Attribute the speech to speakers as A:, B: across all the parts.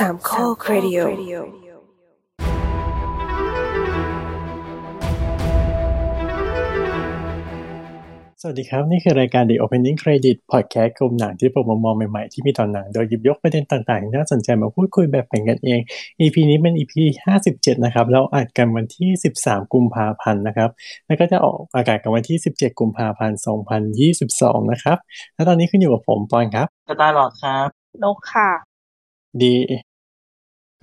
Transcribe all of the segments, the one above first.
A: สามข้อครดิโอ
B: สวัสดีครับ นี่คือรายการ The Opening Credit Podcast กลุ่มหนังที่ผมมามองใหม่ๆ ที่มีตอนหนัง โดยหยิบยกประเด็นต่างๆ ที่น่าสนใจมาพูดคุยแบบแบ่งกันเอง EP นี้เป็น EP 57 นะครับ เราอัดกันวันที่ 13 กุมภาพันธ์นะครับ แล้วก็จะออกอากาศกันวันที่ 17 กุมภาพันธ์ 2022 นะครับ แล้วตอนนี้ขึ้นอยู่กับผมปอนครับ
C: สตาร์ลอดครับ
D: นกค่ะ
B: ดี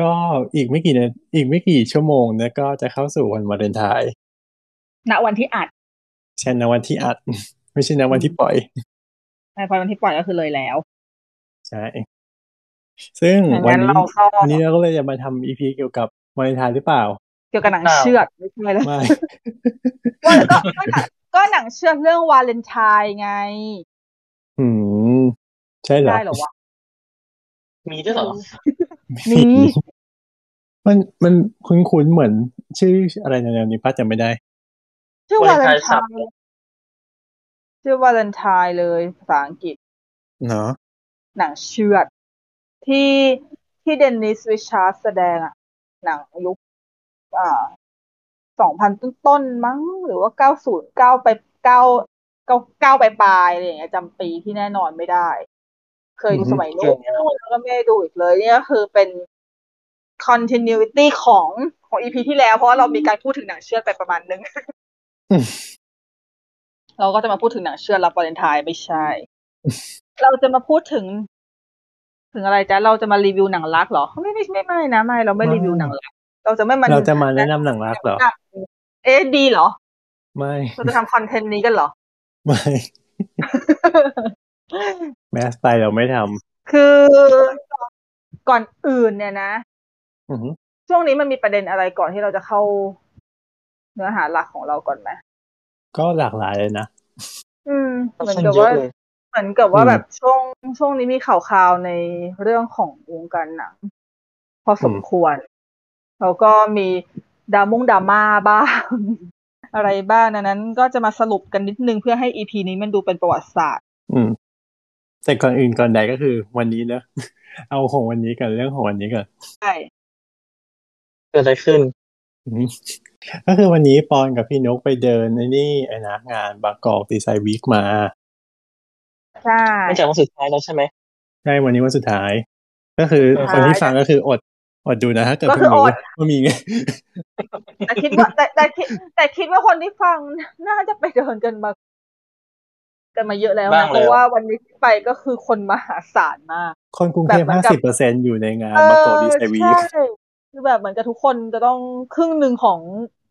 B: ก็อีกไม่กี่นาอีกไม่กี่ชั่วโมงนะก็จะเข้าสู่วันวาเลนไทน์
D: ณวันที่อัด
B: ใช่นะวันที่อัด ไม่ใช่นะวันที่ปล่อย
D: ในพอวันที่ปล่อยก็คือเลยแล้ว
B: ใช่ ซึ่ง
D: งั้น
B: วันนี้
D: เราก็
B: วันนี้เราก็เลยจะมาทำอีพีเกี่ยวกับวาเลนไทน์หรือเปล่า
D: เกี่ยวกับหนังเชือดไม่ใช่เลย
B: ไม่
D: ว่าก็ก็หนังก็หนังเชือดเรื่องวาเลนไทน์ไง
B: อืม ใช่เหรอ
D: ได้เหรอวะ
C: มีด้วยเหรอ
D: มี
B: มันมันคุ้นๆเหมือน ชื่ออะไรแนวๆนี้ป้าจำไม่ได้
D: ชื่อวาเลน
C: วาเลน
D: ไท
C: ไทน์สับ
D: น์ชื่อวาเลนไทน์เลยภาษาอังกฤษ
B: เนาะ
D: หนังเชือด ที่ที่เดนนิสวิชาร์ดแสดงอะหนังยุคอ่าสองพันต้นๆมั้ง หรือว่าเก้าศูนย์เก้าไปเก้าเก้าเก้าไปปลายๆอะไรอย่างเงี้ยจำปีที่แน่นอนไม่ได้ เคยดูสมัยนู้นแล้วก็ไม่ได้ดูอีกเลย เนี่ยก็คือเป็น continuity ของของ EP ที่แล้ว เพราะว่าเรามีการพูดถึงหนังเชือดไปประมาณนึง
B: อืม
D: เราก็จะมาพูดถึงหนังเชือดรับวาเลนไทน์ไม่ใช่ เราจะมาพูดถึง ถึงอะไรจ๊ะเราจะมารีวิวหนังรักเหรอ ไม่ไม่ไม่ไม่นะไม่เราไม่รีวิวหนังรัก เราจะไม่มา
B: เราจะมาแนะนำหนังรักเหรอ
D: เอ๊ะดีเหรอ
B: ไม่
D: เราจะทำคอนเทนต์นี้กันเหรอ
B: ไม่ แมสไปเราไม่ท
D: คือก่อนอื่นเนี่ยนะำ
B: อือหือ
D: ช่วงนี้มันมีประเด็นอะไรก่อนที่เราจะเข้าเนื้อหาหลักของเราก่อนไหม
B: ก็หลากหลายเลยนะ
D: อืม
C: ค่อน
D: เหมือน
C: ข้าง
D: กับ
C: เยอะ
D: ว่า
C: เลย
D: เหมือนกับว่า
B: อืม
D: แบบช่วงช่วงนี้มีข่าวคราวในเรื่องของวงการหนัง พอสมควร แล้วก็มีดราม่งดราม่าบ้าง อะไรบ้างดังนั้นก็จะมาสรุปกันนิดนึงเพื่อให้อีพีนี้มันดูเป็นประวัติศาสตร์
B: อืม แต่ก่อนอื่นก่อนใดก็คือวันนี้เนอะเอาของวันนี้ก่อนเรื่องของวันนี้ก่อน
D: ใช่
C: เกิดอะไรขึ้น
B: อืมก็คือวันนี้ปอนกับพี่นกไปเดินไอ้นี่ไอ้นะงานบางกอกดีไซน์วีคมา
D: ใช่
C: ไม่จากวันสุดท้ายแล้วใช่ไหม
B: ใช่วันนี้วันสุดท้าย ก็คือ
C: สุด
B: ค
C: ท้าย
B: นที่ฟังก็คืออดอดดูนะถ้าเกิด
D: ก็
B: เพิ่
D: คื
B: ง
D: อ
B: รู้
D: อด
B: ว่ามีไง
D: แต่คิดว่าแต่แต่คิดแต่คิดว่าคนที่ฟังน่าจะไปเดินกันมา กันมาเยอะแล้ว
C: บ้า
D: นะ
C: ง
D: เพ
C: แล้ว
D: ราะว่าวันนี้ที่ไปก็คือคนมหาศาลมาก
B: คนกรุงเทพ
D: แบบเหมือน
B: ห้า
D: กับ
B: สิบเปอร์เซ็นอยู่ในงาน
D: เอบา
B: งกอก
D: อ
B: ดีไซน์วีค
D: ใช่คือแบบเหมือนกับทุกคนจะต้องครึ่งหนึ่งของ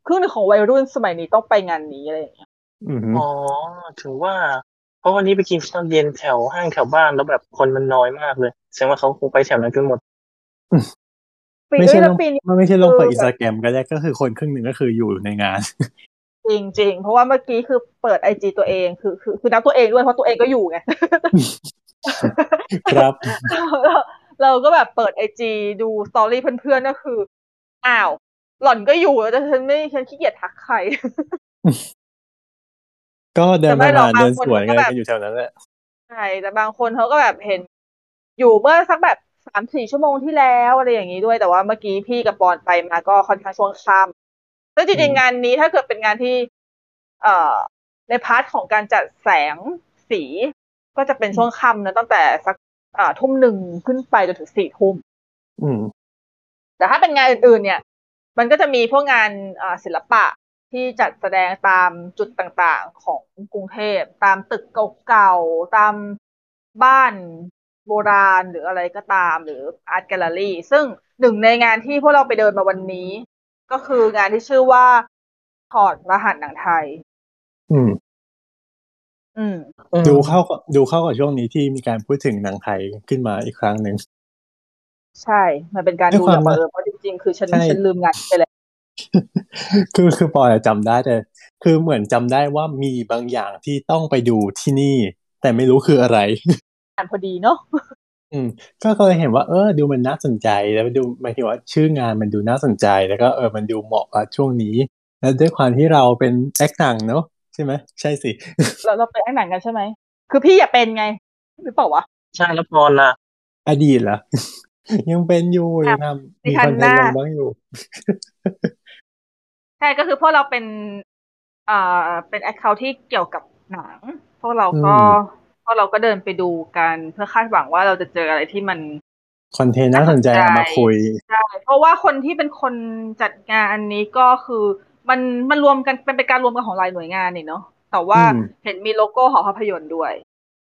D: ครึ่งหนึ่งของวัยรุ่นสมัยนี้ต้องไปงานนี้อะไรอย่างเงี้ย
B: อือหือ
C: อ๋อถึงว่า เพราะวันนี้ไปกินข้าวเย็นแถวห้างแถวบ้านแล้วแบบคนมันน้อยมากเลยแสดงว่าเขาคงไปแถวนั้นกันหมด
D: ปี
B: ไม่
D: เอ้
B: ใช่
D: ย
B: ล
D: แล้ว
B: ง
D: ปีนี้
B: มันไม่ใช่ลงเปิด
D: คือ
B: อินสตาแกรมก็ได้ก็คือคนครึ่งหนึ่งก็คืออยู่ในงาน
D: จริงจริงๆเพราะว่าเมื่อกี้คือเปิดไอจีตัวเองคือคือคือนับตัวเองด้วยเพราะตัวเองก็อยู่ไง
B: ครับ
D: เราเราก็แบบเปิดไอจีดูสตอรี่เพื่อนๆก็คือ อ้าว หล่อนก็อยู่แล้วแต่ฉันไม่ฉันขี้เกียจทักใคร
B: ก็เดิน
D: แต่ไม่หรอก
B: ผ่านๆเดิน
D: บางคน
B: สวนกัน
D: ก็แบบ
B: กันอยู่แถวนั้นแหละ
D: ใช่แต่บางคนเขาก็แบบเห็น อยู่เมื่อสักแบบสามสี่ชั่วโมงที่แล้วอะไรอย่างนี้ด้วยแต่ว่าเมื่อกี้พี่กับปอนไปมาก็ค่อนข้างช่วงค่ำ แล้วจริงๆงานนี้ถ้าเกิดเป็นงานที่ เอ่อ ใน part ของการจัดแสงสีก็จะเป็นช่วงค่ำนะตั้งแต่สักอ่าทุ่มหนึ่งขึ้นไปจนถึงสี่ทุ่ม
B: อืม
D: แต่ถ้าเป็นงานอื่นๆ เนี่ย มันก็จะมีพวกงานอ่าศิลปะที่จัดแสดงตามจุดต่างๆของกรุงเทพตามตึกเก่าๆ ตามบ้านโบราณหรืออะไรก็ตามหรือ art gallery ซึ่งหนึ่งในงานที่พวกเราไปเดินมาวันนี้ ก็คืองานที่ชื่อว่าถอดรหัสหนังไทย
B: อืม
D: อืม
B: ดูเข้ากับดูเข้ากับช่วงนี้ที่มีการพูดถึงหนังไทยขึ้นมาอีกครั้งหนึ่ง
D: ใช่ มันเป็นการ
B: ด้วย
D: ดู
B: ความ
D: แบบ
B: ว่า
D: เออเพราะจริงๆ คือฉัน
B: ใช่
D: ฉันลืมงานไปแล้ว
B: คือคือปอยอะจำได้แต่ คือเหมือนจำได้ว่ามีบางอย่างที่ต้องไปดูที่นี่ แต่ไม่รู้คืออะไร
D: งานพอดีเนาะ
B: อืม ก็เคยเห็นว่า เออ ดูมันน่าสนใจ แล้วดู หมายถึงว่า ชื่องานมันดูน่าสนใจ แล้วก็ เออ มันดูเหมาะกับช่วงนี้ แล้วด้วยความที่เราเป็น acc หนังเนาะ ใช่ไหม ใช่สิ
D: เราเราไป acc หนังกันใช่ไหม คือพี่อย่าเป็นไง หรือเปล่าวะ
C: ใช่แล้วพรล่ะ
B: อดีตเหรอ ยังเป็นอยู่ยังทำมี content ลงบ้างอยู่
D: ใช่ก็คือพวกเราเป็นเอ่อเป็น account ที่เกี่ยวกับหนัง พวกเราก็
B: อืม
D: พวกเราก็เดินไปดูกันเพื่อคาดหวังว่าเราจะเจออะไรที่มัน
B: คอนเทนต์น่าสนใจเอามาคุย
D: ใช่เพราะว่าคนที่เป็นคนจัดงานอันนี้ก็คือมันมันรวมกันเป็นเป็นการรวมกันของหลายหน่วยงานนี่เนาะแต่ว่า
B: อืม
D: เห็นมีโลโก้หอภาพยนตร์ด้วย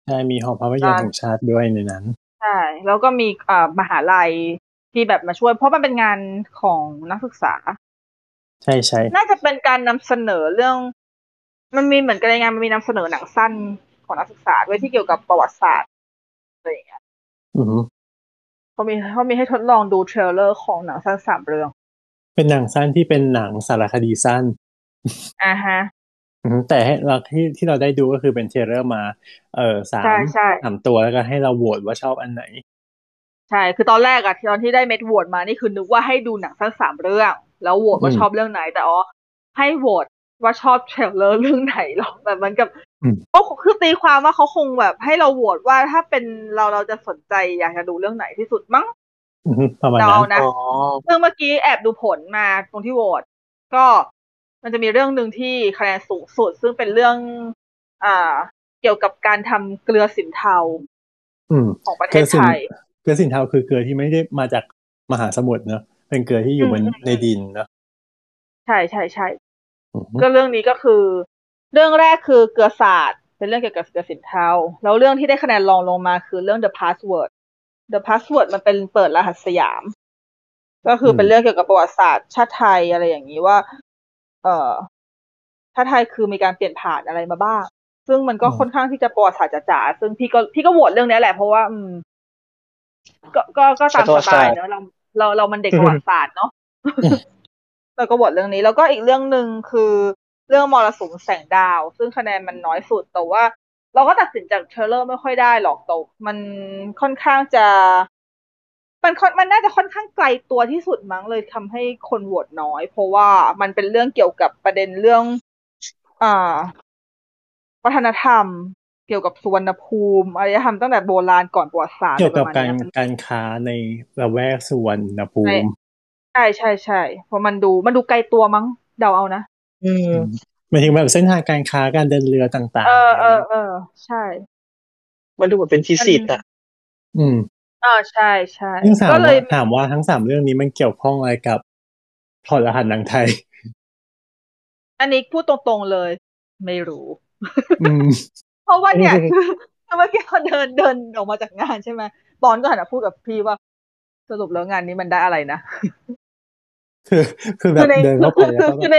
B: ใช่มีหอภาพยนตร์แห่งชาติด้วยในนั้น
D: ใช่แล้วก็มีเอ่อมหาลัยที่แบบมาช่วย เพราะมันเป็นงานของนักศึกษา
B: ใช่ใช่
D: น่าจะเป็นการนำเสนอเรื่อง มันมีเหมือนกันในงานมันมีนำเสนอหนังสั้น ของนักศึกษาด้วยที่เกี่ยวกับประวัติศาสตร์อะไรอย่างเงี้ย
B: อือหือ
D: เขามีเขามีให้ทดลองดู trailer ของหนังสั้นสามเรื่อง
B: เป็นหนังสั้นที่เป็นหนังสารคดีสั้น
D: อ่าฮะ
B: อือหือแต่ให้เราที่ที่เราได้ดูก็คือเป็น trailer มา เออสาม
D: ใช่ใช่
B: สามตัวแล้วก็ให้เราโหวตว่าชอบอันไหน
D: ใช่ คือตอนแรกอะตอนที่ได้เม็ดโหวตมานี่คือนึกว่าให้ดูหนังสั้นสามเรื่อง แล้วโหวตว่า
B: อืม
D: ชอบเรื่องไหน แต่อ๋อให้โหวตว่าชอบเทรลเลอร์เรื่องไหนหรอกแบบเหมันกับ
B: อืม
D: ก็คือตีความว่าเขาคงแบบ ให้เราโหวตว่าถ้าเป็นเราเราจะสนใจอยากจะดูเรื่องไหนที่สุดมั้ง
B: อือหือประมาณ
D: เรา
B: นั้น
D: เอานะ
C: อ๋อ
D: ซึ่งเมื่อกี้แอบดูผลมาตรงที่โหวตก็มันจะมีเรื่องหนึ่งที่คะแนนสูงสุด ซึ่งเป็นเรื่อง อ่า เกี่ยวกับการทำเกลือสินเทา
B: อืม
D: ของประเท
B: เกลื
D: ศ
B: อสิน
D: ไทย
B: เกลือสินเทาคือเกลือที่ไม่ได้มาจากมหาสมุทรเนอะเป็นเกลือที่อยู่บน
D: อืม
B: ในดินเนอะ
D: ใช่ใช่ใช่
B: อือหือ
D: ก็เรื่องนี้ก็คือ เรื่องแรกคือเกลือศาสตร์ เป็นเรื่องเกี่ยวกับเกลือสินเทาแล้วเรื่องที่ได้คะแนนรองลงมาคือเรื่อง The Password The Password มันเป็นเปิดรหัสสยาม ก็คือเป็นเรื่องเกี่ยวกับประวัติศาสตร์ชาติไทยอะไรอย่างนี้ว่า เอ่อชาติไทยคือมีการเปลี่ยนผ่านอะไรมาบ้าง ซึ่งมันก็ค่อนข้างที่จะประวัติศาสตร์จ๋าๆซึ่งพี่ก็พี่ก็โหวตเรื่องนี้แหละเพราะว่า อืม ก็ก็ก็ตามสไตล์เนอะเราเราเรามันเด็กประวัติศาสตร์เนาะเราก็โหวตเรื่องนี้ แล้วก็อีกเรื่องหนึ่งคือ เรื่องมรสุมแสงดาว ซึ่งคะแนนมันน้อยสุดแต่ว่า เราก็ตัดสินจาก trailer ไม่ค่อยได้หรอกแต่มันค่อนข้างจะ มันค่อนมันน่าจะค่อนข้างไกลตัวที่สุดมั้งเลยทำให้คนโหวตน้อย เพราะว่ามันเป็นเรื่องเกี่ยวกับประเด็นเรื่อง อ่า วัฒนธรรม เกี่ยวกับสุวรรณภูมิอารยธรรมตั้งแต่โบราณก่อนประวัติศาสตร์
B: เกี่ยวกับ
D: อะ
B: การ
D: ไประมาณเนี้ย
B: การค้าในละแวกสุวรรณภูมิ
D: ใช่ใช่ใช่เพราะมันดูมันดูไกลตัวมั้งเดาเอานะ
C: อืม
B: หมายถึงแบบเส้นทางการค้าการเดินเรือต่างๆ
D: เออเออเออใช่
C: มันดูเหมือนเป็นทีสิทธ์อะ
B: อืม
D: เออใช่ใช่
B: ซึ่งถาม
D: ก็เลย
B: ว่าถามว่าทั้งสามเรื่องนี้มันเกี่ยวข้องอะไรกับถอดรหัสหนังไทย
D: อันนี้พูดตรงๆเลย ไม่รู้
B: อืม
D: เพราะว่าเนี่ยคือคือเมื่อกี้เขาเดินเดินออกมาจากงานใช่ไหมบอลก็หันมาพูดกับพี่ว่าสรุปแล้วงานนี้มันได้อะไรนะ
B: คือคือแบ
D: คื
B: บ
D: ใน
B: เดินเข้าไป
D: คือ
B: แล้ว
D: คือ
B: ก็
D: คือ
B: แบบ
D: ใน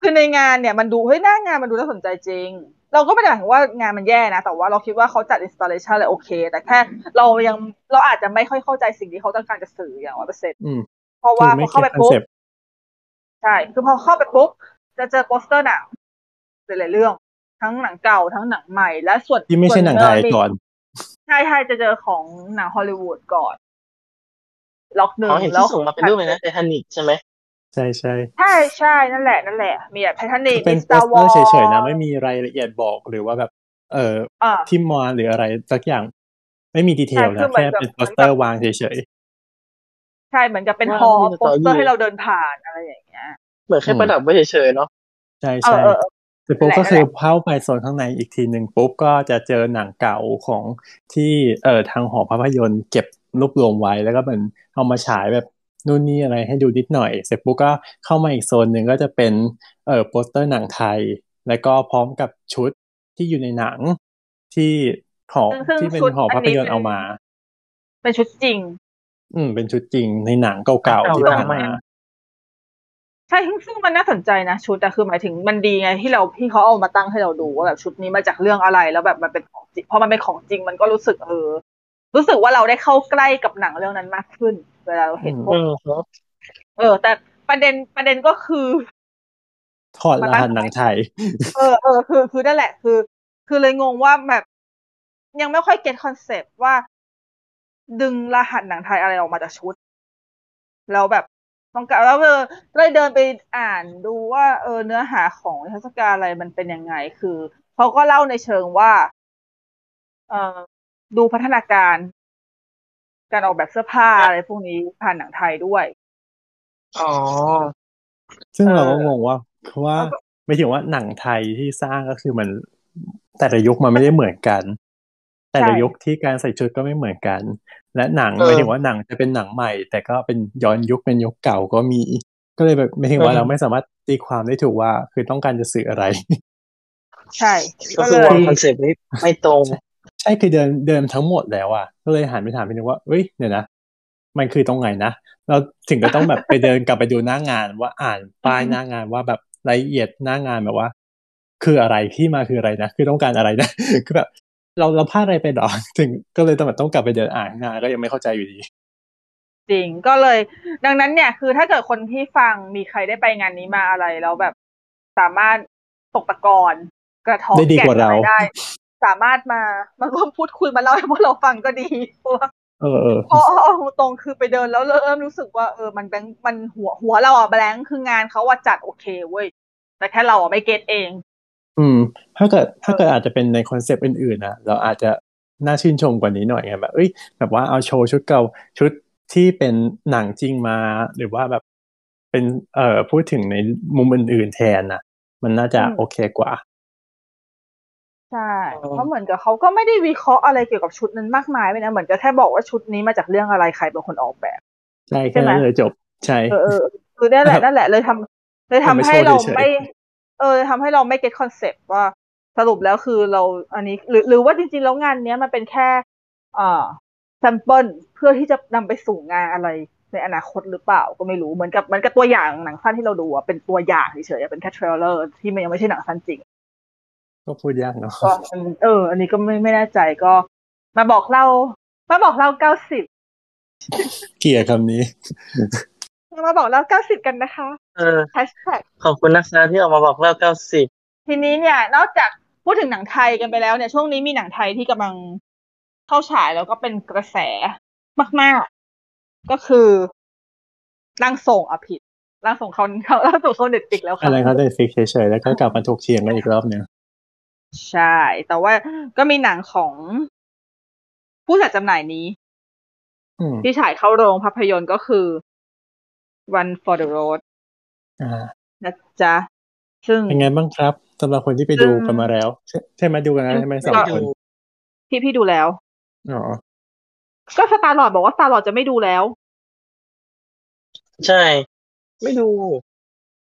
D: คือในงานเนี่ยมันดูเฮ้ยหน้างานมันดูน่าสนใจจริง เราก็ไม่ได้หมายถึงว่างานมันแย่นะ แต่ว่าเราคิดว่าเขาจัด installation เลยโอเค แต่แค่เรายังเราอาจจะไม่ค่อยเข้าใจสิ่งที่เขาต้องการจะสื่ออย่างร้อยเปอร์เซ็นต์
B: อืม
D: เพราะว่า
B: ไม่
D: get concept คือพอ
B: เข้า
D: ไปปุ๊บ ใช่คือพอเข้าไปปุ๊บจะเจอโปสเตอร์หนังหลายๆเรื่อง ทั้งหนังเก่าทั้งหนังใหม่และส่วน
B: ที่ไม่ใช่หนังไทย
D: ส่ว
B: ก่อน
D: ใช่ใช่จะเจอของหนังฮอลลีวูดก่อนล็อกหนึ่ง
C: อ๋อเห็น
D: แล้ว
C: ที่ส่งมาเป็นรูปเลยนะไททานิกใช่ไหม
B: ใช่ใช่
D: ใช่ใช่นั่นแหละนั่นแหละ มีแบบไททานิก
B: เป็น
D: มี
B: โป
D: Star
B: สเตอร์
D: Wars
B: เฉยๆนะ ไม่มีรายละเอียดบอกหรือว่าแบบ เออ
D: อ่า
B: ที่มาหรืออะไรสักอย่าง ไม่มีดีเทล
D: ใช่คื
B: นะ
D: อเหมือ
B: แค่
D: นกับ
B: เป็นโปสเตอร์วางเฉย
D: ใช่เหมือนกับเป็น
C: ว่า
D: hall
C: มี
D: โปสเตอร์
C: story
D: ให้เราเดินผ่านอะไรอย่างเงี้ย
C: เหมือนแค่ประดับไว้เฉยๆเนาะ
B: ๆใช่
D: เออ
B: ใช่
D: เออเออ
B: เสร็จปุ๊บ
D: นั่นแหละ
B: ก็คือเข้าไปโซนข้างในอีกทีหนึ่งปุ๊บก็จะเจอหนังเก่าของที่เอ่อทางหอภาพยนตร์เก็บรวบรวมไว้แล้วก็เหมือนเอามาฉายแบบ นู่นนี่อะไรให้ดูนิดหน่อย เสร็จปุ๊บก็เข้ามาอีกโซนหนึ่งก็จะเป็นเอ่อโปสเตอร์หนังไทย แล้วก็พร้อมกับชุดที่อยู่ในหนังที่ของ
D: ซึ่ง
B: ที่เป็น
D: ชุด
B: หอภาพยนต
D: อันนี้เป็น
B: ร์เอามา
D: เป็นชุดจริง
B: อืม เป็นชุดจริงในหนังเก่าๆที่ผ่านมา
D: ใช่ซึ่งซึ่งมันน่าสนใจนะชุดแต่คือหมายถึงมันดีไงที่เราที่เขาเอามาตั้งให้เราดูว่าแบบชุดนี้มาจากเรื่องอะไรแล้วแบบมันเป็นของจริงพอมันเป็นของจริงมันก็รู้สึกเออ รู้สึกว่าเราได้เข้าใกล้กับหนังเรื่องนั้นมากขึ้น เวลาเราเห็นพว
C: อืมครับ
D: เออ แต่ประเด็นประเด็นก็คือ
B: ถอดรหัสหนังไทย
D: เออเออคือคือนั่นแหละ คือ คือเลยงงว่าแบบ ยังไม่ค่อย get concept ว่า ดึงรหัสหนังไทยอะไรออกมาจากชุด แล้วแบบต้องการแล้วเออเลยเดินไปอ่านดูว่า เออ เนื้อหาของนิทรรศการอะไรมันเป็นยังไง คือเขาก็เล่าในเชิงว่า เออดูพัฒนาการ การออกแบบเสื้อผ้าอะไรพวกนี้ผ่านหนังไทยด้วย
C: อ๋อ
B: ซึ่ง
D: เออ
B: เราก็งงว่าคือว่าไม่ถึงว่าหนังไทยที่สร้างก็คือมัน แต่ละยุคมันไม่ได้เหมือนกัน แต่ละยุคที่การใส่ชุดก็ไม่เหมือนกัน และหนัง
C: เออ
B: ไม่ถึงว่าหนังจะเป็นหนังใหม่ แต่ก็เป็นย้อนยุคเป็นยุคเก่าก็มี ก็เลยแบบไม่ถึงว่า
C: เออ
B: เราไม่สามารถตีความได้ถูกว่า คือต้องการจะสื่ออะไร
D: ใช่
C: ก็
D: ก็
C: คื
D: เล
C: อยวาง concept็ปต์นี้ไม่ตรง
B: ใช่คือเดินเดินทั้งหมดแล้วอะก็เลยหันไปถามพี่นึงว่าเอ้ยเดี๋ยวนะมันคือตรงไหนนะเราถึงก็ต้องแบบไปเดินกลับไปดูหน้างานว่าอ่านป้ายหน้างานว่าแบบรายละเอียดหน้างานแบบว่า คืออะไรที่มาคืออะไรนะคือต้องการอะไรนะคือแบบเราเราพลาดอะไรไปหรอถึงก็เลยต้องแบบต้องกลับไปเดินอ่านงานก็ยังไม่เข้าใจอยู่ดี
D: จริงก็เลย ดังนั้นเนี่ยคือถ้าเกิดคนที่ฟังมีใครได้ไปงานนี้มาอะไรแล้วแบบสามารถตกตะกอนกระท้อ
B: ได้ดีกว่า
D: แะ
B: เรา
D: อะไรได้ สามารถมามาร่วมพูดคุยมาเล่าให้พวกเราฟังก็ดีเพราะว่า
B: เออเออ
D: เพราะเอาตรงๆคือไปเดินแล้วเริ่มรู้สึกว่าเออมัน blank มันหัวหัวเราอะ blank คืองานเขาว่าจัดโอเคเว้ยแต่แค่เราอะไม่ get เอง
B: อืม ถ้าเกิดถ้าเกิดอาจจะเป็นใน concept อื่นๆนะเราอาจจะน่าชื่นชมกว่านี้หน่อยไงแบบเอ้ยแบบว่าเอาโชว์ชุดเก่าชุดที่เป็นหนังจริงมา หรือว่าแบบเป็นเอ่อพูดถึงในมุมอื่นๆแทนนะมันน่าจะ
D: อืม
B: โอเคกว่า
D: ใช่
C: อ๋อ
D: เพราะเหมือนกับเขาก็ไม่ได้วิเคราะห์อะไรเกี่ยวกับชุดนั้นมากมายเลยนะเหมือนจะแค่บอกว่าชุดนี้มาจากเรื่องอะไรใครเป็นคนออกแบบ
B: ใช่
D: ใช่
B: แค่
D: ไหม
B: นั้นเลยจบ ใช่
D: เออเออคือนั่นแหละนั่นแหละเลยทำเลยทำ
B: ทำให้
D: ให้
B: โชว์
D: เรา
B: เฉยๆ
D: ไม่ เออทำให้เราไม่ get concept ว่าสรุปแล้วคือเราอันนี้ หรือหรือว่าจริงๆแล้วงานเนี้ยมันเป็นแค่อ่า sample เพื่อที่จะนำไปสู่งานอะไรในอนาคตหรือเปล่าก็ไม่รู้เหมือนกับเหมือนกับตัวอย่างหนังสั้นที่เราดูอะเป็นตัวอย่างเฉยๆอะเป็นแค่ trailer ที่มันยังไม่ใช่หนังสั้นจริง
B: ก็พูดยากเนาะ
D: ก็อันเออ อันนี้ก็ไม่ไม่แน่ใจก็ มาบอกเล่ามาบอกเล่าเก้าสิบ
B: เกลียดคำนี้
D: มาบอกเล่าเก้าสิบกันนะคะ
C: เออ
D: แฮชแท็ก
C: ขอบคุณนะคะที่ออกมาบอกเล่าเก้าสิบ
D: ทีนี้เนี่ย นอกจากพูดถึงหนังไทยกันไปแล้วเนี่ย ช่วงนี้มีหนังไทยที่กำลังเข้าฉายแล้วก็เป็นกระแสมากๆ ก็คือร่างทรงอภิษร่างทรงเขาเขาร่างทรงเขาเด็ดติกแล้วค่ะ
B: อะไรเขาได้ฟิกเฉยๆแล้วก็กลับมาถกเถียงกันอีกรอบหนึ่ง
D: ใช่ แต่ว่าก็มีหนังของผู้จัดจำหน่ายนี้
B: อืม
D: ที่ฉายเข้าโรงภาพยนตร์ก็คือ One for the Road
B: อ่า
D: นะจ๊ะ ซึ่ง
B: เป็นไงบ้างครับสำหรับคนที่ไปดูกันมาแล้ว ใช่ใช่ไหมดูกันแล้วใช่ไหมสอง
C: ไม่
B: คน
C: ดู
D: พี่พี่ดูแล้ว
B: อ๋อ
D: ก็สตาร์ลอดบอกว่าสตาร์ลอดจะไม่ดูแล้ว
C: ใช่ ไม่ดู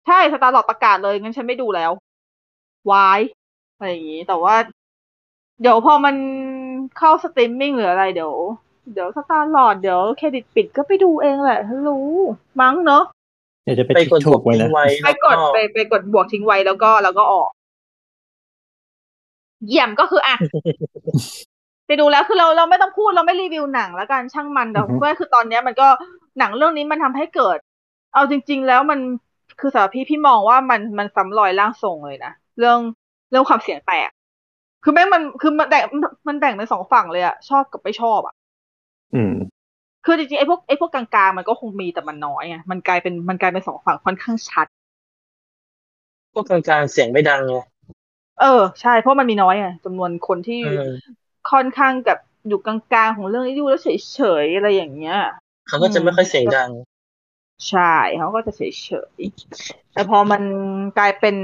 D: ใช่สตาร์ลอดประกาศเลยงั้นฉันไม่ดูแล้ววาย อะไรอย่างงี้ แต่ว่า เดี๋ยวพอมันเข้าสตรีมมิ่งหรืออะไรเดี๋ยว เดี๋ยวสตาร์ลอดเดี๋ยวเครดิตปิดก็ไปดูเองแหละฉันรู้มั้งเนอะ
B: เดี๋ยวจะไป
C: ไป
B: ติ๊
C: กด
B: กถูกไว้
C: ทิ้
B: นะ
C: งไว้
D: ไป
C: แล้ว
D: ก
C: ก็
D: ดไปไปกดบวกทิ้งไว้แล้วก็แล้วก็ออก เยี่ยมก็คืออะไปดูแล้วคือเราเราไม่ต้องพูดเราไม่รีวิวหนังแล้วกันช่างมันแต่
B: อือฮึ
D: ว่าคือตอนเนี้ยมันก็หนังเรื่องนี้มันทำให้เกิด เอาจริง ๆ แล้วมันคือสำหรับพี่พี่มองว่ามันมันซ้ำรอยร่างทรงเลยนะเรื่อง เรื่องความเสียงแตกคือแม่งมันคือมันแบ่งมันแบ่งเป็นสองฝั่งเลยอะชอบกับไม่ชอบอะ
B: อืม
D: คือจริงๆไอ้พวกไอ้พวกกลางๆมันก็คงมีแต่มันน้อยไงมันกลายเป็นมันกลายเป็นสองฝั่งค่อนข้างชัด
C: พวกกลางๆเสียงไม่ดังไง
D: เออใช่เพราะมันมีน้อยไงจำนวนคนที่
C: เออ
D: ค่อนข้างกับอยู่กลางๆของเรื่องนี้ดูแล้วเฉยๆอะไรอย่างเงี้ย
C: เขาก็จะไม่ค่อยเสียงดัง
D: ใช่เขาก็จะเฉยๆแต่พอมันกลายเป็น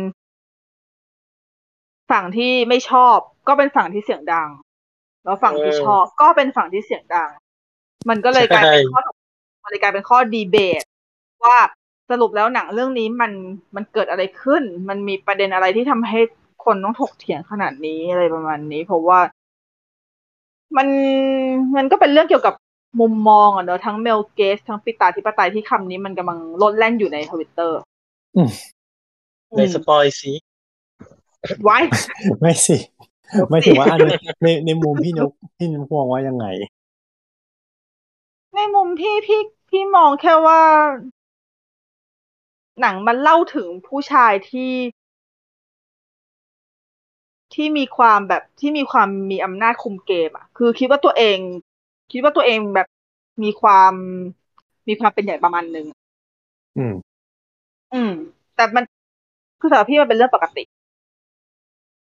D: ฝั่งที่ไม่ชอบก็เป็นฝั่งที่เสียงดัง แล้วฝั่งที่
C: เออ
D: ชอบก็เป็นฝั่งที่เสียงดัง มันก็เลยกลายเป็น
C: ใช่
D: ข้อถกมันเลยกลายเป็นข้อดีเบต ว่าสรุปแล้วหนังเรื่องนี้มันมันเกิดอะไรขึ้น มันมีประเด็นอะไรที่ทำให้คนต้องถกเถียงขนาดนี้อะไรประมาณนี้ เพราะว่า มันมันก็เป็นเรื่องเกี่ยวกับมุมมองอะเนอะทั้งเมลเกส ทั้งปิตาธิปไตยที่คำนี้มันกำลังลดแล่นอยู่ในทวิตเตอร์
B: อืม
C: ในสปอยสิ
D: ไว้
B: ไม่สิ ไม่ถึงว่าอันในในในมุมพี่นกพี่นกมองว่ายังไง
D: ในมุมพี่พี่พี่มองแค่ว่า หนังมันเล่าถึงผู้ชายที่ที่มีความแบบที่มีความมีอำนาจคุมเกมอะ คือคิดว่าตัวเอง คิดว่าตัวเองแบบมีความมีความชายเป็นใหญ่ประมาณหนึ่ง
B: อืม
D: อืม แต่มันคือสำหรับพี่มันเป็นเรื่องปกติ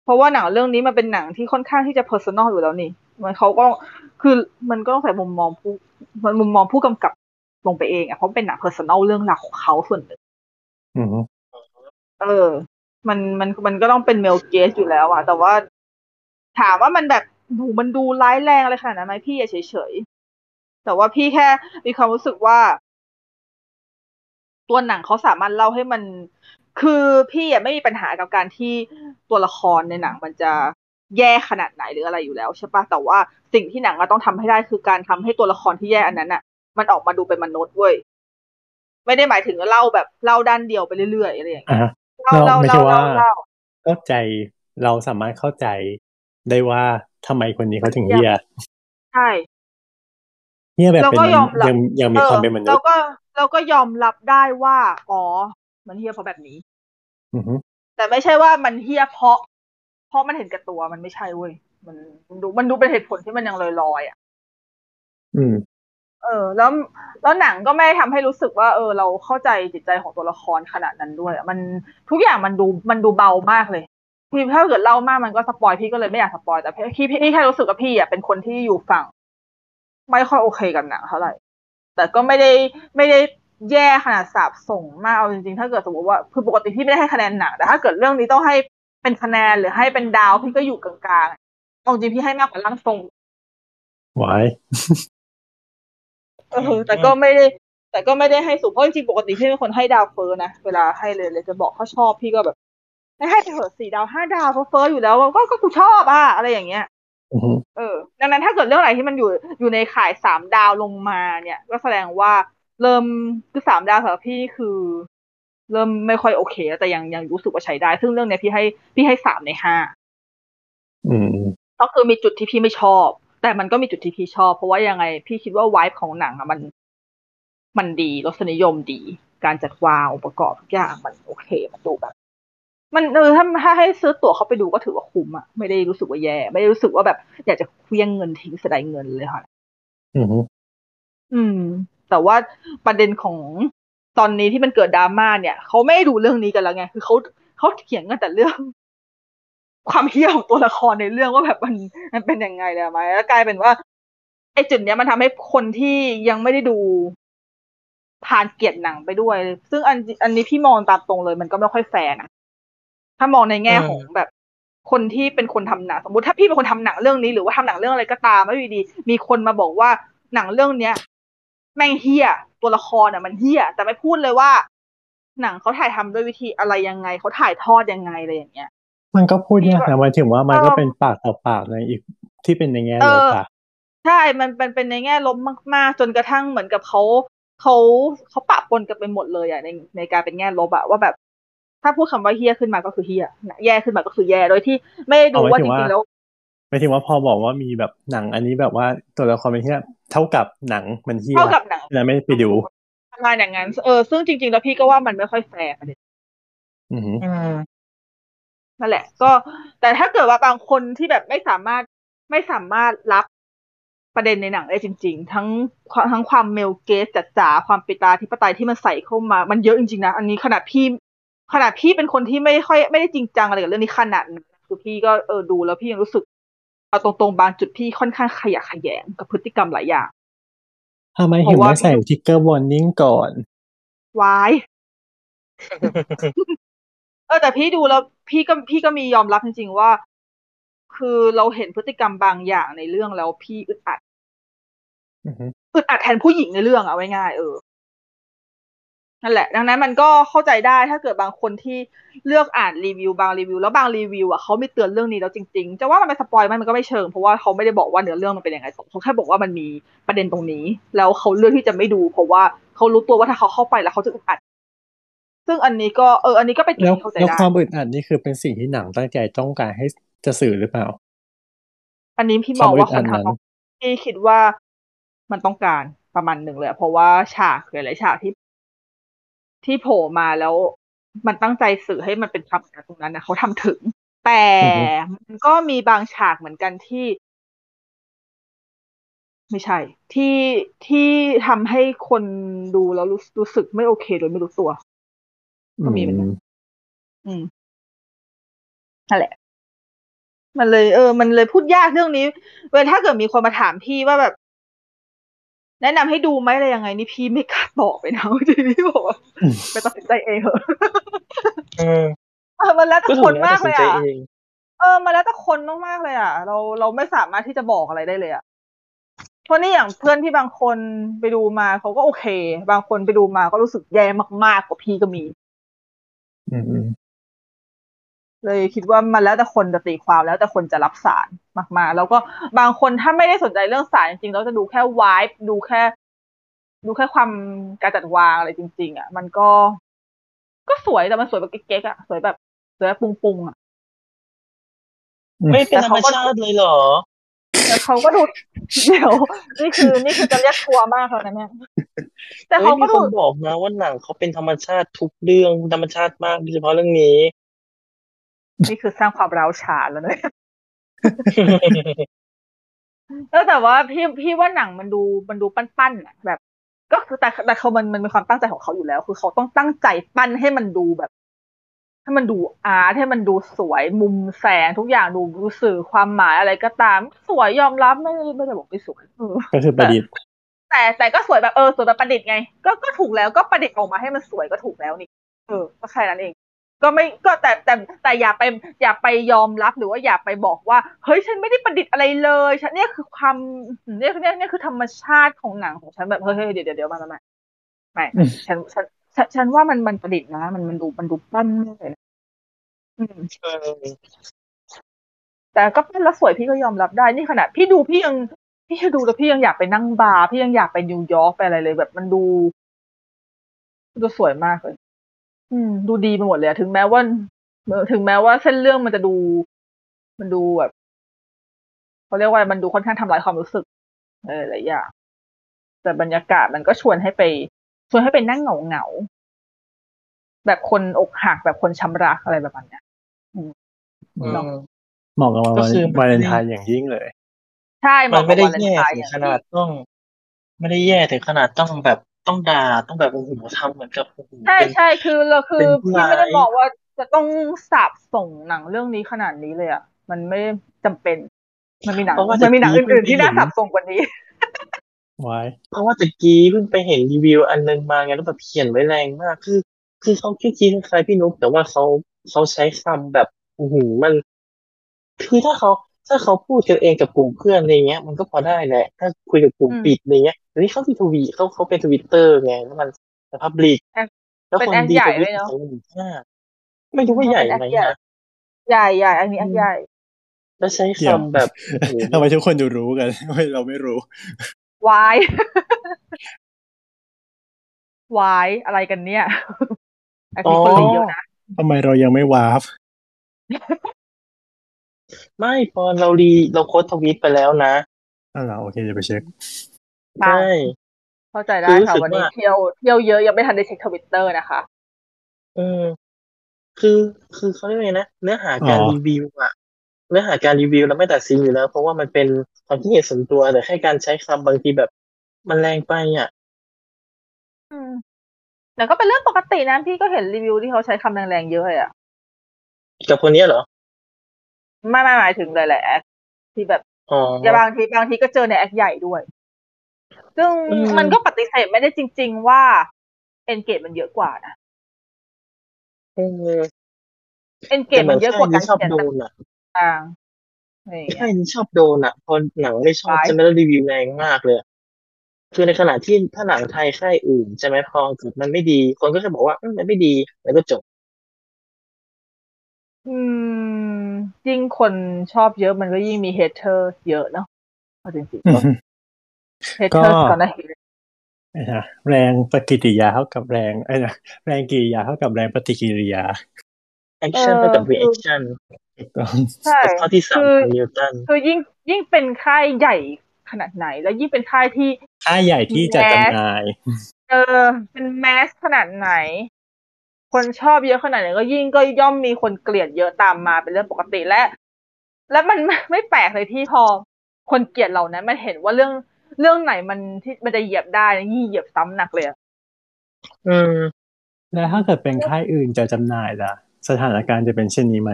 D: เพราะว่าหนังเรื่องนี้มันเป็นหนังที่ค่อนข้างที่จะ personal อยู่แล้วนี่ มันเขาก็คือมันก็ต้องใส่มุมมองผู้มันมุมมองผู้กำกับลงไปเองอะเพราะเป็นหนัง personal เรื่องราวของเขาส่วนหนึ่ง
B: อืม
D: เออ มันมันมันก็ต้องเป็น male gaze อยู่แล้วอะแต่ว่า ถามว่ามันแบบดูมันดูร้ายแรงอะไรขนาดนั้นไหมพี่อะเฉยๆแต่ว่าพี่แค่มีความรู้สึกว่า ตัวหนังเขาสามารถเล่าให้มัน คือพี่อะไม่มีปัญหากับการที่ตัวละครในหนังมันจะแย่ขนาดไหนหรืออะไรอยู่แล้วใช่ปะแต่ว่าสิ่งที่หนังอะต้องทำให้ได้คือการทำให้ตัวละครที่แย่อันนั้นอะมันออกมาดูเป็นมนุษย์เว้ยไม่ได้หมายถึงเล่าแบบเล่าด้านเดียวไปเรื่อยๆอะไรอย่างเงี้ย
B: อะ
D: เล่าเล่า
B: ไม่
D: เล่า
B: ใช่ว่า
D: เล่าเล่า
B: เข้าใจเราสามารถเข้าใจได้ว่าทำไมคนนี้เขาถึงเฮีย
D: ใช่
B: เฮียแบบ
D: เรา
B: เป็น
D: ก็
B: มนุ
D: ยอ
B: ษ
D: ม
B: ย์
D: รับ
B: ยังยังมีความเป็นมนุษ
D: เรา
B: ย์
D: ก็เราก็ยอมรับได้ว่า อ๋อ มันเฮี้ยเพราะแบบนี้
B: อือฮึ
D: แต่ไม่ใช่ว่ามันเฮี้ยเพราะ เพราะมันเห็นแกับตัวมันไม่ใช่เว้ยมันมันดูมันดูเป็นเหตุผลที่มันยังลอยๆอะ
B: อืม
D: เออ แล้วแล้วหนังก็ไม่ได้ทำให้รู้สึกว่า เออ เราเข้าใจจิตใจของตัวละครขนาดนั้นด้วยอะมันทุกอย่างมันดูมันดูเบามากเลยพี่ถ้าเกิดเล่ามากมันก็ spoil พี่ก็เลยไม่อยาก spoil แต่พี่พี่พี่แค่รู้สึกว่าพี่อะเป็นคนที่อยู่ฝั่ง ไม่ค่อยโอเคกับหนังเท่าไหร่แต่ก็ไม่ได้ไม่ได้ แย่ขนาดสาปส่งมากเอาจริงๆ ถ้าเกิดสมมติว่าคือปกติพี่ไม่ได้ให้คะแนนหนังแต่ถ้าเกิดเรื่องนี้ต้องให้เป็นคะแนนหรือให้เป็นดาวพี่ก็อยู่กลางๆเอาจริงพี่ให้มากกว่าร่างทรง
B: ไว้
D: เออแต่ก็ไม่ได้ แต่ก็ไม่ได้ให้สูงเพราะจริงๆปกติพี่เป็นคนให้ดาวเฟอร์นะเวลาให้เลยเลยจะบอกเขาชอบพี่ก็แบบไม่ให้ไปเถอะสี่ดาวห้าดาวเพราะเฟอร์อยู่แล้วก็ก็กูชอบอะอะไรอย่างเงี้ย
B: อือฮึ
D: เออ ดังนั้นถ้าเกิดเรื่องไหนที่มันอยู่อยู่ในข่ายสามดาวลงมาเนี่ย ก็แสดงว่า เริ่มคือสามดาวสำหรับพี่คือ เริ่มไม่ค่อยโอเคแล้วแต่ยังยังรู้สึกว่าใช้ได้ ซึ่งเรื่องเนี้ยพี่ให้พี่ให้สามในห้า
B: อืม
D: ก็คือมีจุดที่พี่ไม่ชอบ แต่มันก็มีจุดที่พี่ชอบ เพราะว่ายังไง พี่คิดว่าวายของหนังอะมัน มันดีรสนิยมดี การจัดวางองค์ประกอบทุกอย่างมันโอเคมันดูแบบมันเออถ้าถ้าให้ซื้อตั๋วเขาไปดูก็ถือว่าคุ้มอะไม่ได้รู้สึกว่าแย่ ไม่ได้รู้สึกว่าแบบ อยากจะเคลี้ยงเงินทิ้งเสียดายเงินเลยค่ะ
B: อือฮึ
D: อืม แต่ว่าประเด็นของตอนนี้ที่มันเกิดดราม่าเนี่ยเขาไม่ได้ดูเรื่องนี้กันแล้วไง คือเขาเขาเถียงกันแต่เรื่อง ความเฮี้ยของตัวละครในเรื่องว่าแบบมันมันเป็นยังไงเลยไหมแล้วกลายเป็นว่าไอ้จุดเนี้ยมันทำให้คนที่ยังไม่ได้ดูผ่านเกลียดหนังไปด้วย ซึ่งอันอันนี้พี่มองตามตรงเลย มันก็ไม่ค่อยแฟร์นะถ้ามองในแง่ของแบบคนที่เป็นคนทำหนังสมมติถ้าพี่เป็นคนทำหนังเรื่องนี้หรือว่าทำหนังเรื่องอะไรก็ตามไม่อยู่ดี มีคนมาบอกว่าหนังเรื่องเนี้ย แม่งเฮี้ยตัวละครอะมันเฮี้ยแต่ไม่พูดเลยว่า หนังเขาถ่ายทำด้วยวิธีอะไรยังไงเขาถ่ายทอดยังไงอะไรอย่างเงี้ย
B: มันก็พูดยากนะหมายถึงว่ามัน
D: เออ
B: ก็เป็นปากต่อปากในอีกที่เป็นในแง่ลบอะ
D: ใช่ มันเป็นเป็นในแง่ลบมาก ๆ จนกระทั่งเหมือนกับเขาเขาเขาปะปนกันไปหมดเลยอะในในการเป็นแง่ลบอะว่าแบบ ถ้าพูดคำว่าเฮี้ยขึ้นมาก็คือเฮี้ยแย่ขึ้นมาก็คือแย่โดยที่ไม่ได้ดู
B: เอาไว้
D: ว่า
B: ถึ
D: จ
B: งว่า
D: ริงๆแล้ว
B: หมายถึงว่าพอบอกว่ามีแบบหนังอันนี้แบบว่าตัวละครเป็นเฮีย เท่ากับหนังมันเฮีย
D: เท่ากับหนัง
B: แล้วไม่ได้ไปดู
D: ประมาณอย่างนั้นเออซึ่งจริง ๆ แล้วพี่ก็ว่ามันไม่ค่อยแฟร์ประเด็น
B: อือฮึ
C: อืม
D: นั่นแหละ ก็ แต่ถ้าเกิดว่าบางคนที่แบบไม่สามารถไม่สามารถรับประเด็นในหนังได้จริง ๆ ทั้งทั้งความเมลเกสจัดจ๋าความปิตาธิปไตยที่มันใส่เข้ามา มันเยอะจริงๆนะอันนี้ขนาดพี่ขนาดพี่เป็นคนที่ไม่ค่อยไม่ได้จริงจังอะไรกับเรื่องนี้ขนาดนั้นคือพี่ก็เออดูแล้วพี่ยังรู้สึก เอาตรงๆบางจุดพี่ค่อนข้างขยะแขยงกับพฤติกรรมหลายอย่าง
B: ทำไม
D: เพ
B: ถึง
D: ราะว่า
B: ไม่ใส่ทิกเกอร์วอร์นิ่งก่อน
D: วายเออแต่พี่ดูแล้วพี่ก็พี่ก็มียอมรับจริงๆว่า คือเราเห็นพฤติกรรมบางอย่างในเรื่องแล้วพี่อึดอัด
B: อือฮึ
D: อึดอัดแทนผู้หญิงในเรื่องอะไว้ง่ายเออ นั่นแหละ ดังนั้นมันก็เข้าใจได้ถ้าเกิดบางคนที่เลือกอ่านรีวิวบางรีวิว แล้วบางรีวิวอะเขาไม่เตือนเรื่องนี้แล้วจริงๆ จะว่ามันเป็น spoil ไหมมันก็ไม่เชิง เพราะว่าเขาไม่ได้บอกว่าเนื้อเรื่องมันเป็นยังไงเขาแค่บอกว่ามันมีประเด็นตรงนี้ แล้วเขาเลือกที่จะไม่ดู เพราะว่าเขารู้ตัวว่าถ้าเขาเข้าไปแล้วเขาจะอึดอัด ซึ่งอันนี้ก็เอออันนี้ก็เป็นจุด
B: แล้ว
D: ที่เข้าใจ
B: แล้ว
D: ได้
B: ความอึดอัดนี่คือเป็นสิ่งที่หนังตั้งใจต้องการให้จะสื่อหรือเปล่า
D: อันนี้พี่มองว่า
B: ค
D: ควา
B: ม
D: น
B: อึดอัดนั้น
D: ทำพี่คิดว่ามันต้องการประมาณหนึ่งเลยอะเพราะว่าฉากหลายๆฉากที่ ที่โผล่มาแล้ว มันตั้งใจสื่อให้มันเป็นความอึดอัดตรงนั้นนะเขาทำถึง แต่มันก็มีบางฉากเหมือนกันที่ ไม่ใช่ ที่ที่ทำให้คนดูแล้วรู้รู้สึกไม่โอเคโดยไม่รู้ตัว ก็มีเหมือนกันอืมนั่นแหละมันเลยเออ มันเลยพูดยากเรื่องนี้เวลาถ้าเกิดมีคนมาถามพี่ว่าแบบ แนะนำให้ดูไหมอะไรยังไง นี่พี่ไม่กล้าบอกไปนะจริงๆพี่บอกว่าไปตัดสินใจเองเหอะ
C: เออ
D: เออมันแล้วแต่
C: ก็
D: ค
C: ถูก
D: น
C: แล้ว
D: มา
C: ตั
D: ก
C: ด
D: เล
C: สิน
D: ย
C: ใจ
D: อะ
C: เอง
D: เออมันแล้วแต่คนมากๆเลยอะ เราเราไม่สามารถที่จะบอกอะไรได้เลยอะเพราะนี่อย่างเพื่อนที่บางคนไปดูมาเขาก็โอเค บางคนไปดูมาก็รู้สึกแย่มากๆกว่าพี่ก็มี
B: อืมอืม
D: เลยคิดว่ามันแล้วแต่คนจะตีความแล้วแต่คนจะรับสารมากๆ แล้วก็บางคนถ้าไม่ได้สนใจเรื่องสารจริงๆเราจะดูแค่วายดูแค่ ดูแค่ความการจัดวางอะไรจริง ๆ อะ มันก็ก็สวยแต่มันสวยแบบเก๊กๆอะสวยแบบสวยแบบปุงๆอะ
C: ไม่เป็นธรรมชาติเลยเหรอ
D: แต่เขาก็ดูเดี๋ยว นี่คือ นี่คือจะเรียกทัวร์มากแล้วนะเนี่ยแต่
C: เฮ้
D: เขา
C: ย
D: ก็
C: มีค
D: ดู
C: นบอกนะว่าหนังเขาเป็นธรรมชาติทุกเรื่องธรรมชาติมากโดยเฉพาะเรื่องนี้
D: นี่คือสร้างความร้าวฉานแล้วเนี่ยเออแต่ว่าพี่พี่ว่าหนังมันดูมันดูปั้นๆอะแบบ ก็คือแต่แต่เขามันมันมีความตั้งใจของเขาอยู่แล้ว คือเขาต้องตั้งใจปั้นให้มันดูแบบให้มันดูอาร์ตให้มันดูสวยมุมแสงทุกอย่างดูดูสื่อความหมายอะไรก็ตาม สวยยอมรับไม่ได้ไม่ได้บอกไม่สวยเออ
B: ก็คือประดิษฐ์
D: แต่แต่ก็สวยแบบเออสวยแบบประดิษฐ์ไง ก็ก็ถูกแล้วก็ประดิษฐ์ออกมาให้มันสวยก็ถูกแล้วนี่เออก็แค่นั้นเอง ก็ไม่ก็แต่แต่แต่อย่าไปอย่าไปยอมรับหรือว่าอย่าไปบอกว่า เฮ้ยฉันไม่ได้ประดิษฐ์อะไรเลยฉันเนี่ยคือความเนี่ยเนี่ยเนี่ยคือธรรมชาติของหนังของฉันแบบเฮ้ยเฮ้ยเดี๋ยวเดี๋ยวเดี๋ยวมามามาไม่ฉันฉันฉันฉันว่ามันมันประดิษฐ์นะมันมันดูมันดูปั้นมากเลยนะอืม
C: เออ
D: แต่ก็เป็นแล้วสวยพี่ก็ยอมรับได้นี่ขนาดพี่ดูพี่ยังพี่ดูแล้วพี่ยังอยากไปนั่งบาร์พี่ยังอยากไปนิวยอร์กไปอะไรเลย แบบมันดูดูสวยมากเลย อืม ดูดีไปหมดเลยอะถึงแม้ว่าถึงแม้ว่าเส้นเรื่องมันจะดู มันดูแบบเขาเรียกว่ามันดูค่อนข้างทำลายความรู้สึก เออหลายอย่างแต่บรรยากาศมันก็ชวนให้ไป ชวนให้ไปนั่งเหงาเหงาๆแบบคนอกหักแบบคนช้ำรักอะไรแบบนั้นเนี่ย
C: อืม
B: เหมาะกับวัน
C: ก็คือมัน
B: วาเลน
C: ไม่ได้
B: ไทน์อย่างยิ่งเลย
D: ใช่เห
C: มัน
D: มาะ
C: ไม่
D: กับ
C: ได้
D: วาเลน
C: แย่
D: ไทน์
C: ถึ
D: องย่าง
C: ขนาด
D: ยิ่ง
C: ต้อง ไม่ได้แย่ถึงขนาดต้องแบบ ต้องด่าต้องแบบโอ้โหทำเหมือนกับโอ้โห
D: ใช่
C: เป็น
D: ใช่คือเราคือ
C: เป็นผู้
D: พี่ไม่ได้
C: ร้าย
D: บอกว่าจะต้องสาบส่งหนังเรื่องนี้ขนาดนี้เลยอะมันไม่จำเป็น มันมีหนัง
C: เพราะว่า
D: มันมีหนัง
C: ตะกี้
D: อื่นๆที่น่า
C: เพิ่งไปเห็น
D: สาบส่งกว่านี้
B: ไว้
C: เพราะว่าตะกี้เพิ่งไปเห็นรีวิวอันนึงมาไงแล้วแบบเขียนไว้แรงมาก คือ คือเขาคิดคิดคล้ายๆพี่นุ๊กแต่ว่าเขาเขาใช้คำแบบโอ้โหมัน คือถ้าเขาถ้าเขาพูดกันเองกับกลุ่มเพื่อนอะไรเงี้ย มันก็พอได้แหละ ถ้าคุยกับกลุ่ม
D: อืม
C: ปิดอะไรเงี้ย หรือเขาที่ทวีเขาเขาเป็นทวิตเตอร์ไงแล้วมันพับลิก
D: แอค
C: แล้ว
D: เป็น
C: คน
D: แอค
C: ดี
D: ใหญ่
C: ทวิ
D: เล
C: ต
D: ยเนาะ
C: สองหมื่นห้าไม่รู้ว่าใหญ่ไหมนะ
D: ใหญ่ใหญ่อันนี้อันใหญ่
C: แล้วใช้
B: เดี๋ยว
C: คำแบบโอ้โห
B: ทำไมทุกคนดูรู้กันทำไมเราไม่รู้
D: วายวายอะไรกันเนี่ยอันนี้คนเลยเยอะนะ
B: ทำไมเรายังไม่วาร์ป
C: ไม่พอเรารีเราโค้ดทวิตไปแล้วนะ
B: อะเหรอโอเคเดี๋ยวไปเช็ค
C: ใช่
D: เข้าใจได้
C: คือรู้
D: ค่ะ
C: สึก
D: วันนี้
C: ว่า
D: เที่ยวเที่ยวเยอะยังไม่ทันได้เช็คทวิตเตอร์นะคะ
C: เออ คือคือเขาเรียกไงนะเนื้อหาการ
B: อ๋อ
C: รีวิวอะเนื้อหาการรีวิวเราไม่ตัดสินอยู่แล้ว เพราะว่ามันเป็นความคิดเห็นส่วนตัวแต่แค่การใช้คำบางทีแบบ มันแรงไปอะ
D: อืมแต่ก็เป็นเรื่องปกตินะพี่ก็เห็นรีวิวที่เขาใช้คำแรงๆเยอะเลยอะ
C: กับคนเนี้ยเหรอ
D: ไม่ไม่หมายถึงเลยแหละแอคที่แบบ
C: อ๋อ
D: อย่าบางทีบางทีก็เจอในแอคใหญ่ด้วย ซึ่ง
C: อืม
D: มันก็ปฏิเสธไม่ได้จริง ๆ ว่าเอนเกจมันเยอะกว่านะ
C: เออ
D: เอนเก
C: แต่
D: จ
C: เหมื
D: มั
C: อน
D: นเยอะก
C: ค่า
D: ว่ายการ
C: นี้ชอบ
D: เขียน
C: โดนอะ
D: ต่างๆอะไรอย่างเงี้ย
C: ค่ายนี้ชอบโดนอะ พอหนังไม่ชอบ
D: ร้าย
C: จะไม่ได้รีวิวแรงมากเลยอะคือในขณะที่ถ้าหนังไทยค่ายอื่นใช่ไหมพอเกิดมันไม่ดี คนก็จะบอกว่าอืมมันไม่ดีแล้วก็จบ
D: อืม ยิ่งคนชอบเยอะมันก็ยิ่งมีเฮเทอร์เยอะเนาะเอาจริงๆ ก็เฮเทอร์
B: ก็
D: ก่อนนะ
B: ไอ้นะแรงปฏิกิริยาเท่ากับแรงไอ้นะแรงกิริยาเท่ากับแรงปฏิกิริยา
C: แอ tion เท่ากับ reac tion
B: ถูกต้อง
D: ใช่
C: ข้อที่สาม
D: คือ
C: ของนิวตัน
D: คือยิ่งยิ่งเป็นค่ายใหญ่ขนาดไหน แล้วยิ่งเป็นค่ายที่
B: ค่ายใหญ่ที่จะ
D: mass
B: จำหน่าย
D: เออเป็น mass ขนาดไหน คนชอบเยอะขนาดไหนก็ยิ่งก็ย่อมมีคนเกลียดเยอะตามมาเป็นเรื่องปกติและ และมันไม่แปลกเลยที่พอคนเกลียดเรานั้นมันเห็นว่าเรื่อง เรื่องไหนมันที่มันจะเหยียบได้ยิ่งเหยียบซ้ำหนักเลยอะ
C: อืม
B: แล้วถ้าเกิดเป็นค่ายอื่นจะจำหน่ายล่ะ สถานการณ์จะเป็นเช่นนี้ไหม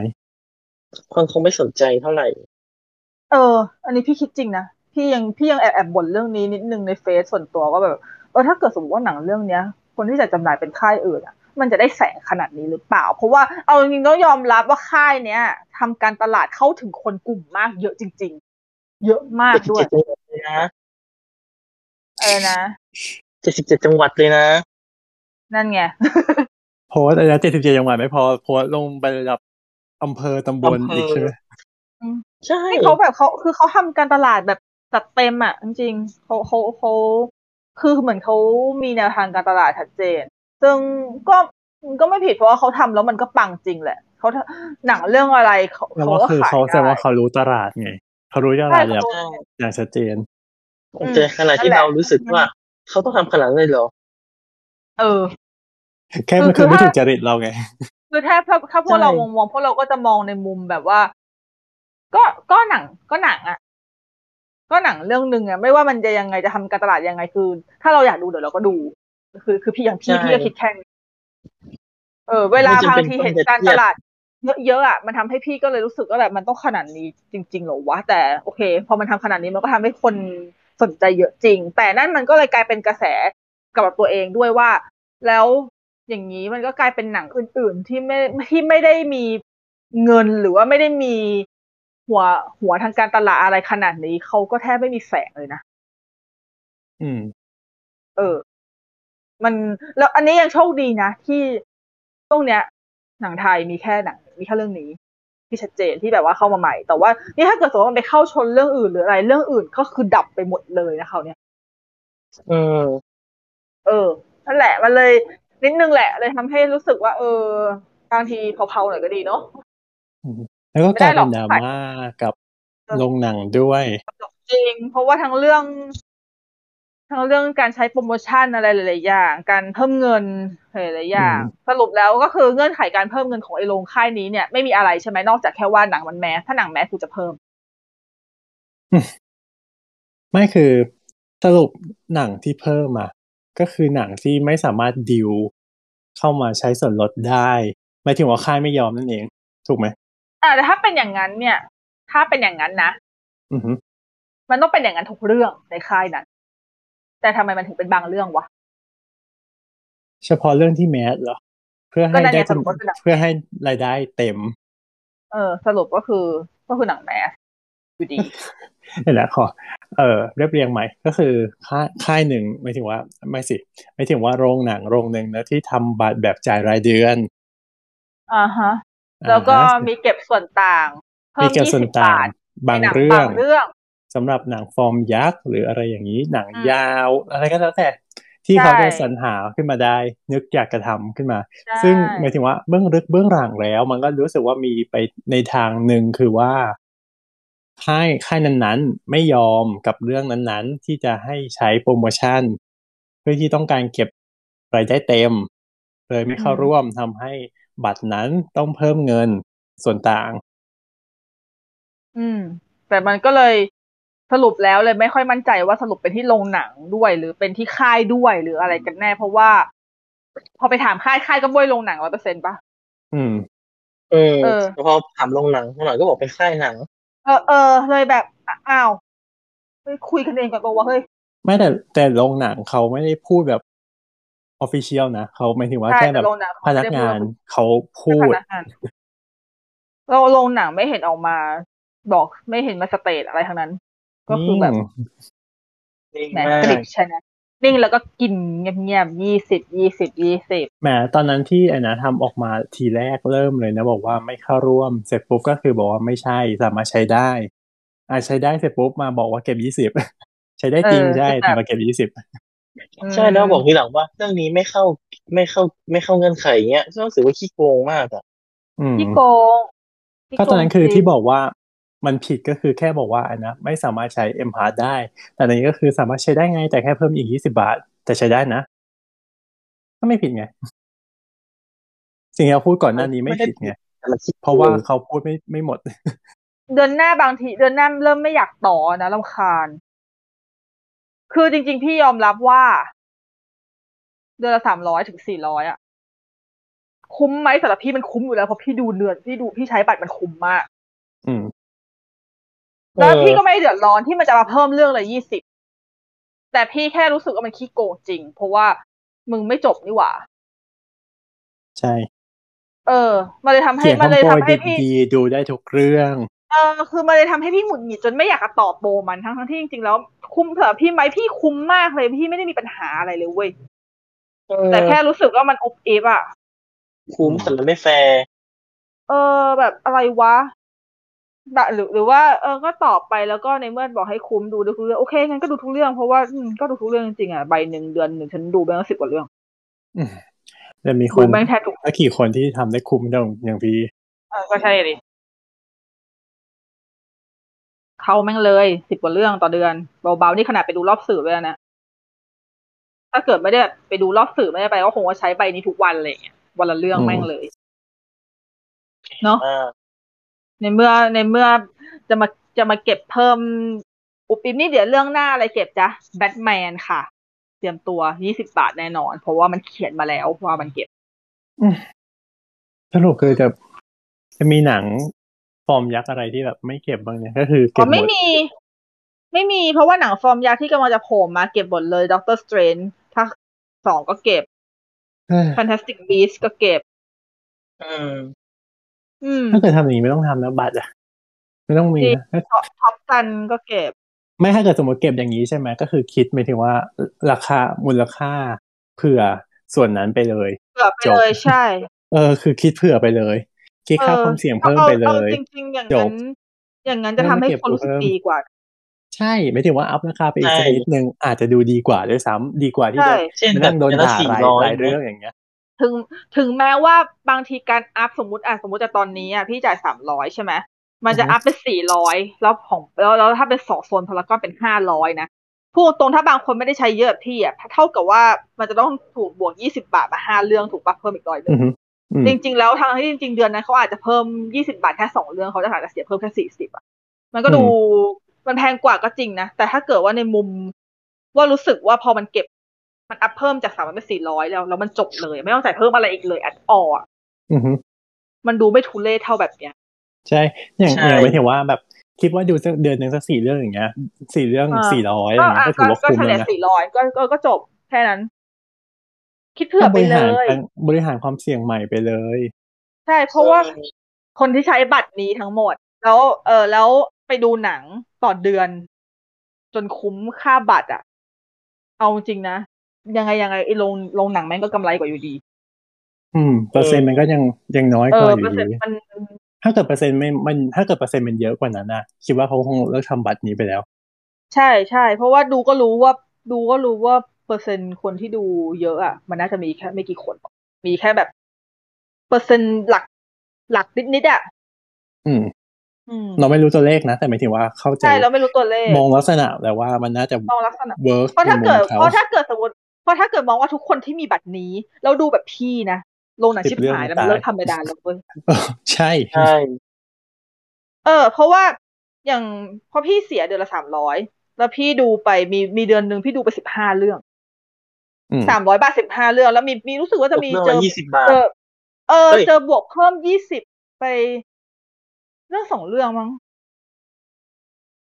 C: คนคงไม่สนใจเท่าไหร่
D: เออ อันนี้พี่คิดจริงนะพี่ยังพี่ยังแอบแอบบ่นเรื่องนี้นิดนึงในเฟซส่วนตัวว่าแบบเออถ้าเกิดสมมติว่าหนังเรื่องเนี้ย คนที่จะจำหน่ายเป็นค่ายอื่นอะ มันจะได้แสงขนาดนี้หรือเปล่า เพราะว่าเอาจริงๆต้องยอมรับว่าค่ายเนี้ยทำการตลาดเข้าถึงคนกลุ่มมากเยอะจริง ๆ เยอะมาก
C: เจ็ดสิบ
D: ด้วย
C: เจ็ดจังหวัดเลยนะ
D: เออนะ
C: เจ็ดสิบเจ็ดจังหวัดเลยนะ
D: นั่นไง
B: โพสต์อะไรเจ็ดสิบเจ็ดจังหวัดไม่พอโพสต์ลงไประดับอำเภอตำบล
C: อำเภออี
B: อีกใช่ไหม
C: ใช่
D: ให้เขาแบบเขาคือเขาทำการตลาดแบบจัดเต็มอะ จริงๆเขาเขาเขาคือเหมือนเขามีแนวทางการตลาดชัดเจน ซึ่งก็ก็ไม่ผิดเพราะว่าเขาทำแล้วมันก็ปังจริงแหละเขาหนังเรื่องอะไรเขา
B: แล้ว
D: เขา
B: ว่า
D: ก็
B: คือ
D: ขาย
B: เขาแสดง
D: ได้
B: ว่าเขารู้ตลาดไงเขารู้ตลาดแบบ
C: ใช่
B: อย่างชัดเจน
C: แต่ขณะที่
D: นั่นแหละ
C: เรารู้สึกว่า เขาต้องทำขนาดนั้นเลยเหรอ
D: เออ
B: แค่มัน
D: คื
B: คือ
D: อ
B: ไม่
D: ถ้า
B: ถูกจริตเราไง
D: คือถ้าถ้าถ้าพวก
C: ใช่
D: เรามองมองพวกเราก็จะมองในมุมแบบว่า ก็ก็หนังก็หนังอะ ก็หนังเรื่องหนึ่งอะ ไม่ว่ามันจะยังไงจะทำการตลาดยังไงคือ ถ้าเราอยากดูเดี๋ยวเราก็ดู คือ คือพี่อย่างพี่
C: ใช่
D: พี่ก็คิดแค่นี้เออ เวลา
C: ไม่จำ
D: บาง
C: เป็น
D: ที
C: ต้อง
D: เห็น
C: จะ
D: การ
C: เที
D: ต
C: ยบ
D: ลาดเยอะๆอะมันทำให้พี่ก็เลยรู้สึกว่าแบบมันต้องขนาดนี้จริงๆเหรอวะแต่โอเค พอมันทำขนาดนี้มันก็ทำให้คน สนใจเยอะจริง แต่นั่นมันก็เลยกลายเป็นกระแสกับตัวเองด้วยว่า แล้วอย่างนี้มันก็กลายเป็นหนังอื่น ๆ ที่ไม่ที่ไม่ได้มีเงินหรือว่าไม่ได้มีหัวหัวทางการตลาดอะไรขนาดนี้เขาก็แทบไม่มีแสงเลยนะ
B: อืม
D: เออ มันแล้วอันนี้ยังโชคดีนะที่ช่วงเนี้ย หนังไทยมีแค่หนังมีแค่เรื่องนี้ ที่ชัดเจนที่แบบว่าเข้ามาใหม่ แต่ว่านี่ถ้าเกิดสมมติว่ามันไปเข้าชนเรื่องอื่นหรืออะไร เรื่องอื่นก็คือดับไปหมดเลยนะเขาวเนี่ย
C: อืม
D: เออนั่นแหละมันเลย นิดนึงแหละ เลยทำให้รู้สึกว่า เออบางทีเผาๆหน่อยก็ดีเนาะ
B: แล้วก็
D: ไม่
B: ก
D: ได้
B: ลาย
D: หร
B: เป็
D: อก
B: นดราม่ากับ
D: เออ
B: โรงหนังด้วย
D: จริงเพราะว่าทั้งเรื่อง ทั้งเรื่องการใช้โปรโมชั่นอะไรหลาย ๆ อย่าง การเพิ่มเงินหลายๆอย่าง
B: อืม
D: สรุปแล้วก็คือเงื่อนไขการเพิ่มเงินของไอ้โรงค่ายนี้เนี่ยไม่มีอะไรใช่ไหมนอกจากแค่ว่าหนังมันแมสถ้าหนังแมสกูจะเพิ่ม
B: ไม่คือสรุปหนังที่เพิ่มมาก็คือหนังที่ไม่สามารถดิวเข้ามาใช้ส่วนลดได้หมายถึงว่าค่ายไม่ยอมนั่นเอง ถูกไหม
D: อ่าแต่ถ้าเป็นอย่างนั้นเนี่ย ถ้าเป็นอย่างนั้นนะ
B: อือฮึ
D: มันต้องเป็นอย่างนั้นทุกเรื่องในค่ายนั้น แต่ทำไมมันถึงเป็นบางเรื่องวะ
B: เฉพาะเรื่องที่แมสเหรอ เพื่อให้
D: ก็นั่นไง
B: ได้
D: สรุปว่าเป็นหนัง
B: เพื่อให้รายได้เต็ม
D: เออ สรุปก็คือก็คือหนังแมสอยู่ดี
B: นี่แหละขอเออเรียบเรียงใหม่ก็คือค่ายค่ายหนึ่งไม่ถึงว่า ไม่สิ ไม่ถึงว่าโรงหนังโรงหนึ่งนะที่ทำบัตรแบบจ่ายรายเดือน
D: อ่าฮะ แล้วก็
B: อ่าฮะ
D: มีเก็บส่วนต่าง เพิ่
B: มี
D: ม
B: เก็บ
D: ยี่
B: ส่ว
D: สิ
B: น
D: บ
B: ต่า
D: บางท
B: บาง
D: ในหนั
B: เรื่อง
D: บางเรื่อง
B: สำหรับหนังฟอร์มยักษ์หรืออะไรอย่างนี้หนัง
D: อืม
B: ยาว อะไรก็แล้วแต่ที่
D: ใช่
B: เขาจะสรรหาขึ้นมาได้ นึกอยากจะทำขึ้นมา
D: ใช่
B: ซึ่งหมายถึงว่าเบื้องลึกเบื้องหลังแล้ว มันก็รู้สึกว่ามีไปในทางหนึ่งคือว่าค่ายค่ายนั้นๆ ไม่ยอมกับเรื่องนั้นๆ ที่จะให้ใช้โปรโมชั่น เพื่อที่ต้องการเก็บรายได้เต็ม เลยไม่เข้าร่วมทำให้บัตรนั้นต้องเพิ่มเงินส่วนต่าง
D: อืม แต่มันก็เลย สรุปแล้วเลยไม่ค่อยมั่นใจว่าสรุปเป็นที่โรงหนังด้วย หรือเป็นที่ค่ายด้วยหรืออะไรกันแน่ เพราะว่า พอไปถามค่ายค่ายก็บวยโรงหนังร้อยเปอร์เซ็นต์ป่ะ
B: อืม
C: เออ
D: เออ
C: แต่พอถามโรงหนังหน่อยก็บอกเป็นค่ายหนัง
D: เออเออเลยแบบอะอ้าวเฮ้ยคุยกันเองก่อนตัวว่าเฮ้ย
B: ไม่แต่แต่โรงหนังเขาไม่ได้พูดแบบออฟฟิเชียลนะเขาหมายถึงว่า
D: ใช่
B: แค่แบบ
D: แต่โรงหนังเขา
B: พ
D: ไม่
B: นัก
D: ได้พูด
B: งานเขาพูด
D: พนักงานเราโรงหนังไม่เห็นออกมา บอกไม่เห็นมาสเตทอะไรทั้งนั้น ก็คือแบบ
C: นิ่ง
D: แหม
C: มาก
D: กริบใช่ไหมนิ่งแล้วก็กินเงียบๆยี่สิบยี่สิบยี่สิบ
B: แหมตอนนั้นที่ไอ้นะทำออกมาทีแรกเริ่มเลยนะ บอกว่าไม่เข้าร่วมเสร็จปุ๊บก็คือบอกว่าไม่ใช่สามารถใช้ได้อ่าใช้ได้เสร็จปุ๊บมาบอกว่าเก็บยี่สิบใช้ได้จริงใช่แต่มาเก็บยี่สิบ
C: ใช่แล้วบอกทีหลังว่า เรื่องนี้ไม่เข้าไม่เข้าไม่เข้าเงื่อนไขเงี้ยซึ่งรู้สึกว่าขี้โกงมากอะ
B: อืม
D: พี่โกงพี่
B: ก็ตอนนั้นคือ
D: จริง
B: ที่บอกว่า มันผิดก็คือแค่บอกว่าอันนะไม่สามารถใช้เอ็มพาร์ได้ แต่อันนี้ก็คือสามารถใช้ได้ไง แต่แค่เพิ่มอีกยี่สิบาทแต่ใช้ได้นะก็ไม่ผิดไง สิ่งที่เราพูดก่อนหน้านี้ไม่ผิดไง
C: แต่มันขี้โกง
B: เพราะว่าเขาพูดไม่ไม่หมด
D: เดือนหน้าบางทีเดือนหน้าเริ่มไม่อยากต่อนะลำคาญ คือจริง ๆ พี่ยอมรับว่า เดือนละสามร้อยถึงสี่ร้อยอะคุ้มไหมสำหรับพี่มันคุ้มอยู่แล้วเพราะพี่ดูเดือนพี่ดูพี่ใช้บัตรมันคุ้มมาก
B: อืม
D: แล้วพี่ก็ไม่เดือดร้อนที่มันจะมาเพิ่มเรื่องละยี่สิบแต่พี่แค่รู้สึกว่ามันขี้โกงจริง เพราะว่ามึงไม่จบนี่หว่า
B: ใช่
D: เออมันเลยทำให้
B: เขียน
D: มันเลย
B: คำโปร
D: ทำให้พี่
B: ดีๆดูได้ทุกเรื่อง
D: เออคือมันเลยทำให้พี่หงุดหงิดจนไม่อยากจะตอบโปรมันทั้งทั้งๆที่จริงๆแล้ว คุ้มเถอะพี่ไหมพี่คุ้มมากเลยพี่ไม่ได้มีปัญหาอะไรเลยเว้ย
C: เออ
D: แต่แค่รู้สึกว่ามันอบเอฟอะ
C: คุ้มแต่มันไม่แฟร์
D: เออแบบอะไรวะแบบ หรือหรือว่าเออก็ตอบไปแล้วก็ในเมื่อบอกให้คุ้มดูดูทุกเรื่องโอเคงั้นก็ดูทุกเรื่องเพราะว่าอืมก็ดูทุกเรื่องจริงๆอะใบหนึ่งเดือนหนึ่งฉันดูไปตั้งสิบกว่าเรื่อง
B: อืมแต่มีค
D: ดู
B: น
D: แม่งแทบทุก
B: ถ้ากี่คนที่ทำได้คุ้มอย่างอย่างพี่
D: เออก็ใช่ดิเข้าแม่งเลยสิบกว่าเรื่องต่อเดือนเบาๆนี่ขนาดไปดูรอบสื่อเลยนะถ้าเกิดไม่ได้ไปดูรอบสื่อไม่ได้ไปก็คงว่าใช้ใบนี้ทุกวันอะไรอย่างเงี้ยวันละเรื่องแม่งเลย เนอะ
C: มาก
D: ในเมื่อในเมื่อจะมาจะมาเก็บเพิ่ม อุปปิมนี่เดี๋ยวเรื่องหน้าอะไรเก็บจ๊ะแบทแมนค่ะ เตรียมตัวยี่สิบบาทแน่นอน เพราะว่ามันเขียนมาแล้วว่ามันเก็บ
B: อืมสรุปคือจะจะมีหนังฟอร์มยักษ์อะไรที่แบบไม่เก็บบ้างเนี่ยก็คือ
D: อ๋
B: เก็
D: บ
B: หม
D: ไม่มี ไม่มีเพราะว่าหนังฟอร์มยักษ์ที่กำลังจะโผล่มาเก็บหมดเลย Doctor Strange ภาคสองก็เก็บ
B: เอ้ย
D: Fantastic Beasts ก็เก็บ
C: อืม
D: อืม
B: ถ้าเกิดทำอย่างนี้ไม่ต้องทำแล้วบัตรอะไม่ต้องมีนะ
D: ท็อปท็อปซันก็เก็บ
B: ไม่ถ้าเกิดสมมติเก็บอย่างนี้ใช่ไหมก็คือคิดไปถึงว่าราคามูลค่าเผื่อส่วนนั้นไปเลย
D: เกือบไป
B: จบ
D: เลยใช่
B: เออ คือคิดเผื่อไปเลย คิดค่าความเสี่ยงเพิ่มไปเล
D: อ
B: ย
D: อาจริงๆอย่าง
B: จ
D: นั้
B: บ
D: นอย่างนั้นจะทำให้คนรู้สึกดีกว่า
B: ใช่ไม่ถึงว่าอัพราคาไปอีก
C: ใช่
B: สักนิดนึงอาจจะดูดีกว่าด้วยซ้ำดีกว่าที่
D: ใช่
B: จะ
C: เช่น
B: มา
C: แบ
B: นั่
C: บ
B: งโดน
C: เดือนละ
B: ด่า
C: สี่
B: ราย
C: ร้อย
B: รายเรื่องอย่างเงี้ย
D: ถึงถึงแม้ว่าบางทีการอัพสมมติอะสมมติจะตอนนี้อะพี่จ่ายสามร้อยใช่ไหมมันจะ
B: อือฮึ
D: อัพเป็นสี่ร้อยแล้วของแล้วแล้วถ้าเป็นสองโซนพารากอนเป็นห้าร้อยนะพูดตรงถ้าบางคนไม่ได้ใช้เยอะแบบพี่อะเท่ากับว่ามันจะต้องถูกบวกยี่สิบาทมาห้าเรื่องถูกปะเพิ่มอีกร้อยหนึ่
B: อื
D: ง
B: อฮึอืม
D: จริง ๆ แล้วทางที่จริง ๆ เดือนนั้นเขาอาจจะเพิ่มยี่สิบาทแค่สองเรื่องเขาจะอาจจะเสียเพิ่มแค่สี่สิบอะมันก็ดูมันแพงกว่าก็จริงนะแต่ถ้าเกิดว่าในมุมว่ารู้สึกว่าพอมันเก็บ มันอัพเพิ่มจากสามร้อยเป็นสี่ร้อยแล้วแล้วมันจบเลย ไม่ต้องจ่ายเพิ่มอะไรอีกเลยอัดอออะ
B: อือฮึ
D: มันดูไม่ทุเรศเท่าแบบเนี้ย
B: ใช่ อย่าง
C: ใช่
B: อย่างไม่ถึงว่าแบบคิดว่าดูสักเดือนหนึ่งสักสี่เรื่องอย่างเงี้ยสี่เรื่อง
D: อ่า
B: สี่ร้อยอะไรเงี้ยก็ถือว่า
D: ก็
B: คุ้ม
D: เฉ
B: แล้
D: ลี่
B: วยนะ
D: สี่ร้อยก็ก็ก็จบแค่นั้น คิดเผื่อ
B: ก็บ
D: ไป
B: ริ
D: เล
B: หาร
D: ย
B: การบริหารความเสี่ยงใหม่ไปเลย
D: ใช่ เพราะว่าคนที่ใช้บัตรนี้ทั้งหมด แล้ว เออแล้วไปดูหนังต่อเดือน จนคุ้มค่าบัตรอะ เอาจริงนะ ยังไงยังไงไอ้โรงโรงหนังแม่งก็กำไรกว่าอยู่ดี
B: อืมเปอร์เซ็นต์มันก็ยังยังน้อย
D: เอก
B: ว่า
D: อ
B: อ
D: เปอร์เซ็น
B: ยู่ดี
D: ต์มัน
B: ถ้าเกิดเปอร์เซ็นต์ไม่มันถ้าเกิดเปอร์เซ็นต์มันเยอะกว่านั้นนะคิดว่าเขาคงเลิกทำบัตรนี้ไปแล้ว
D: ใช่ใช่เพราะว่าดูก็รู้ว่าดูก็รู้ว่าเปอร์เซ็นต์คนที่ดูเยอะอะมันน่าจะมีแค่ไม่กี่คน มีแค่แบบ เปอร์เซ็นต์หลักหลักนิดนิดๆอะ
B: อืม
D: อืม
B: เราไม่รู้ตัวเลขนะ แต่หมายถึงว่าเข้าใจ
D: ใช่เราไม่รู้ตัวเลข
B: มองลักษณะแล้วว่ามันน่าจะ
D: มองลักษณะ
B: เวิร์ก
D: เพราะถ้า
B: ในมุ
D: เกิ
B: ม
D: ด
B: เขา
D: เพราะถ้าเกิดสมมติ เพราะถ้าเกิดมองว่าทุกคนที่มีบัตรนี้แล้วดูแบบพี่นะโรงหนัง
B: สิ
D: ชิ
B: บบเรื่อง
D: หายแล้ว
B: ตาย
D: มันเลิกทำไม่ได้แล้วเว้ย
B: เออใช่
C: ใช่
D: เออ เพราะว่าอย่างพอพี่เสียเดือนละสามร้อยแล้วพี่ดูไปมีมีเดือนหนึ่งพี่ดูไปสิบห้าเรื่อง
B: อืม
D: สามร้อยบาทสิบห้าเรื่อง แล้วมีมีรู้สึกว่าจะมี
C: เรื่อง
D: เจ
C: ละ
D: อ
C: ยี่สิบบาท
D: เจอเออ
C: เฮ้ย
D: เจอบวกเพิ่มยี่สิบไป เรื่องสองเรื่องมั้ง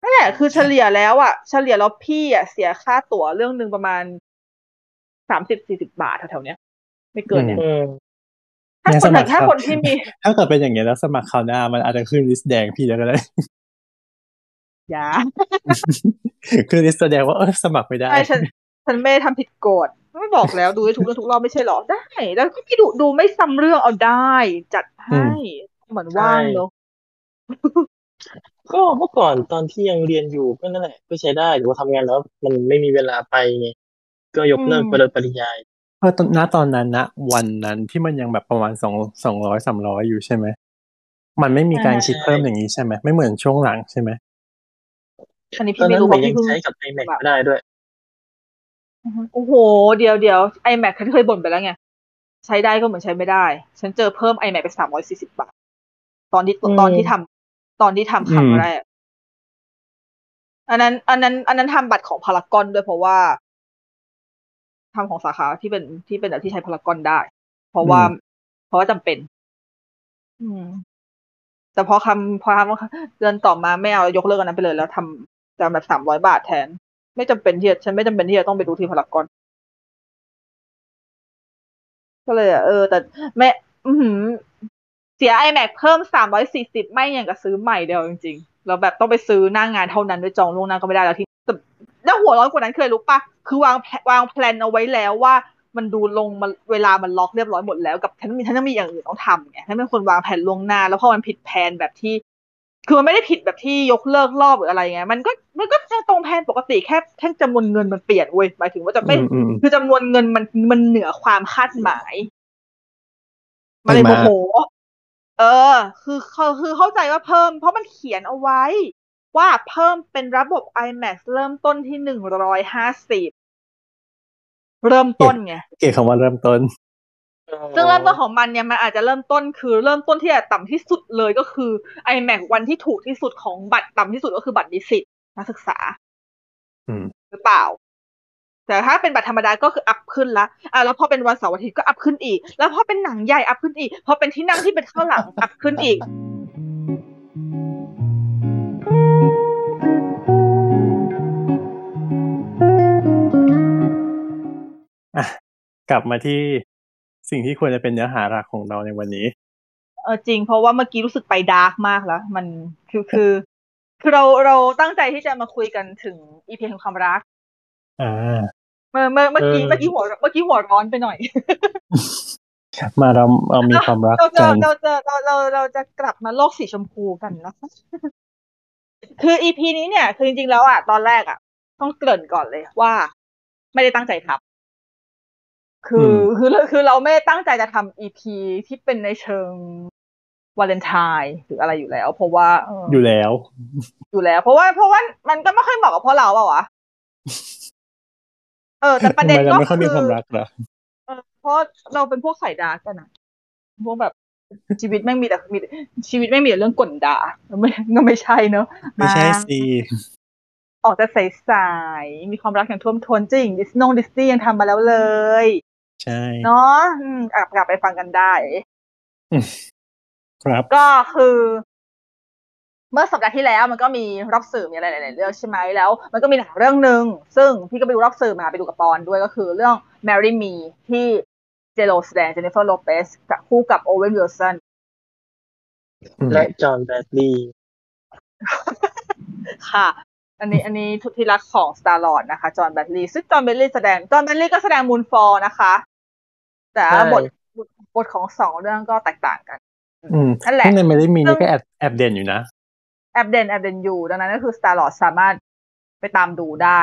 D: นั่นแหละคือเฉลี่ยแล้วอะ เฉลี่ยแล้วพี่อะเสียค่าตั๋วเรื่องหนึ่งประมาณ สามสิบสี่สิบาทแถวๆเนี้ย ไม่เกินเนี่ย
C: อืม
D: ถ้า
B: งั้น
D: คน
B: สมัคร
D: ถ้า
B: เข้า
D: คนที่มี
B: ถ้าเกิดเป็นอย่างเงี้ยแล้วสมัครคราวหน้ามันอาจจะขึ้น list แดงพี่แล้วก็ได้
D: ยา
B: คือ list แสดงว่าเออสมัครไม่ได้
D: ใช่ฉันฉันไม่ได้ทำผิดกฎไม่บอกแล้วดูได้ทุกเรื่องทุกรอบไม่ใช่หรอได้แล้วก็ไม่ดูดูไม่ซ้ำเรื่องเอาได้ จัดให้เหมือนว่างเนอะ
C: ก็เมื่อก่อนตอนที่ยังเรียนอยู่ก็นั่นแหละก็ใช้ได้หรือว่าทำงานแล้ว มันไม่มีเวลาไปไง ก็ยกเลิกไปเลยปริยาย
B: เพราะตอนณตอนนั้นนะวันนั้นที่มันยังแบบประมาณสองสองร้อยสามร้อยอยู่ใช่ไหมมันไม่มีการคิดเพิ่มอย่างนี้ใช่ไหมไม่เหมือนช่วงหลังใช่ไหม
D: อันนี้
C: ตอ
D: พี่
C: น
D: ไม่
C: นั้น
D: รู้
C: ผม
D: ว่า
C: ยั
D: พี่
C: ง
D: เพิ่ง
C: ใช้กับ iMac ไม่ได้ด้วย
D: โอ้โห เดี๋ยวเดี๋ยวไอแม็กเคยบ่นไปแล้วไงใช้ได้ก็เหมือนใช้ไม่ได้ ฉันเจอเพิ่มไอแม็กไปสามร้อยสี่สิบาท ตอนที่
C: อืม
D: ตอนที่ทำตอนที่ทำครั้ง
B: อืม
D: แรกอันนั้น อันนั้น อันนั้นทำบัตรของพารากอนด้วยเพราะว่า ทำของสาขาที่เป็นที่เป็นแบบที่ใช้พารากอนได้ เพราะว่า เพราะว่าจำเป็น อืม แต่พอคำพอทำเดือนต่อมาไม่เอายกเลิกอันนั้นไปเลย แล้วทำจำแบบสามร้อยบาทแทน ไม่จำเป็นที่จะฉันไม่จำเป็นที่จะต้องไปดูที่พารากอนก็เลยอะเออ แต่แม่อือเสีย iMac เพิ่มสามร้อยสี่สิบไม่อย่างกับซื้อใหม่เดียวจริงๆแล้วแบบต้องไปซื้อหน้างงานเท่านั้นด้วยจองล่วงหน้าก็ไม่ได้แล้วที่ แล้วหัวร้อนกว่านั้นเคยรู้ปะคือวางวางแพลนเอาไว้แล้วว่ามันดูลงมันเวลามันล็อกเรียบร้อยหมดแล้วกับฉันมีฉันยังมีอย่างอื่นต้องทำไงฉันเป็นคนวางแผนล่วงหน้า แล้วพอมันผิดแผนแบบที่ คือมันไม่ได้ผิดแบบที่ยกเลิกรอบหรืออะไรไงมันก็มันก็ตรงแผนปกติแค่แค่จำนวนเงินมันเปลี่ยนเว้ยหมายถึงว่าจะไม่คือจำนวนเงินมันมันเหนือความคาดหมายมาเลยโมโหเออ คือคือเข้าใจว่าเพิ่ม เพราะมันเขียนเอาไว้ ว่าเพิ่มเป็นระบบ iMac เริ่มต้นที่หนึ่งร้อยห้าสิบเริ่มต้นไง
B: เกี่ยวคำว่าเริ่มต้น
D: ซึ่งเริ่มต้นของมันเนี่ยมันอาจจะเริ่มต้นคือเริ่มต้นที่ต่ำที่สุดเลยก็คือ iMac วันที่ถูกที่สุดของบัตรต่ำที่สุดก็คือบัตรนิสิตนักศึกษาหรือเปล่า แต่ถ้าเป็นบัตรธรรมดาก็คืออัพขึ้นละอะแล้วพอเป็นวันเสาร์อาทิตย์ก็อัพขึ้นอีก แล้วพอเป็นหนังใหญ่อัพขึ้นอีก พอเป็นที่นั่งที่เป็นข้างหลังอัพขึ้นอีก
B: กลับมาที่สิ่งที่ควรจะเป็นเนื้อหาหลักของเราในวันนี้
D: เออจริง เพราะว่าเมื่อกี้รู้สึกไปดาร์กมากแล้ว มันคือคือคือเราเราตั้งใจที่จะมาคุยกันถึงอีพีแห่งความรัก
B: อ่า
D: เมื่อเมื่อเมื่อกี้เมื่อกี้หัวเมื่อกี้หัวร้อนไปหน่อย
B: มาเราเรามีความรัก
D: กันเราจะเราเราเราจะกลับมาโลกสีชมพูกันนะคืออีพีนี้เนี่ย คือจริงๆแล้วอะตอนแรกอะ ต้องเกริ่นก่อนเลยว่า ไม่ได้ตั้งใจทำ คือคือคือเราไม่ได้ตั้งใจจะทำอีพีที่เป็นในเชิงวาเลนไทน์หรืออะไรอยู่แล้ว เพราะว่า
B: อยู่แล้ว
D: อยู่แล้ว เพราะว่าเพราะว่ามันก็ไม่ค่อยเหมาะกับพวกเราเปล่าวะเออ แต่ประเด็นก็
B: คือมีความรักเหรอ
D: เพราะเราเป็นพวกสายดาร์กันนะพวกแบบชีวิตไม่มีแต่มีชีวิตไม่มีแต่เรื่องกลด่าไม่ก็ไม่ใช่เนอะ
B: ไม่ใช่สิ
D: ออกจะใสๆมีความรักอย่างท่วมท้นจริงดิสนงดิสนีย์ยังทำมาแล้วเลย
B: ใช่
D: เนาะกลับกลับไปฟังกันได้
B: ครับ
D: ก็คือ เมื่อสัปดาห์ที่แล้วมันก็มีรอบสื่อมีอะไรหลาย ๆ เรื่องใช่ไหมแล้ว มันก็มีหนังเรื่องหนึ่งซึ่งพี่ก็ไปดูรอบสื่อมาไปดูกับปอนด้วยก็คือเรื่อง Marry Me ที่เจโรสแดงเจนนิเฟอร์โลเปสกับคู่กับโอเวนวิลสัน
C: และ John Bradley
D: ค่ะ อันนี้อันนี้ทุกที่รักของ Star Lord นะคะ John Bradley ซึ่ง John Bradley แสดง John Bradley ก็แสดง Moonfall นะคะ แต่บทบทของสองเรื่องก็แตกต่างกัน
B: อืมนั่นแหละในไม่ได้มีนี่ก็แอบแอบเด่นอยู่นะ
D: แอบเด่นแอบเด่นอยู่ ดังนั้นก็คือ Star Lord สามารถไปตามดูได้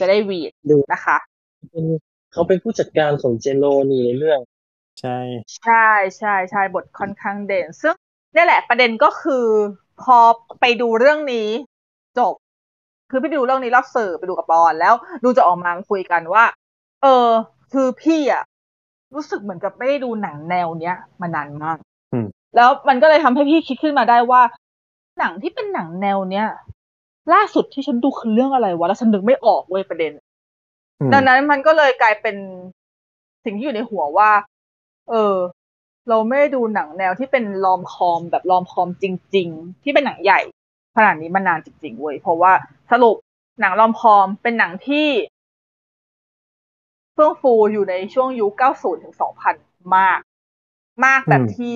D: จะได้วีดดูนะคะ
C: เขาเป็นผู้จัดการของ J.Loนี่ในเรื่อง
B: ใช่
D: ใช่ใช่ใช่บทค่อนข้างเด่น ซึ่งนี่แหละประเด็นก็คือพอไปดูเรื่องนี้ จบ คือไปดูเรื่องนี้รอบสื่อไปดูกับบอลแล้ว ดูจะออกมาคุยกันว่า เออ คือพี่อะรู้สึกเหมือนกับไม่ได้ดูหนังแนวเนี้ยมานานมากแล้วมันก็เลยทำให้พี่คิดขึ้นมาได้ว่า หนังที่เป็นหนังแนวเนี้ยล่าสุดที่ฉันดูคือเรื่องอะไรวะแล้วฉันนึกไม่ออกเว้ยประเด็น ดังนั้นมันก็เลยกลายเป็นสิ่งที่อยู่ในหัวว่า เออ เราไม่ได้ดูหนังแนวที่เป็นลอมคอมแบบลอมคอมจริง ๆ ที่เป็นหนังใหญ่ ขนาดนี้มานานจริงๆเว้ยเพราะว่าสรุปหนังลอมคอมเป็นหนังที่เฟื่องฟูอยู่ในช่วงยุค 90 ถึง 2000 มาก มากแบบที่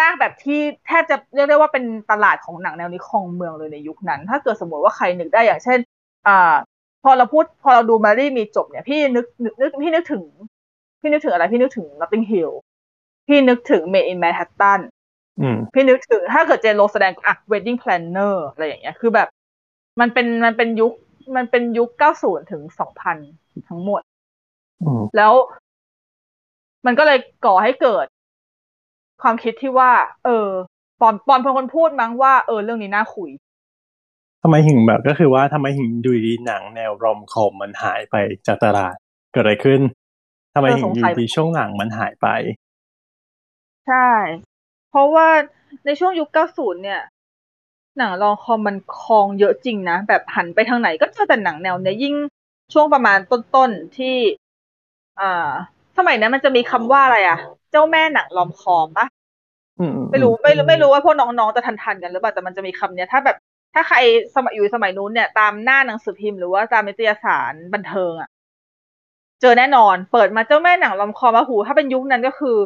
D: มากแบบที่แทบจะเรียกได้ว่าเป็นตลาดของหนังแนวนี้คองเมืองเลยในยุคนั้น ถ้าเกิดสมมติว่าใครนึกได้อย่างเช่น อ่า พอเราพูดพอเราดูมารี่มีจบเนี่ย พี่นึกนึกพี่นึกถึง พี่นึกถึงอะไร พี่นึกถึง Notting Hill พี่นึกถึง Made in Manhattan พี่นึกถึงถ้าเกิดเจนโรแสดงอะ Wedding Planner อะไรอย่างเงี้ยคือแบบ มันเป็นมันเป็นยุคมันเป็นยุค 90 ถึง 2000 ทั้งหมด แล้ว มันก็เลยก่อให้เกิด ความคิดที่ว่า เออ ปอนปอนเป็นคนพูดมั้งว่า เออ เรื่องนี้น่าคุย
B: ทำไมถึงแบบก็คือว่าทำไมถึงดูดีหนังแนวรอมคอมมันหายไปจากตลาด เกิดอะไรขึ้นทำไมถึงอยู่ดีช่วงหลังมันหายไป
D: ใช่ เพราะว่าในช่วงยุคเก้าศูนย์เนี่ย หนังรองคอมมันคลองเยอะจริงนะ แบบหันไปทางไหนก็เจอแต่หนังแนวเนี้ยยิ่งช่วงประมาณต้นๆที่ อ่า สมัยนั้นมันจะมีคำว่าอะไรอะเจ้าแม่หนังลอมคอมปะ
B: อืมอื
D: ไม่รู้ไม่รู้ไม่รู้ว่าพวกน้องๆจะทันทันกันหรือเปล่าแต่มันจะมีคำเนี้ย ถ้าแบบถ้าใครสมัยอยู่สมัยนู้นเนี่ย ตามหน้าหนังสือพิมพ์หรือว่าตามนิตยสารบันเทิงอะเจอแน่นอน เปิดมาเจ้าแม่หนัง romcom มาหู ถ้าเป็นยุคนั้นก็คือ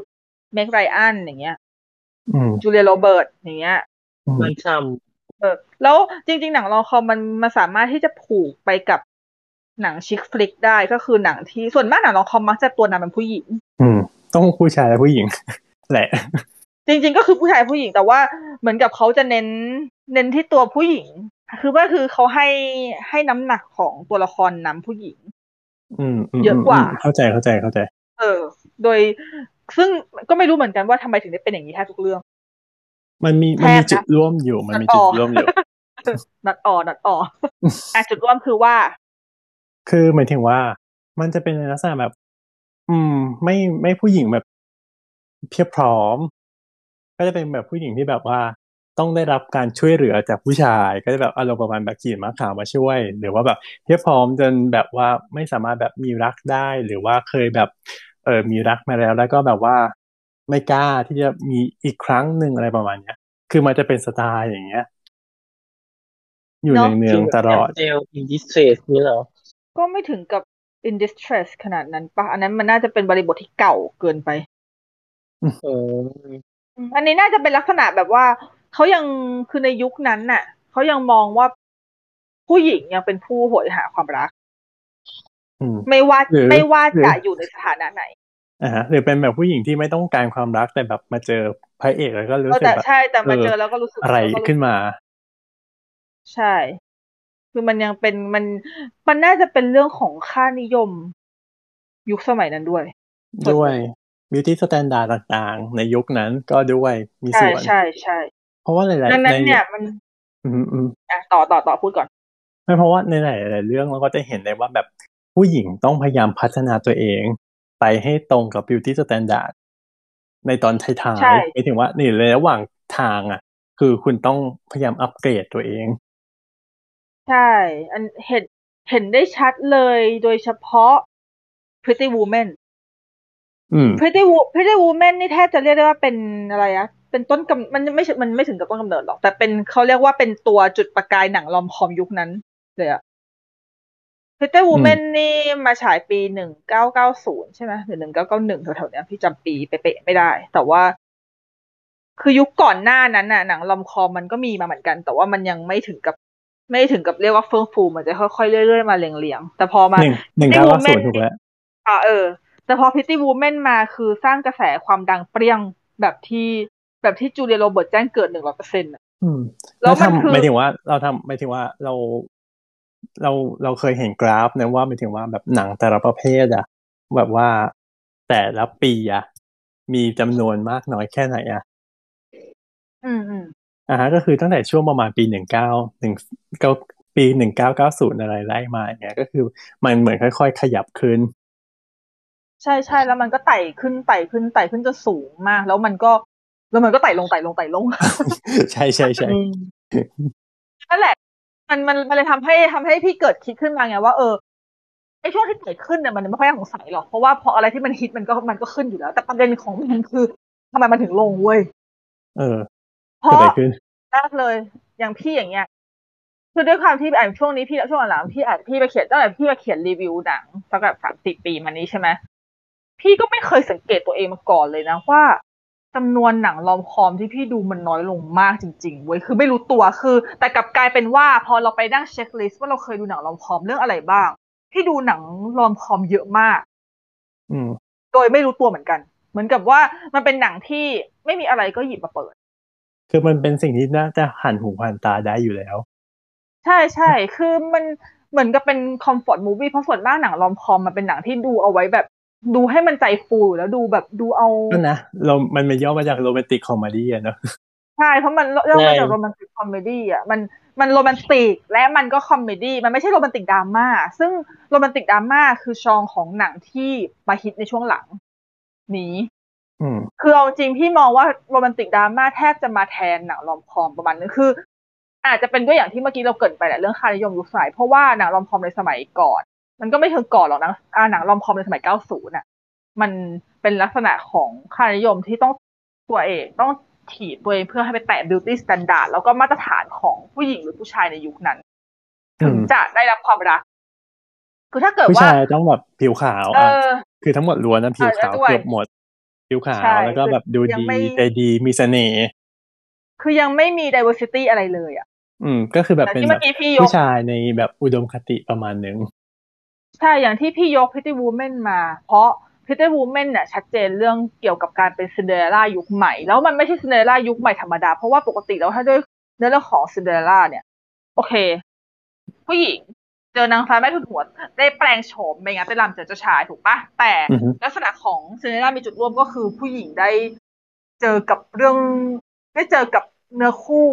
D: Meg Ryan อย่างเงี้ย
B: อืม
D: Julia Roberts อย่างเงี้ย
B: อืม
C: มันท
D: เออ แล้วจริง ๆ หนัง romcom มันมันสามารถที่จะผูกไปกับหนัง chick flick ได้ก็คือหนังที่ส่วนมากหนัง romcom มักจะตัวนำเป็นผู้หญิง
B: อืม ต้องผู้ชายและผู้หญิงแหละ
D: จริง ๆ ก็คือผู้ชายผู้หญิงแต่ว่าเหมือนกับเขาจะเน้น เน้นที่ตัวผู้หญิง คือว่าคือเขาให้ให้น้ำหนักของตัวละครนำผู้หญิง
B: อืมม
D: เยอะกว่า
B: มเข้าใจเข้าใจเข้าใจ
D: เออ โดย ซึ่งก็ไม่รู้เหมือนกันว่าทำไมถึงได้เป็นอย่างนี้แทบทุกเรื่อง
B: มันมี
D: แท
B: มัน
D: บ
B: มี
D: นะ
B: จุดร่วมอยู่มันมี
D: ตัด
B: จุ
D: อ
B: ด
D: อก
B: ร่วมอยู่
D: นัดออนัดอออะจุดร่วมคือว่า
B: คือหมายถึงว่า มันจะเป็นในลักษณะแบบ อืม ไม่ไม่ผู้หญิงแบบ เพียบพร้อม ก็จะเป็นแบบผู้หญิงที่แบบว่าต้องได้รับการช่วยเหลือจากผู้ชาย ก็จะแบบอารมณ์ประมาณแบบขี่ม้าขาวมาช่วย หรือว่าแบบเพียบพร้อมจนแบบว่าไม่สามารถแบบมีรักได้ หรือว่าเคยแบบ เออมีรักมาแล้ว แล้วก็แบบว่าไม่กล้าที่จะมีอีกครั้งหนึ่งอะไรประมาณเนี้ย คือมันจะเป็นสไตล์อย่างเงี้ย อยู่
D: เนอะำ
B: เนืองๆตลอด
C: เซ in distress นี่เหรอ
D: ก็ไม่ถึงกับ in distress ขนาดนั้นปะอันนั้นมันน่าจะเป็นบริบทที่เก่าเกินไป
C: เออ
D: อืมอันนี้น่าจะเป็นลักษณะแบบว่าเขายังคือในยุคนั้นน่ะเขายังมองว่าผู้หญิงยังเป็นผู้โหยหาความรัก
B: อืม
D: ไม่ว่า
B: หรือ
D: ไม่ว่า
B: หรือ
D: จะอยู่ในสถานะไหน
B: อ่าฮะหรือเป็นแบบผู้หญิงที่ไม่ต้องการความรักแต่แบบมาเจอพระเอกแล้วก็รู้
D: เออ
B: สึก
D: แต่
B: แบบ
D: ใช่แต่มา
B: เออ
D: เจอแล้วก็รู้สึก
B: อะไร
D: แล้วก็รู้สึก
B: ขึ้นมา
D: ใช่ คือมันยังเป็นมันมันน่าจะเป็นเรื่องของค่านิยม ยุคสมัยนั้นด้วย
B: ด้วย beauty standard ต่างๆ ในยุคนั้นก็ด้วยมี
D: ใช่
B: ส่วน
D: ใช่ใช่
B: เพราะว่าหลายๆ
D: ดังนั้น
B: ใน
D: เนี่ยมัน
B: อืมอืม
D: อะต่อต่อต่อพูดก่อน
B: ไม่เพราะว่าในหลายๆเรื่องเราก็จะเห็นได้ว่าแบบ ผู้หญิงต้องพยายามพัฒนาตัวเอง ไปให้ตรงกับ beauty standard ในตอนท้าย
D: ใช่
B: ๆหมายถึงว่านี่ในระหว่างทางอะ คือคุณต้องพยายามอัปเกรดตัวเอง
D: ใช่ อันเห็นเห็นได้ชัดเลยโดยเฉพาะ Pretty Woman
B: อืม
D: Pretty Wo Pretty Woman นี่แทบจะเรียกได้ว่าเป็นอะไรอะเป็นต้นกำมันไม่ใช่มันไม่ถึงกับต้นกำเนิดหรอก แต่เป็นเขาเรียกว่าเป็นตัวจุดประกายหนังลอมคอมยุคนั้นเลยอะ Pretty Woman นี่มาฉายปีหนึ่งเก้าเก้าศูนย์ใช่ไหมหรือหนึ่งเก้าเก้าหนึ่งแถวๆเนี้ยพี่จำปีเป๊ะๆไม่ได้ แต่ว่า คือยุคก่อนหน้านั้นน่ะหนังลอมคอมมันก็มีมาเหมือนกัน แต่ว่ามันยังไม่ถึงกับไม่ถึงกับเรียกว่าเฟื่องฟูมันจะค่อยๆเรื่อยๆมาเรียงๆแต่พอมา
B: หนึ่งหนึ่ง
D: Pretty
B: เก้าเก้า
D: Woman
B: ศูนย์ถูกแล้ว
D: อ่าเออ แต่พอ Pretty Woman มาคือสร้างกระแสความดังเปรี้ยงแบบที่แบบที่จูเลียโรเบิร์ตแจ้งเกิดหนึ่งร้อยเปอร์เซ็นต์
B: อืม
D: แล้
B: เรา
D: วมันคือ
B: ทำหมายถึงว่าเราทำหมายถึงว่าเรา เราเราเคยเห็นกราฟนะว่าหมายถึงว่าแบบหนังแต่ละประเภทอะแบบว่าแต่ละปีอะมีจำนวนมากน้อยแค่ไหนอะ
D: อืมอืม
B: อ่าฮะก็คือตั้งแต่ช่วงประมาณปีหนึ่งเก้าหนึ่งเก้าปีหนึ่งเก้าเก้าศูนย์อะไรไล่มาอย่างเงี้ยก็คือมันเหมือนค่อย ๆ ขยับขึ้น
D: ใช่ใช่แล้วมันก็ไต่ขึ้นไต่ขึ้นไต่ขึ้นจนสูงมาก แล้วมันก็แล้วมันก็ไต่ลงไต่ลงไต่ลง
B: ใช่ใช่ใช่
D: นั่นแหละ มันมันมันเลยทำให้ทำให้พี่เกิดคิดขึ้นมาไงว่าเออไอช่วงที่เกิดขึ้นเนี่ยมันไม่ค่อยน่าสงสัยหรอกเพราะว่าพออะไรที่มันฮิตมันก็มันก็ขึ้นอยู่แล้ว แต่ประเด็นของมันคือทำไมมันถึงลงเว้ย
B: เออ
D: เพ
B: เกิด
D: ราะ
B: อะไรขึ้น
D: แรกเลย อย่างพี่อย่างเงี้ยคือด้วยความที่อ่านช่วงนี้พี่ช่วงหลังๆพี่อ่านพี่ไปเขียนตั้งแต่พี่ไปเขียนรีวิวหนังสักแบบสามสิบปีมานี้ใช่ไหมพี่ก็ไม่เคยสังเกตตัวเองมาก่อนเลยนะว่า จำนวนหนังลอมคอมที่พี่ดูมันน้อยลงมากจริงๆเว้ยคือไม่รู้ตัวคือ แต่กลับกลายเป็นว่าพอเราไปนั่งเช็คลิสต์ว่าเราเคยดูหนังลอมคอมเรื่องอะไรบ้างพี่ดูหนังลอมคอมเยอะมาก
B: อืม
D: โดยไม่รู้ตัวเหมือนกัน เหมือนกับว่ามันเป็นหนังที่ไม่มีอะไรก็หยิบมาเปิด
B: คือมันเป็นสิ่งที่น่าจะหันหูหันตาได้อยู่แล้ว
D: ใช่ใช่คือมันเหมือนกับเป็น comfort movie เพราะส่วนมากหนัง romcom มันเป็นหนังที่ดูเอาไว้แบบ ดูให้มันใจฟูอยู่แล้วดูแบบดูเอา
B: ก็นะเรามันมันย่อมาจาก romantic comedy อะเนาะ
D: ใช่เพราะมันเรื่องมา
C: ใช่
D: จาก romantic comedy อะมันมัน romantic และมันก็ comedy มันไม่ใช่ romantic drama ซึ่ง romantic drama คือ genre ของหนังที่มาฮิตในช่วงหลัง นี้
B: อืม
D: คือเอาจริงพี่มองว่า romantic drama แทบจะมาแทนหนัง romcom ประมาณนึงคือ อาจจะเป็นด้วยอย่างที่เมื่อกี้เราเกริดไปแหละเรื่องค่านิยมยุคสมัยเพราะว่าหนังรอมคอมในสมัยก่อน มันก็ไม่เชิงก่อนหรอกนะอ่าหนังรอมคอมในสมัย 90น่ะ มันเป็นลักษณะของค่านิยมที่ต้องตัวเอกต้องถีบตัวเองเพื่อให้ไปแตะ beauty standard แล้วก็มาตรฐานของผู้หญิงหรือผู้ชายในยุคนั้น ถึงจะได้รับความรัก คือถ้าเกิด
B: ผู้
D: ว่า
B: ชายต้องแบบผิวขาว
D: เอ
B: อะ
D: อ
B: คือทั้งหมดล้วนนะผิวขาว
D: เออด้วย
B: เกือบหมด ผิวขาว
D: ใช่
B: แล้วก็แบบดู
D: ยัง
B: ดี
D: ไม่
B: ใจดีมีเสน่ห์
D: คือยังไม่มี diversity อะไรเลยอะ
B: อืม ก็คือแบบ
D: แต่
B: เป็น
D: ที่
B: แบ
D: เมื่อกี้พี่ยก
B: ผู้ชายในแบบอุดมคติประมาณหนึ่ง
D: ใช่ อย่างที่พี่ยก Pretty Woman มา เพราะ Pretty Woman เนี่ยชัดเจนเรื่องเกี่ยวกับการเป็นซินเดอเรลล่ายุคใหม่ แล้วมันไม่ใช่ซินเดอเรลล่ายุคใหม่ธรรมดา เพราะว่าปกติแล้วถ้าด้วยเนื้อเรื่องของซินเดอเรลล่าเนี่ย โอเค ผู้หญิงเจอนางฟ้าแม่ทุนหัว ได้แปลงโฉมไปงานเต้นรำเจอเจ้าชายถูกปะแต่
B: อือฮึ
D: ลักษณะของซินเดอเรลล่ามีจุดร่วมก็คือผู้หญิงได้เจอกับเรื่อง ได้เจอกับเนื้อคู่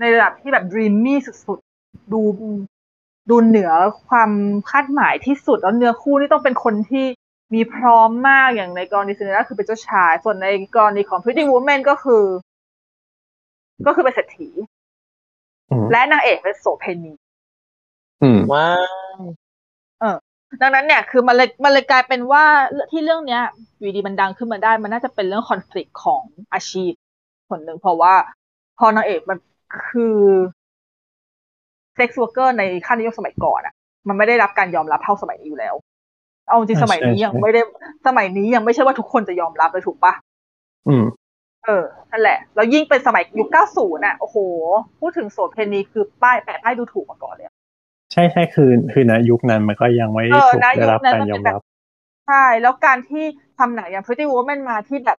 D: ในระดับที่แบบดรีมมี่สุดๆ ดู ดูเหนือความคาดหมายที่สุดแล้วเนื้อคู่นี่ต้องเป็นคนที่มีพร้อมมากอย่างในกรณีซินเดอเรลล่าคือเป็นเจ้าชาย ส่วนในกรณีของ Pretty Woman ก็คือ ก็คือเป็นเศรษฐี
B: อืม
D: และนางเอกเป็นโสเพณี
B: อืม
C: ว้าว
D: ดังนั้นเนี่ย คือมันเลยมันเลยกลายเป็นว่าที่เรื่องเนี้ยอยู่ดีมันดังขึ้นมาได้ มันน่าจะเป็นเรื่องคอน FLICT ของอาชีพคนหนึ่งเพราะว่า พอนางเอกมันคือ เซ็กซ์วอร์เกอร์ในค่านิยมสมัยก่อนอะมันไม่ได้รับการยอมรับเท่าสมัยนี้อยู่แล้ว เอาจริง
B: อ่า
D: สมัยนี้
B: ใช่
D: ยัง
B: ใช่
D: ไม่ได้สมัยนี้ยังไม่ใช่ว่าทุกคนจะยอมรับเลยถูกปะ
B: อืม
D: เออนั่นแหละแล้วยิ่งเป็นสมัยยุค90น่ะโอ้โห พูดถึงโสเพณีคือป้ายแปะป้ายดูถูกมาก่อนเลยอะ
B: ใช่ใช่คือคือนะยุคนั้นมันก็ยังไม่
D: เออ
B: ถูก
D: นะ
B: ได้รับ
D: ยุคนั้น
B: การ
D: มัน
B: ย
D: เป็
B: อม
D: นแบบ
B: รับ
D: ใช่ แล้วการที่ทำหนังอย่าง Pretty Woman มาที่แบบ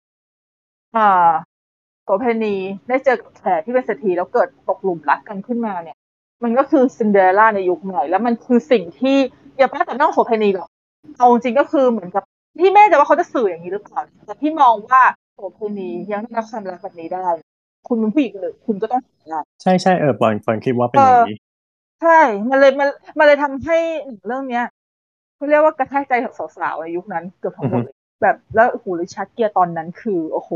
D: เอ่อโสเภณีได้เจอกับแขกที่เป็นเศรษฐีแล้วเกิดตกหลุมรักกันขึ้นมาเนี่ย มันก็คือซินเดอเรลล่าในยุคใหม่แล้วมันคือสิ่งที่อย่าไปแต่น้องโสเภณีหรอกเอาจริงๆก็คือเหมือนกับพี่ไม่แน่ใจว่าเขาจะสื่ออย่างนี้หรือเปล่าแต่พี่มองว่าโสเภณียังได้รับความรักแบบนี้ได้ คุณเป็นผู้หญิงเลยคุณก็ต้องหาได้
B: ใช่ใช่เออปอนปอนคิดว่าเป็นอย่างนี้
D: ใช่ มันเลยมันมันเลยทำให้หนังเรื่องเนี้ยเขาเรียกว่ากระแทกใจของสาวๆในยุคนั้นเกือบทั้งหมดเลยแบบแล้วโอ้โห Richard Gere ตอนนั้นคือ โอ้โห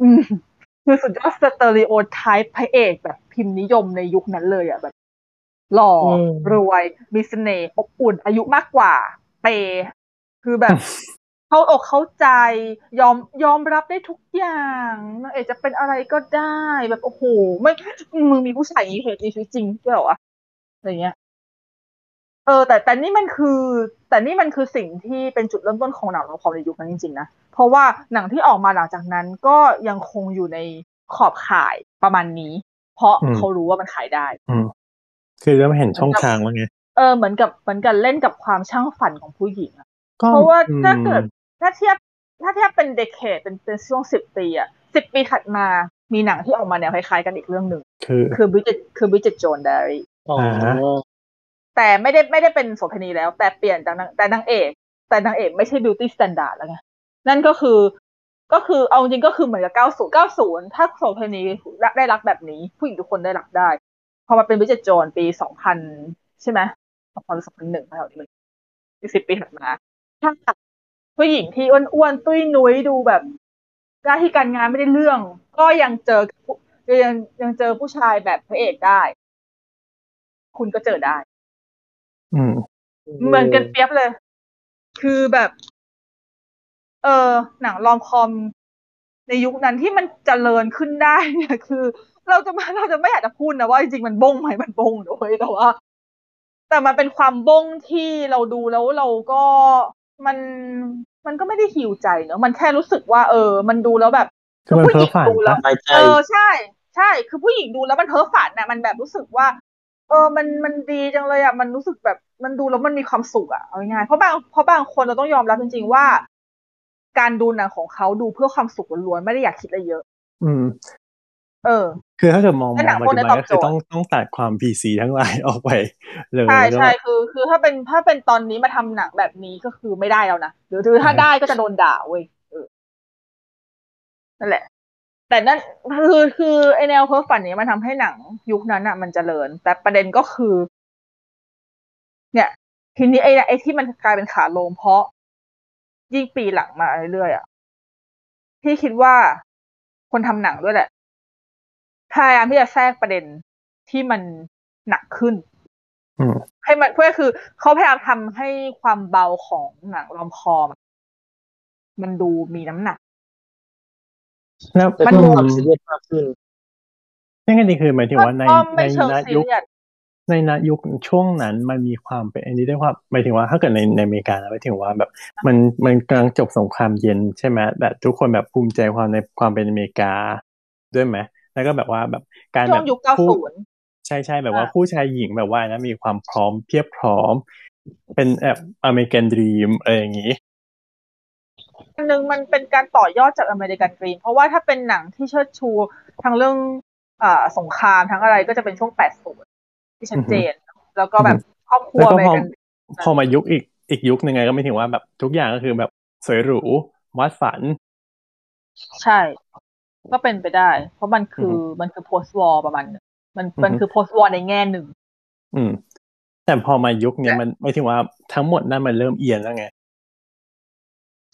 D: อืม คือสุดยอด stereotype พระเอกแบบพิมพ์นิยมในยุคนั้นเลยอะแบบ หล่ออ
C: ม
D: รวยมีเสน่ห์อบอุ่นอายุมากกว่า เปย์คือแบบ เข้าอกเข้าใจยอมยอมรับได้ทุกอย่างนางเอกจะเป็นอะไรก็ได้แบบโอ้โหไม่มึงมีผู้ชายอย่างนี้เหตุในชีวิตจริงด้วยเหรอวะอะไรเงี้ย เออแต่แต่นี่มันคือ แต่นี่มันคือสิ่งที่เป็นจุดเริ่มต้นของหนังละครในยุคนั้นจริงๆนะเพราะว่าหนังที่ออกมาหลังจากนั้นก็ยังคงอยู่ในขอบข่ายประมาณนี้ เพราะ
B: อืม
D: เขารู้ว่ามันขายได้
B: อืมคือเริ่มเห็นช่องทางแล้วไง
D: เออเหมือนกับเหมือนกันเล่นกับความช่างฝันของผู้หญิงอะ
B: ก็
D: เพราะว่า
B: อืม
D: ถ้าเกิดถ้าเทียบถ้าเทียบเป็น decade เป็นเป็นช่วงสิบปีอะสิบปีถัดมามีหนังที่ออกมาแนวคล้ายๆกันอีกเรื่องหนึ่ง
B: คือ
D: คือ Bridget คือ Bridget Jones's Diary อ๋
C: อ
B: ฮะ
D: แต่ไม่ได้ไม่ได้เป็นโสเภณีแล้ว แต่เปลี่ยนจากนางแต่นางเอก แต่นางเอกไม่ใช่ beauty standard แล้วไงนั่นก็คือก็คือเอาจริงก็คือเหมือนกับ 90 90 ถ้าโสเภณีได้รักแบบนี้ ผู้หญิงทุกคนได้รักได้ พอมาเป็น Bridget Jones ปี 2000 ใช่ไหม2000 2001แถวนี้มันอีกสิบปีถัดมาถ้าผู้หญิงที่อ้วนๆ ตุ้ยนุ้ยดูแบบหน้าที่การงานไม่ได้เรื่อง ก็ยังเจอยังยังเจอผู้ชายแบบพระเอกได้ คุณก็เจอได้ เหมือนกันเปียบเลย คือแบบ เออหนังรอมคอม ในยุคนั้นที่มันเจริญขึ้นได้เนี่ยคือ เราจะมาเราจะไม่อยากจะพูดนะว่าจริงๆมันบงไหมมันบงด้วยแต่ว่าแต่มันเป็นความบงที่เราดูแล้วเราก็มันมันก็ไม่ได้หิวใจเนอะมันแค่รู้สึกว่า เออ มันดูแล้วแบบ
B: คือมันเพ้อฝัน
D: ดูแล้
B: ปะ
D: ว
C: สบายใจ
D: เออใช่ ใช่ คือผู้หญิงดูแล้วมันเพ้อฝันน่ะมันแบบรู้สึกว่า เออ มัน มันดีจังเลยอะ มันรู้สึกแบบ มันดูแล้วมันมีความสุขอะ เอาง่ายๆเพราะบาง เพราะบางคนเราต้องยอมรับจริงๆว่า การดูหนังของเขาดูเพื่อความสุขล้วนๆ ไม่ได้อยากคิดอะไรเยอะ
B: อืม
D: เออ
B: คือถ้าเกิดมองม
D: และ
B: อง
D: หนัง
B: ปัจ
D: พวก
B: จุ
D: นี้
B: บันก็คือ
D: ตอบโจทย์
B: ต้องต้องตัดความ PC ทั้งหลายออกไปเลย
D: ใช่
B: แล้วก็
D: ใช่คือ คือถ้าเป็นถ้าเป็นตอนนี้มาทำหนังแบบนี้ก็คือไม่ได้แล้วนะหรือหรือถ้าได้ก็จะโดนด่าเว้ยเออนั่นแหละ แต่นั่นคือคือไอแนวเพ้อฝันนี้มันทำให้หนังยุคนั้นอะมันเจริญ แต่ประเด็นก็คือ เนี่ยทีนี้ไอ้ไอ้ที่มันกลายเป็นขาลงเพราะ ยิ่งปีหลังมาเรื่อยๆอะพี่คิดว่าคนทำหนังด้วยแหละพยายามที่จะแทรกประเด็นที่มันหนักขึ้น
B: อืม
D: ให้มันเพื่อคือเขาพยายามทำให้ความเบาของหนังรอมคอมอะมันดูมีน้ำหนัก
B: แล้ว
C: แต่
D: มัน
C: เพิ่ม
D: งง
C: ความซีเรียสมากขึ้น
B: นั่นก็นี่คือหมายถึงว่าใน
D: ก็
B: ใน
D: ไม่เชิง
B: ณ
D: ซี
B: ยุค
D: เรียส
B: ในณยุคช่วงนั้นมันมีความเป็นอันนี้ด้วยว่าหมายถึงว่าถ้าเกิดในในอเมริกานะหมายถึงว่าแบบมันมันกำลังจบสงครามเย็นใช่ไหมแบบทุกคนแบบภูมิใจความในความเป็นอเมริกาด้วยไหมแล้วก็แบบว่าแบบการ
D: ช่
B: แบ
D: วง
B: บ
D: ยุค
B: คู่
D: 90
B: ใช่ใช่แบบว่า
D: อ่า
B: คู่ชายหญิงแบบว่านะมีความพร้อมเพียบพร้อม เป็นแบบ American dream อะไรอย่างนี้
D: อันหนึ่งมันเป็นการต่อยอดจาก American dream เพราะว่าถ้าเป็นหนังที่เชิดชูทั้งเรื่องอ่าสงครามทั้งอะไรก็จะเป็นช่วง 80 ที่ชัดเจน แล้วก็แบบครอบครั
B: แล้ววก็
D: อเม
B: พ
D: ริ
B: อ
D: กัน
B: พอมายุคอีกอีกยุคหนึ่งไงก็ไม่ถึงว่าแบบทุกอย่างก็คือแบบสวยหรูวาดฝัน
D: ใช่ ก็เป็นไปได้ เพราะมันคืออมันคือ post war ประมาณนึงมันมัน
B: อือฮึ
D: คือ post war ในแง่หนึ่ง
B: อืม แต่พอมายุคเนี้ยมันไม่ถึงว่าทั้งหมดนั่นมันเริ่มเอียนแล้วไง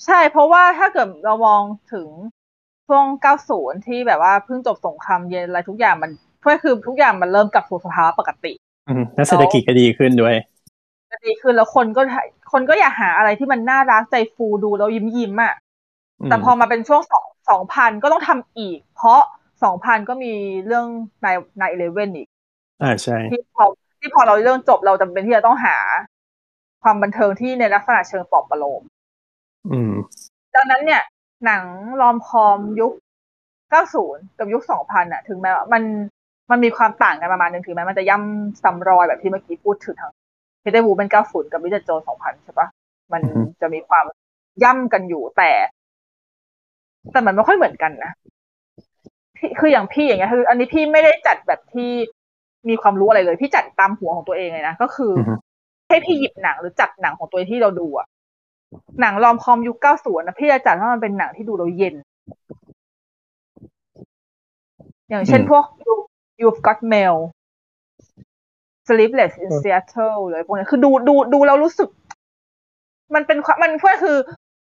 D: ใช่ เพราะว่าถ้าเกิดเรามองถึงช่วง 90 ที่แบบว่าเพิ่งจบสงครามเย็นอะไรทุกอย่างมันก็คือทุกอย่างมันเริ่มกลับสู่สภาวะปกติ
B: อืมแล้วเศรษฐกิจก็ดีขึ้นด้วย
D: ดีขึ้นแล้วคนก็คนก็อยากหาอะไรที่มันน่ารักใจฟูดูแล้วยิ้มยิ้มๆอะ
B: อืม
D: แต่พอมาเป็นช่วงสองสองพันก็ต้องทำอีก เพราะสองพันก็มีเรื่องในในเอเลเว่นอีก
B: อ่าใช่
D: ที่พอที่พอเราเรื่องจบเราจำเป็นที่จะต้องหา ความบันเทิงที่ในลักษณะเชิงปลอบประโลม
B: อืม
D: ดังนั้นเนี่ย หนังรอมคอมยุค 90 กับยุค 2000น่ะ ถึงแม้ว่ามันมันมีความต่างกันประมาณนึงถึงแม้มันจะย่ำซ้ำรอยแบบที่เมื่อกี้พูดถึงทั้งเพเดอร์วูเป็น 90 กับวิจโจ2000 ใช่ปะมัน
B: อือฮึ
D: จะมีความย่ำกันอยู่แต่ แต่มันไม่ค่อยเหมือนกันนะพี่คืออย่างพี่อย่างเงี้ยคือ อันนี้พี่ไม่ได้จัดแบบที่มีความรู้อะไรเลย พี่จัดตามหัวของตัวเองเลยนะก็คืออ
B: อฮึ
D: ให้พี่หยิบหนังหรือจัดหนังของตัวเองที่เราดูอะ หนังรอมคอมยุค90นะพี่จะจัดว่ามันเป็นหนังที่ดูเราเย็น อย่างเช่น
B: อืม
D: พวก You- You've Got Mail Sleepless in Seattle หรืออะไรพวกนี้คือดูดูดูแล้วรู้สึก มันเป็นความมันก็คือ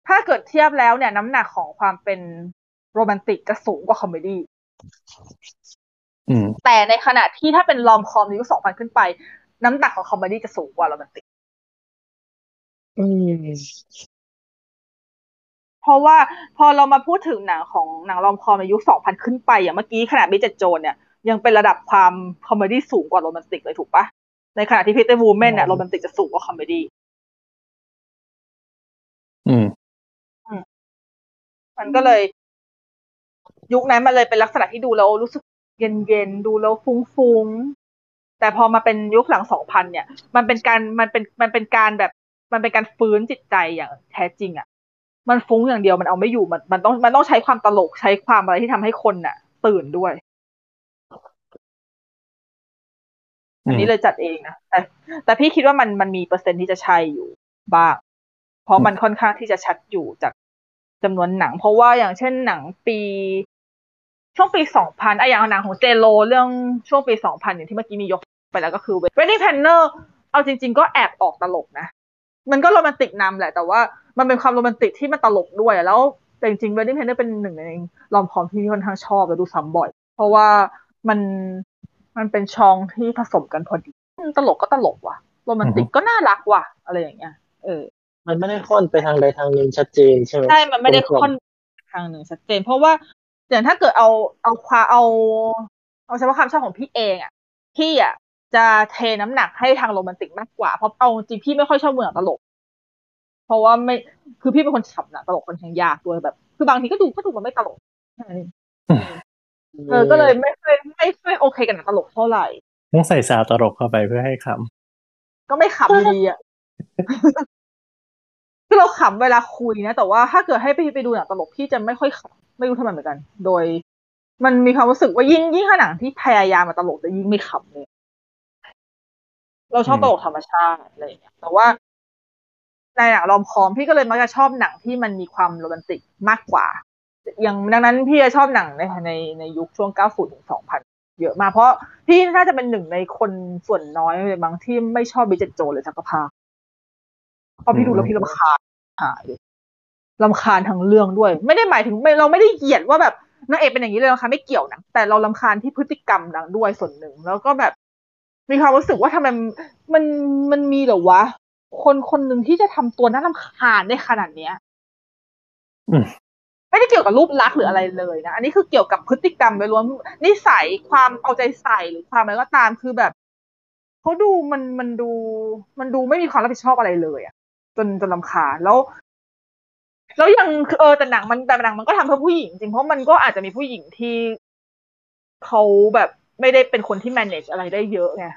D: ถ้าเกิดเทียบแล้วเนี่ย น้ำหนักของความเป็นโรแมนติกจะสูงกว่าคอมเมดี้
B: อืม
D: แต่ในขณะที่ถ้าเป็น romcom ในยุค2000ขึ้นไป น้ำหนักของ comedy จะสูงกว่า romantic
C: อืม
D: เพราะว่าพอเรามาพูดถึงหนังของหนัง romcom ในยุค2000ขึ้นไป อย่างเมื่อกี้ขนาด Bridget Jones เนี่ย ยังเป็นระดับความ comedy สูงกว่า romantic เลยถูกปะในขณะที่ Pretty Woman เนี่ย romantic จะสูงกว่า comedy อืมมันก็เลย ยุคนั้นมันเลยเป็นลักษณะที่ดูแล้วรู้สึกเย็นๆดูแล้วฟุ้งๆแต่พอมาเป็นยุคหลัง2000เนี่ย มันเป็นการมันเป็นมันเป็นการแบบ มันเป็นการฟื้นจิตใจอย่างแท้จริงอะ่ะ มันฟุ้งอย่างเดียวมันเอาไม่อยู่มันมันต้องมันต้องใช้ความตลกใช้ความอะไรที่ทำให้คนน่ะ ตื่นด้วยอันนี้เลยจัดเองนะแต่แต่พี่คิดว่ามันมันมีเปอร์เซ็นต์ที่จะใช่อยู่บ้าง เพราะมันค่อนข้างที่จะชัดอยู่จากจำนวนหนัง เพราะว่าอย่างเช่นหนังปี ช่วงปีสองพันไอะอย่างหนังของเจโ o เรื่องช่วงปีสองพันอย่างที่เมื่อกี้มียกไปแล้วก็คือ Wedding Planner เอาจริง ๆ ก็แอบออกตลกนะ มันก็โรแมนติกนำแหละ แต่ว่ามันเป็นความโรแมนติกที่มันตลกด้วยอะแล้วแต่จริงๆ Wedding Planner เป็นหนึ่งในลอมคอมที่ค่อนข้างชอบและดูซ้ำบ่อย เพราะว่ามันมันเป็นช่องที่ผสมกันพอดีอืมตลกก็ตลกว่ะโรแมนติกก็น่ารักว่ะอะไรอย่างเงี้ยเออ
C: มันไม่ได้ค่อนไปทางใดทางหนึ่งชัดเจนใช่ไหม
D: ใช่มันไม่ได้
C: กลมๆ
D: ค่อนทางหนึ่งชัดเจน เพราะว่าอย่างถ้าเกิดเอาเอาความเอา เอาเฉพาะความชอบของพี่เองอะพี่อะ จะเทน้ำหนักให้ทางโรแมนติกมากกว่า เพราะเอาจริงพี่ไม่ค่อยชอบเมืองตลก เพราะว่าไม่คือพี่เป็นคนขับหนังตลกคนทางยากด้วยแบบ คือบางทีก็ดูก็ดูมันไม่ตลกเออก็เลยไม่ค่อยไม่ค่อยโอเคกับหนังตลกเท่าไหร่
B: ต้องใส่ซาวด์ตลกเข้าไปเพื่อให้ข
D: ก็ไม่ขำอยู่ดีอะคือเราขำเวลาคุยนะ แต่ว่าถ้าเกิดให้พี่ไปดูหนังตลกพี่จะไม่ค่อยขำไม่รู้ทำไมเหมือนกัน โดย มันมีความรู้สึกว่ายิ่งยิ่งถ้าหนังที่พยายามมาตลกจะยิ่งไม่ขำเลย เราชอบตลกธรรมชาติอะไรอย่างเงี้ยแต่ว่าในหนังรอมคอมพี่ก็เลยมักจะชอบหนังที่มันมีความโรแมนติกมากกว่า อย่างดังนั้นพี่จะชอบหนังในในในยุคช่วง 90 ถึง 2000 เยอะมากเพราะพี่น่าจะเป็นหนึ่งในคนส่วนน้อยเลยบางที่ไม่ชอบบิจโจเลยสักภาคเพราะพี่ดูแล้วพี่รำคาญหายเลยรำคาญทั้งเรื่องด้วย ไม่ได้หมายถึงไม่เราไม่ได้เหยียดว่าแบบนางเอกเป็นอย่างนี้เลยนะคะไม่เกี่ยวนะแต่เรารำคาญที่พฤติกรรมดังด้วยส่วนหนึ่ง แล้วก็แบบ มีความรู้สึกว่าทำไมมันมันมีเหรอวะ คนคนหนึ่งที่จะทำตัวน่ารำคาญได้ขนาดเนี้ยำ
B: อืม
D: ไม่ได้เกี่ยวกับรูปลักษณ์หรืออะไรเลยนะ อันนี้คือเกี่ยวกับพฤติกรรมไปรวมนิสัยความเอาใจใส่หรือความอะไรก็ตามคือแบบเขาดูมันมันดู มันดูไม่มีความรับผิดชอบอะไรเลยอะจนจนลำคาญแล้ว แล้วยังเออแต่หนังมันแต่หนังมันก็ทำเพื่อผู้หญิงจริงเพราะมันก็อาจจะมีผู้หญิงที่เขาแบบ ไม่ได้เป็นคนที่ manage อะไรได้เยอะไง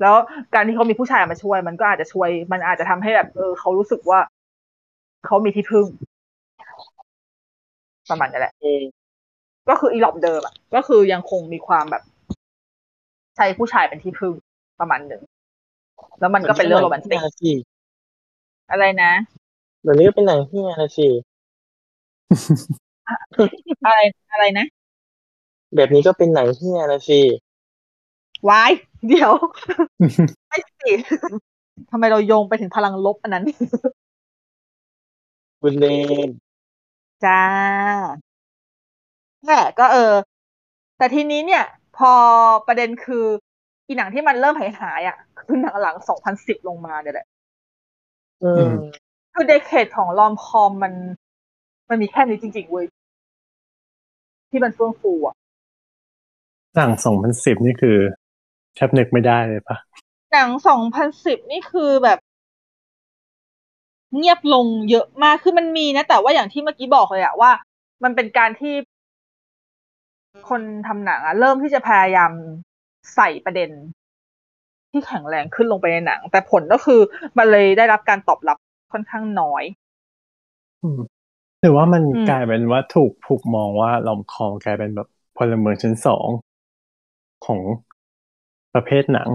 D: แล้วการที่เขามีผู้ชายมาช่วย มันก็อาจจะช่วย มันอาจจะทำให้แบบเออเขารู้สึกว่าเขามีที่พึ่งประมาณนี้แหละ
C: อืม
D: ก็คืออีหลอบเดิมอะ ก็คือยังคงมีความแบบ ใช้ผู้ชายเป็นที่พึ่งประมาณหนึ่งแล้วมันก็เป็นเรื่องโรแมนติก
C: สิ
D: อะไรนะ
C: เดี๋ยวนี้ก็เป็นหนังที่นะสิ
D: อะไรอะไรนะ
C: แบบนี้ก็เป็นหนังที่นะสิ
D: วาย เดี๋ยว ไม่สิทำไมเราโยงไปถึงพลังลบอันนั้น
C: บุญเลน
D: จ้าแหละก็เออ แต่ทีนี้เนี่ย พอประเด็นคืออีหนังที่มันเริ่มหายหายๆอะ คือหนังหลัง2010ลงมาเนี่ยแหละ
C: อื
B: อื
C: ม
B: ม
D: คือเดคเคดของลอมคอมมัน มันมีแค่นี้จริงๆเว้ยที่มันเฟื่องฟูอะ
B: หลังสองพันสิบนี่คือแทบนึกไม่ได้เลยปะ
D: หนัง2010นี่คือแบบ เงียบลงเยอะมากคือมันมีนะ แต่ว่าอย่างที่เมื่อกี้บอกเลยอะว่า มันเป็นการที่ คนทำหนังอะเริ่มที่จะพยายามใส่ประเด็น ที่แข็งแรงขึ้นลงไปในหนัง แต่ผลก็คือมันเลยได้รับการตอบรับค่อนข้างน้อย
B: อืมหรือว่ามัน
D: อืม
B: กลายเป็นว่าถูกถูกมองว่าลอมคอมกลายเป็นแบบพลเมืองชั้นสอง ของประเภทหนัง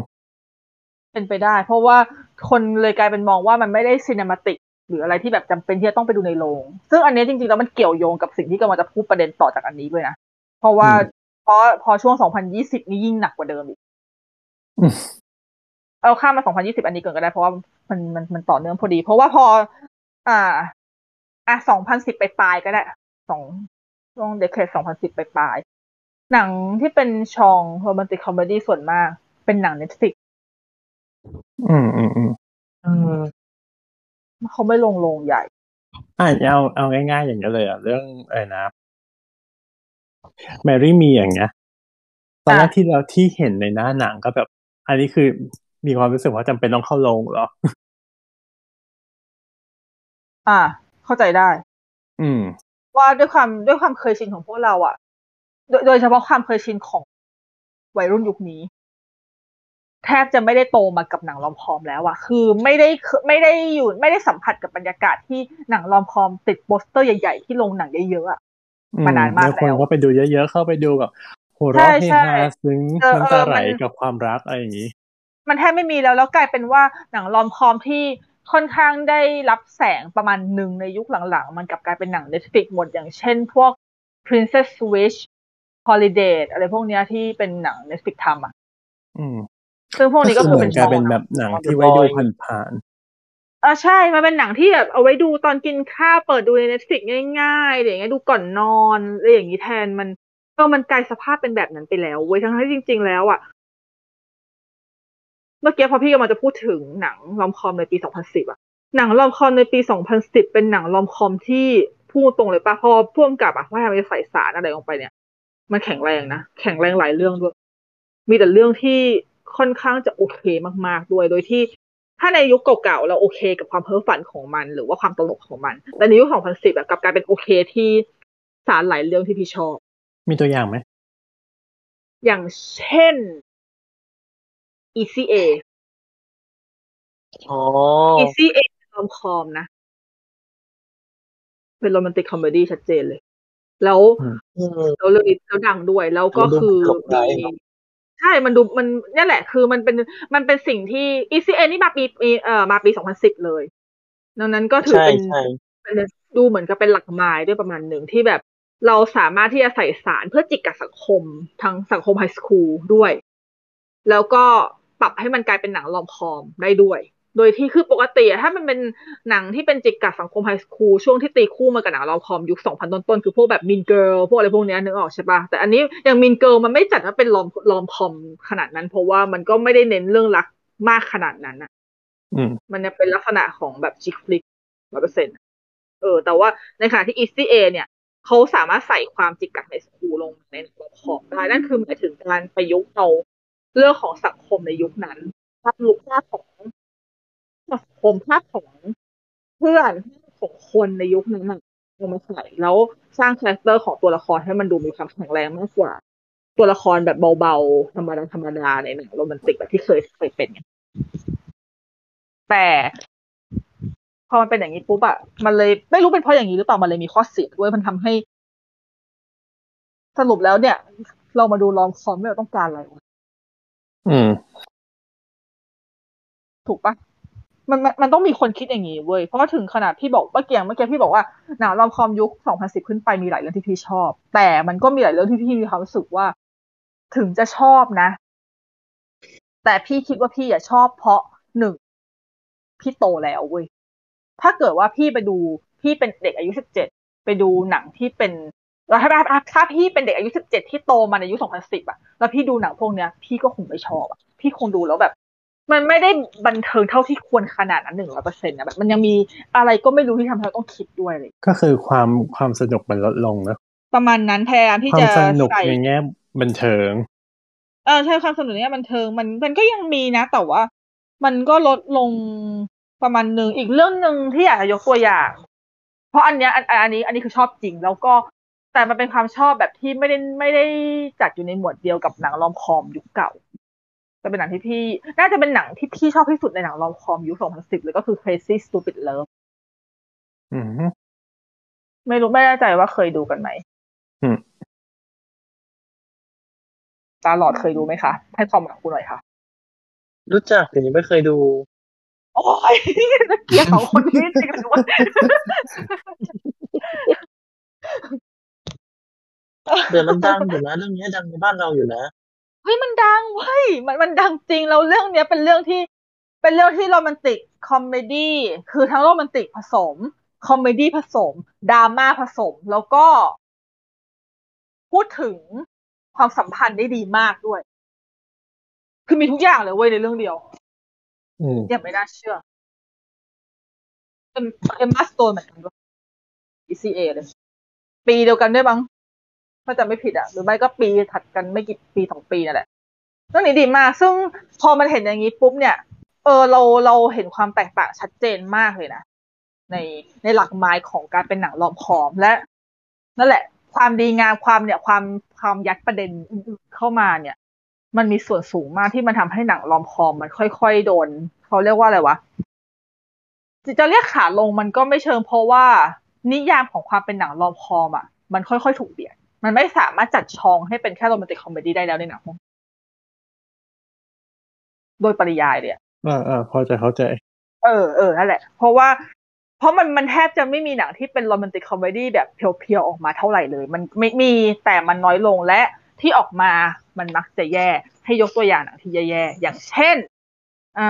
D: เป็นไปได้ เพราะว่าคนเลยกลายเป็นมองว่ามันไม่ได้ซีน e มาติกหรืออะไรที่แบบจำเป็นที่จะต้องไปดูในโรง ซึ่งอันนี้จริงๆแล้วมันเกี่ยวโยงกับสิ่งที่กำลังจะพูดประเด็นต่อจากอันนี้ด้วยนะ เพราะว่า
B: อืม
D: เพราะพอช่วง 2020 นี่ยิ่งหนักกว่าเดิมอีก
B: อืม
D: เอาข้ามมา 2020 อันนี้ก่อนก็ได้ เพราะว่ามันมันมันต่อเนื่องพอดี เพราะว่าพอ อ่า อะ 2010 ไปปลายๆก็ได้สองช่วง decade 2010 ไปปลายๆ หนังที่เป็น genre romantic comedy ส่วนมาก เป็นหนัง Netflix
B: อืมอืมอืม
C: อืม
D: เขาไม่ลงโรงใหญ่
B: อะเอาเอาง่าย ๆ อย่างเนี้ยเลยอะ เรื่องอะไรนะแมรี่มีอย่างเงี้ยตอนแรก
D: อะ
B: ที่เราที่เห็นในหน้าหนังก็แบบ อันนี้คือมีความรู้สึกว่าจำเป็นต้องเข้าโรงเหรอ
D: อ่า เข้าใจได้
B: อืม
D: ว่าด้วยความด้วยความเคยชินของพวกเราอะโดย โดยเฉพาะความเคยชินของวัยรุ่นยุคนี้ แทบจะไม่ได้โตมากับหนังลอมคอมแล้วอะคือไม่ได้ไม่ได้อยู่ไม่ได้สัมผัสกับบรรยากาศที่หนังลอมคอมติดโปสเตอร์ใหญ่ๆที่ลงหนังเยอะๆอะ
B: อื
D: มานานมาก
B: แล้วคน
D: แล้ว
B: ก็ไปดูเยอะๆเข้าไปดูแบบหัว
D: ใช่
B: เราะเฮ
D: ใช่
B: ฮาซึ้ง
D: เออ
B: น้ำตา
D: เออ
B: ไหล
D: มัน
B: กับความรักอะไรอย่างนี้
D: มันแทบไม่มีแล้วแล้วกลายเป็นว่าหนังลอมคอมที่ค่อนข้างได้รับแสงประมาณหนึ่งในยุคหลังๆ มันกลับกลายเป็นหนัง Netflix หมดอย่างเช่นพวก Princess Switch Holiday อะไรพวกเนี้ยที่เป็นหนัง Netflix ทำอะ
B: อืม
D: ซึ่งพวกนี้ก็
B: เห
D: คือ
B: มื
D: เป็
B: อน
D: น
B: กลายเป็น
D: ช่อง
B: แบบหนังที่ไว้ดูผ่าน
D: อ่าใช่ มันเป็นหนังที่แบบเอาไว้ดูตอนกินข้าวเปิดดูใน Netflix ง่ายๆอะไรอย่างเงี้ยดูก่อนนอนอะไรอย่างนี้แทนมันก็มันกลายสภาพเป็นแบบนั้นไปแล้วเว้ยทั้งที่จริง ๆ แล้วอะเมื่อกี้พอพี่กำลังจะพูดถึงหนังลอมคอมในปี 2010 อะ หนังลอมคอมในปี 2010 เป็นหนังลอมคอมที่พูดตรงเลยปะพอพ่วงกับอะว่ามันจะใส่สารอะไรลงไปเนี่ย มันแข็งแรงนะ แข็งแรงหลายเรื่องด้วย มีแต่เรื่องที่ค่อนข้างจะโอเคมากๆด้วย โดยที่ถ้าในยุคเก่าๆเราโอเคกับความเพ้อฝันของมัน หรือว่าความตลกของมัน แต่ในยุค 2010อะกลับกลายเป็นโอเคที่สารหลายเรื่องที่พี่ชอบ
B: ๆมีตัวอย่างไหม
D: อย่างเช่น ECA
C: อ๋อ
D: ECA เป็น romcom นะ เป็น romantic comedy ชัดเจนเลย แล้ว
C: อืม
D: แล้วเรื่องนี้แล้วดังด้วย แล้วก็คือ
C: แล้วดูมันหลบได้
D: มี
C: เนอะ
D: ใช่มันดูมันนี่แหละ คือมันเป็นมันเป็นสิ่งที่ ECA นี่มาปีปีเอ่อมาปี2010เลยดังนั้นก็ถือ
C: ใช่
D: เป็น
C: ใช่
D: เป็นดูเหมือนกับเป็นหลักไม้ด้วยประมาณหนึ่งที่แบบเราสามารถที่จะใส่สารเพื่อจิกกับสังคมทั้งสังคมไฮสคูลด้วย แล้วก็ปรับให้มันกลายเป็นหนังลอมคอมได้ด้วย โดยที่คือปกติอะถ้ามันเป็นหนังที่เป็นจิกกัดสังคม high school ช่วงที่ตีคู่มากับหนัง romcom ยุค2000ต้นๆคือพวกแบบ Mean Girls พวกอะไรพวกเนี้ยนึกออกใช่ปะแต่อันนี้อย่าง Mean Girls มันไม่จัดว่าเป็น rom romcom ขนาดนั้น เพราะว่ามันก็ไม่ได้เน้นเรื่องรักมากขนาดนั้นอะ
B: อืม
D: มันจะเป็นลักษณะของแบบ chick flick ร้อยเปอร์เซ็นต์เออ แต่ว่าในขณะที่ ECA เนี่ยเขาสามารถใส่ความจิกกัดในสกูลงใน romcom ได้นั่นคือหมายถึงการประยุกต์เอาเรื่องของสังคมในยุคนั้นภาพลุกภาพของ สังคมภาพของเพื่อนของคนในยุคนั้นลงมาใส่แล้วสร้างคาแรคเตอร์ของตัวละครให้มันดูมีความแข็งแรงมากกว่า ตัวละครแบบเบาๆ ธรรมดาธรรมดาในหนังโรแมนติกแบบที่เคยเคยเป็นแต่พอมันเป็นอย่างนี้ปุ๊บอะมันเลยไม่รู้เป็นเพราะอย่างนี้หรือเปล่ามันเลยมีข้อเสียด้วยมันทำให้ สรุปแล้วเนี่ย เรามาดูลองคอมไม่เราต้องการอะไรวะ
B: อืม
D: ถูกปะ มันมันมันต้องมีคนคิดอย่างนี้เว้ย เพราะว่าถึงขนาดพี่บอกเมื่อกี้เมื่อกี้พี่บอกว่าหนังรอมคอมยุค 2010 ขึ้นไปมีหลายเรื่องที่พี่ชอบ แต่มันก็มีหลายเรื่องที่พี่มีความรู้สึกว่า ถึงจะชอบนะ แต่พี่คิดว่าพี่อะชอบเพราะหนึ่งพี่โตแล้วเว้ย ถ้าเกิดว่าพี่ไปดูพี่เป็นเด็กอายุ 17 ไปดูหนังที่เป็นแล้วถ้าถ้าพี่เป็นเด็กอายุ 17 ที่โตมาในอายุ2010อะแล้วพี่ดูหนังพวกเนี้ย พี่ก็คงไม่ชอบอะพี่คงดูแล้วแบบ มันไม่ได้บันเทิงเท่าที่ควรขนาดนั้นหนึ่งร้อยเปอร์เซ็นต์นะแบบมันยังมีอะไรก็ไม่รู้ที่ทำให้เราต้องคิดด้วยเลย
B: ก็คือความความสนุกมันลดลงนะ
D: ประมาณนั้นพยายามที่
B: ควา
D: จะ
B: มสนุก
D: ใส่
B: ในแง่บันเทิง
D: เออใช่ความสนุกเนี่ยบันเทิงมันมันก็ยังมีนะ แต่ว่า มันก็ลดลงประมาณหนึ่งอีกเรื่องหนึ่งที่อยากจะยกตัวอย่าง เพราะอันเนี้ยอันอันนี้ อันนี้คือชอบจริงแล้วก็แต่มันเป็นความชอบแบบที่ไม่ได้ไม่ได้จัดอยู่ในหมวดเดียวกับหนังรอมคอมยุคเก่า แต่เป็นหนังที่พี่ น่าจะเป็นหนังที่พี่ชอบที่สุดในหนังรอมคอมยุค2010เลยก็คือ Crazy Stupid Love
B: อืม
D: ไม่รู้ไม่แน่ใจว่าเคยดูกันไหม
B: อืม
D: ตาหลอดเคยดูไหมคะ ให้ความหมายคุณหน่อยค่ะ
C: รู้จักแต่ยังไม่เคยดู
D: โอ้ยเกลียดสองคนนี้จริงๆด้วย
C: เดี๋ยวมันดังอยู่นะเรื่องนี้ดังในบ้านเราอยู่นะ
D: เฮ้ยมันดังเว้ยมันมันดังจริงแล้วเรื่องเนี้ยเป็นเรื่องที่เป็นเรื่องที่โรแมนติกคอมเมดี้คือทั้งโรแมนติกผสม คอมเมดี้ผสมดราม่าผสมแล้วก็ พูดถึงความสัมพันธ์ได้ดีมากด้วย คือมีทุกอย่างเลยเว้ยในเรื่องเดียว
B: อืม
D: ยังไม่น่าเชื่อเอ็มเอ็มมาสโตนเหมือนกันด้วย ECA เลย ปีเดียวกันด้วยมั้ง ถ้าจะไม่ผิดอะหรือไม่ก็ปีถัดกันไม่กี่ปีสองปีนั่นแหละเรื่องนี้ดีมาก ซึ่งพอมันเห็นอย่างนี้ปุ๊บเนี่ย เออเราเราเห็นความแตกต่างชัดเจนมากเลยนะ ในในหลักไม้ของการเป็นหนังรอมคอมและ นั่นแหละ ความดีงามความเนี่ยความความยัดประเด็นอื่นเข้ามาเนี่ย มันมีส่วนสูงมากที่มันทำให้หนังรอมคอมมันค่อยๆโดนเขาเรียกว่าอะไรวะจะเรียกขาลงมันก็ไม่เชิงเพราะว่านิยามของความเป็นหนังรอมคอมอะ มันค่อยๆถูกเปลี่ยน มันไม่สามารถจัดช่องให้เป็นแค่โรแมนติกคอมเมดี้ได้แล้วในหนังพวกนี้โดยปริยายเลยอะ
B: อ่าอ่าพอจะเข้าใจ
D: เออเออนั่นแหละ เพราะว่า เพราะมันมันแทบจะไม่มีหนังที่เป็นโรแมนติกคอมเมดี้แบบเพียวๆออกมาเท่าไหร่เลย มันไม่มีแต่มันน้อยลงและที่ออกมามันมักจะแย่ ให้ยกตัวอย่างหนังที่แย่ๆอย่างเช่นอ่า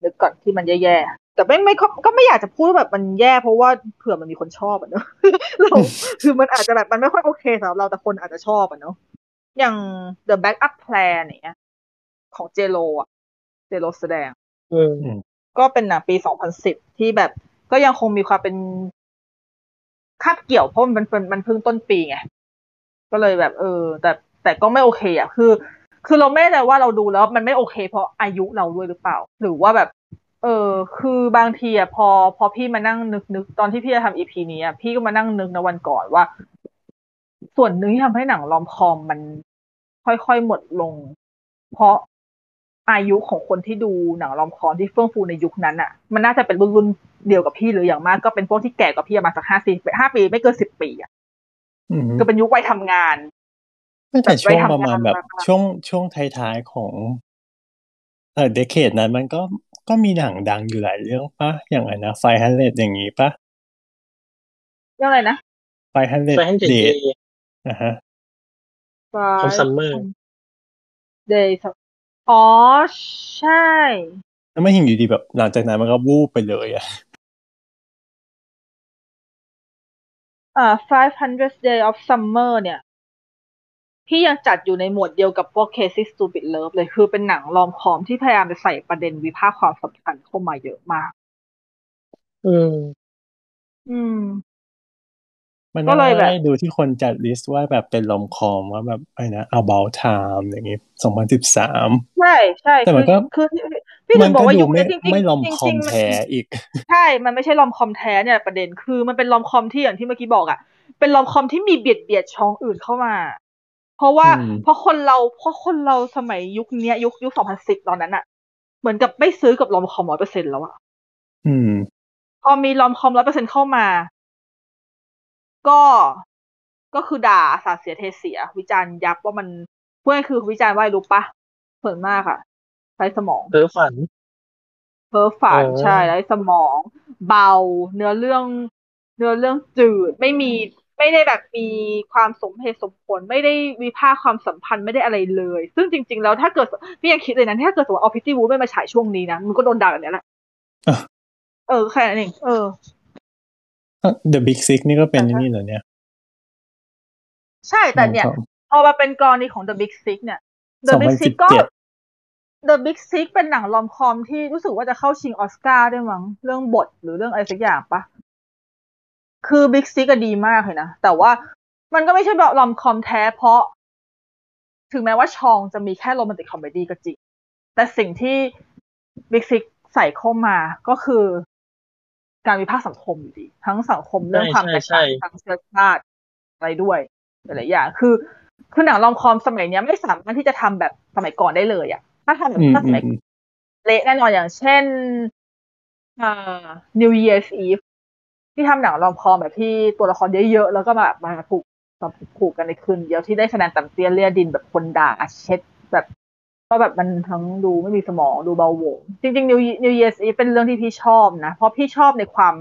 D: เดี๋ยวก่อนที่มันแย่ๆ แต่ไม่ไม่ก็ก็ไม่อยากจะพูดว่าแบบมันแย่เพราะว่าเผื่อมันมีคนชอบอะเนอะเราคือมันอาจจะแบบมันไม่ค่อยโอเคสำหรับเราแต่คนอาจจะชอบอะเนอะอย่าง The Backup Plan อย่างเนี้ยของเจโ o อะเจโ o แสดง
C: อืม
D: ก็เป็นหนังปี2010ที่แบบก็ยังคงมีความเป็นคาบเกี่ยวเพราะมันเป็นมันเพิ่งต้นปีไงก็เลยแบบ เออ แต่แต่ก็ไม่โอเคอะคือ คือเราไม่แน่ใจว่าเราดูแล้ว มันไม่โอเค เพราะอายุเราด้วยหรือเปล่า หรือว่าแบบ เออ คือบางทีอะพอ พอพี่มานั่งนึกนึกตอนที่พี่จะทำอีพีนี้อะพี่ก็มานั่งนึกในวันก่อนว่า ส่วนหนึ่งที่ทำให้หนังลอมคอมมันค่อยๆหมดลง เพราะอายุของคนที่ดูหนังลอมคอมที่เฟื่องฟูในยุคนั้นอะ มันน่าจะเป็นรุ่นรุ่นเดียวกับพี่หรืออย่างมากก็เป็นพวกที่แก่กว่าพี่ประมาณสักห้าสี่ห้าปีไม่เกินสิบปีอะ
B: อืม
D: ก็เป็นยุควัยทำงาน
B: ตั้งแต่ช่วง
D: แบบไปทำ
B: ประมาณแบบ
D: งานมา
B: ช่วงช่วงท้ายๆของเออเดเคดนั้นมันก็ ก็มีหนังดังอยู่หลายเรื่องปะอย่างไรนะไฟฮันเลดอย่างนี้ปะ
D: เรื่องอะไรนะ
B: ไฟฮันเลด
C: ไปให้เจ
B: เด
C: เจ
B: ทนะฮะ
C: ของ Summer
D: Days อ๋อ ใช่
B: แล้วไม่เห็นอยู่ดีแบบ หลังจากนั้นมันก็วูบไปเลยอะ
D: อ่า500 Day of Summer เนี่ย พี่ยังจัดอยู่ในหมวดเดียวกับพวก Crazy Stupid Love เลยคือเป็นหนังรอมคอมที่พยายามจะใส่ประเด็นวิพากษ์ความสำคัญเข้ามาเยอะมาก
C: อืม
D: อืม
B: มัน
D: ก็เลยแบบ
B: ได้ดูที่คนจัดลิสต์ว่าแบบเป็นลอมคอมว่าแบบไอ้นะ about time อย่างงี้สองพันสิบสาม
D: ใช่ใช่
B: แต่มันก็
D: คือคือพี่
B: มั
D: ถึ
B: น
D: งบอ
B: ก็
D: กว่า
B: ดู
D: ยุค
B: ไม่
D: นี้จริงๆ
B: ไม่ลอม
D: จริงๆ
B: คอม
D: มัน
B: แท้อีก
D: ใช่ มันไม่ใช่ลอมคอมแท้เนี่ยประเด็นคือมันเป็นลอมคอมที่อย่างที่เมื่อกี้บอกอะเป็นลอมคอมที่มีเบียดเบียดช่องอื่นเข้ามา เพราะว่า
B: อืม
D: เพราะคนเราเพราะคนเราสมัยยุคเนี้ย ยุคยุคสองพันสิบตอนนั้นอะเหมือนกับไม่ซื้อกับลอมคอมร้อยเปอร์เซ็นแล้วอะ
B: อืม
D: พอมีลอมคอมร้อยเปอร์เซ็นเข้ามา ก็ก็คือด่าสาดเสียเทเสีย วิจารณ์ยับว่ามันเพื่อนคือวิจารณ์ว่าอะไรรู้ปะเผินมากอะใช้สมอง
C: เพ้อฝัน
D: เพ้อฝัน
C: เออ
D: ใช่ไร้สมอง เบา เนื้อเรื่อง เนื้อเรื่องจืดไม่มี ไม่ได้แบบมีความสมเหตุสมผล ไม่ได้วิพากษ์ความสัมพันธ์ไม่ได้อะไรเลย ซึ่งจริง ๆ แล้วถ้าเกิดพี่ยังคิดเลยนะถ้าเกิดสมมติเอาพิตตี้วูดไม่มาฉายช่วงนี้นะมันก็โดนด่าแบบนี้แหละ
B: อะ
D: เออแค่นั้นเองเออ
B: The Big Six นี่ก็เป็น
D: อ่าฮะ
B: นี่เหรอเนี่ย
D: ใช่แต่เนี่ย พอมาเป็นกรณีของ The Big Six เนี่ย The Big Six ก็
B: 2017
D: The Big Six เป็นหนังลอมคอมที่รู้สึกว่าจะเข้าชิงออสการ์ด้วยมั้งเรื่องบทหรือเรื่องอะไรสักอย่างปะ คือ Big Sick ก็ดีมากเลยนะ แต่ว่ามันก็ไม่ใช่แบบ romcom แท้เพราะ ถึงแม้ว่าชองจะมีแค่โรแมนติกคอมเมดี้ก็จริง แต่สิ่งที่ Big Sick ใส่เข้ามาก็คือการวิพากษ์สังคมอยู่ดี ทั้งสังคมเรื่องความแตก
C: ใช่
D: ต่าง
C: ใช่
D: ทางเชื้อชาติอะไรด้วยหลายๆอย่าง คือคือหนัง romcom สมัยเนี้ยไม่สามารถที่จะทำแบบสมัยก่อนได้เลยอะถ้าทำแบบ
B: อืม
D: ถ้าส
B: อื
D: มัย
B: มอืม
D: เละแน่นอนอย่างเช่นอ่า New Year's Eve ที่ทำหนังลอมคอมแบบที่ตัวละครเยอะๆแล้วก็มามาผูกมาผูกกันในคืนเดียวที่ได้คะแนนต่ำเตี้ยเลียดินแบบคนด่าเช็ดแบบก็แบบมันทั้งดูไม่มีสมองดูเบาโหวงจริงๆ New New Year's Eve เป็นเรื่องที่พี่ชอบนะ เพราะพี่ชอบในความ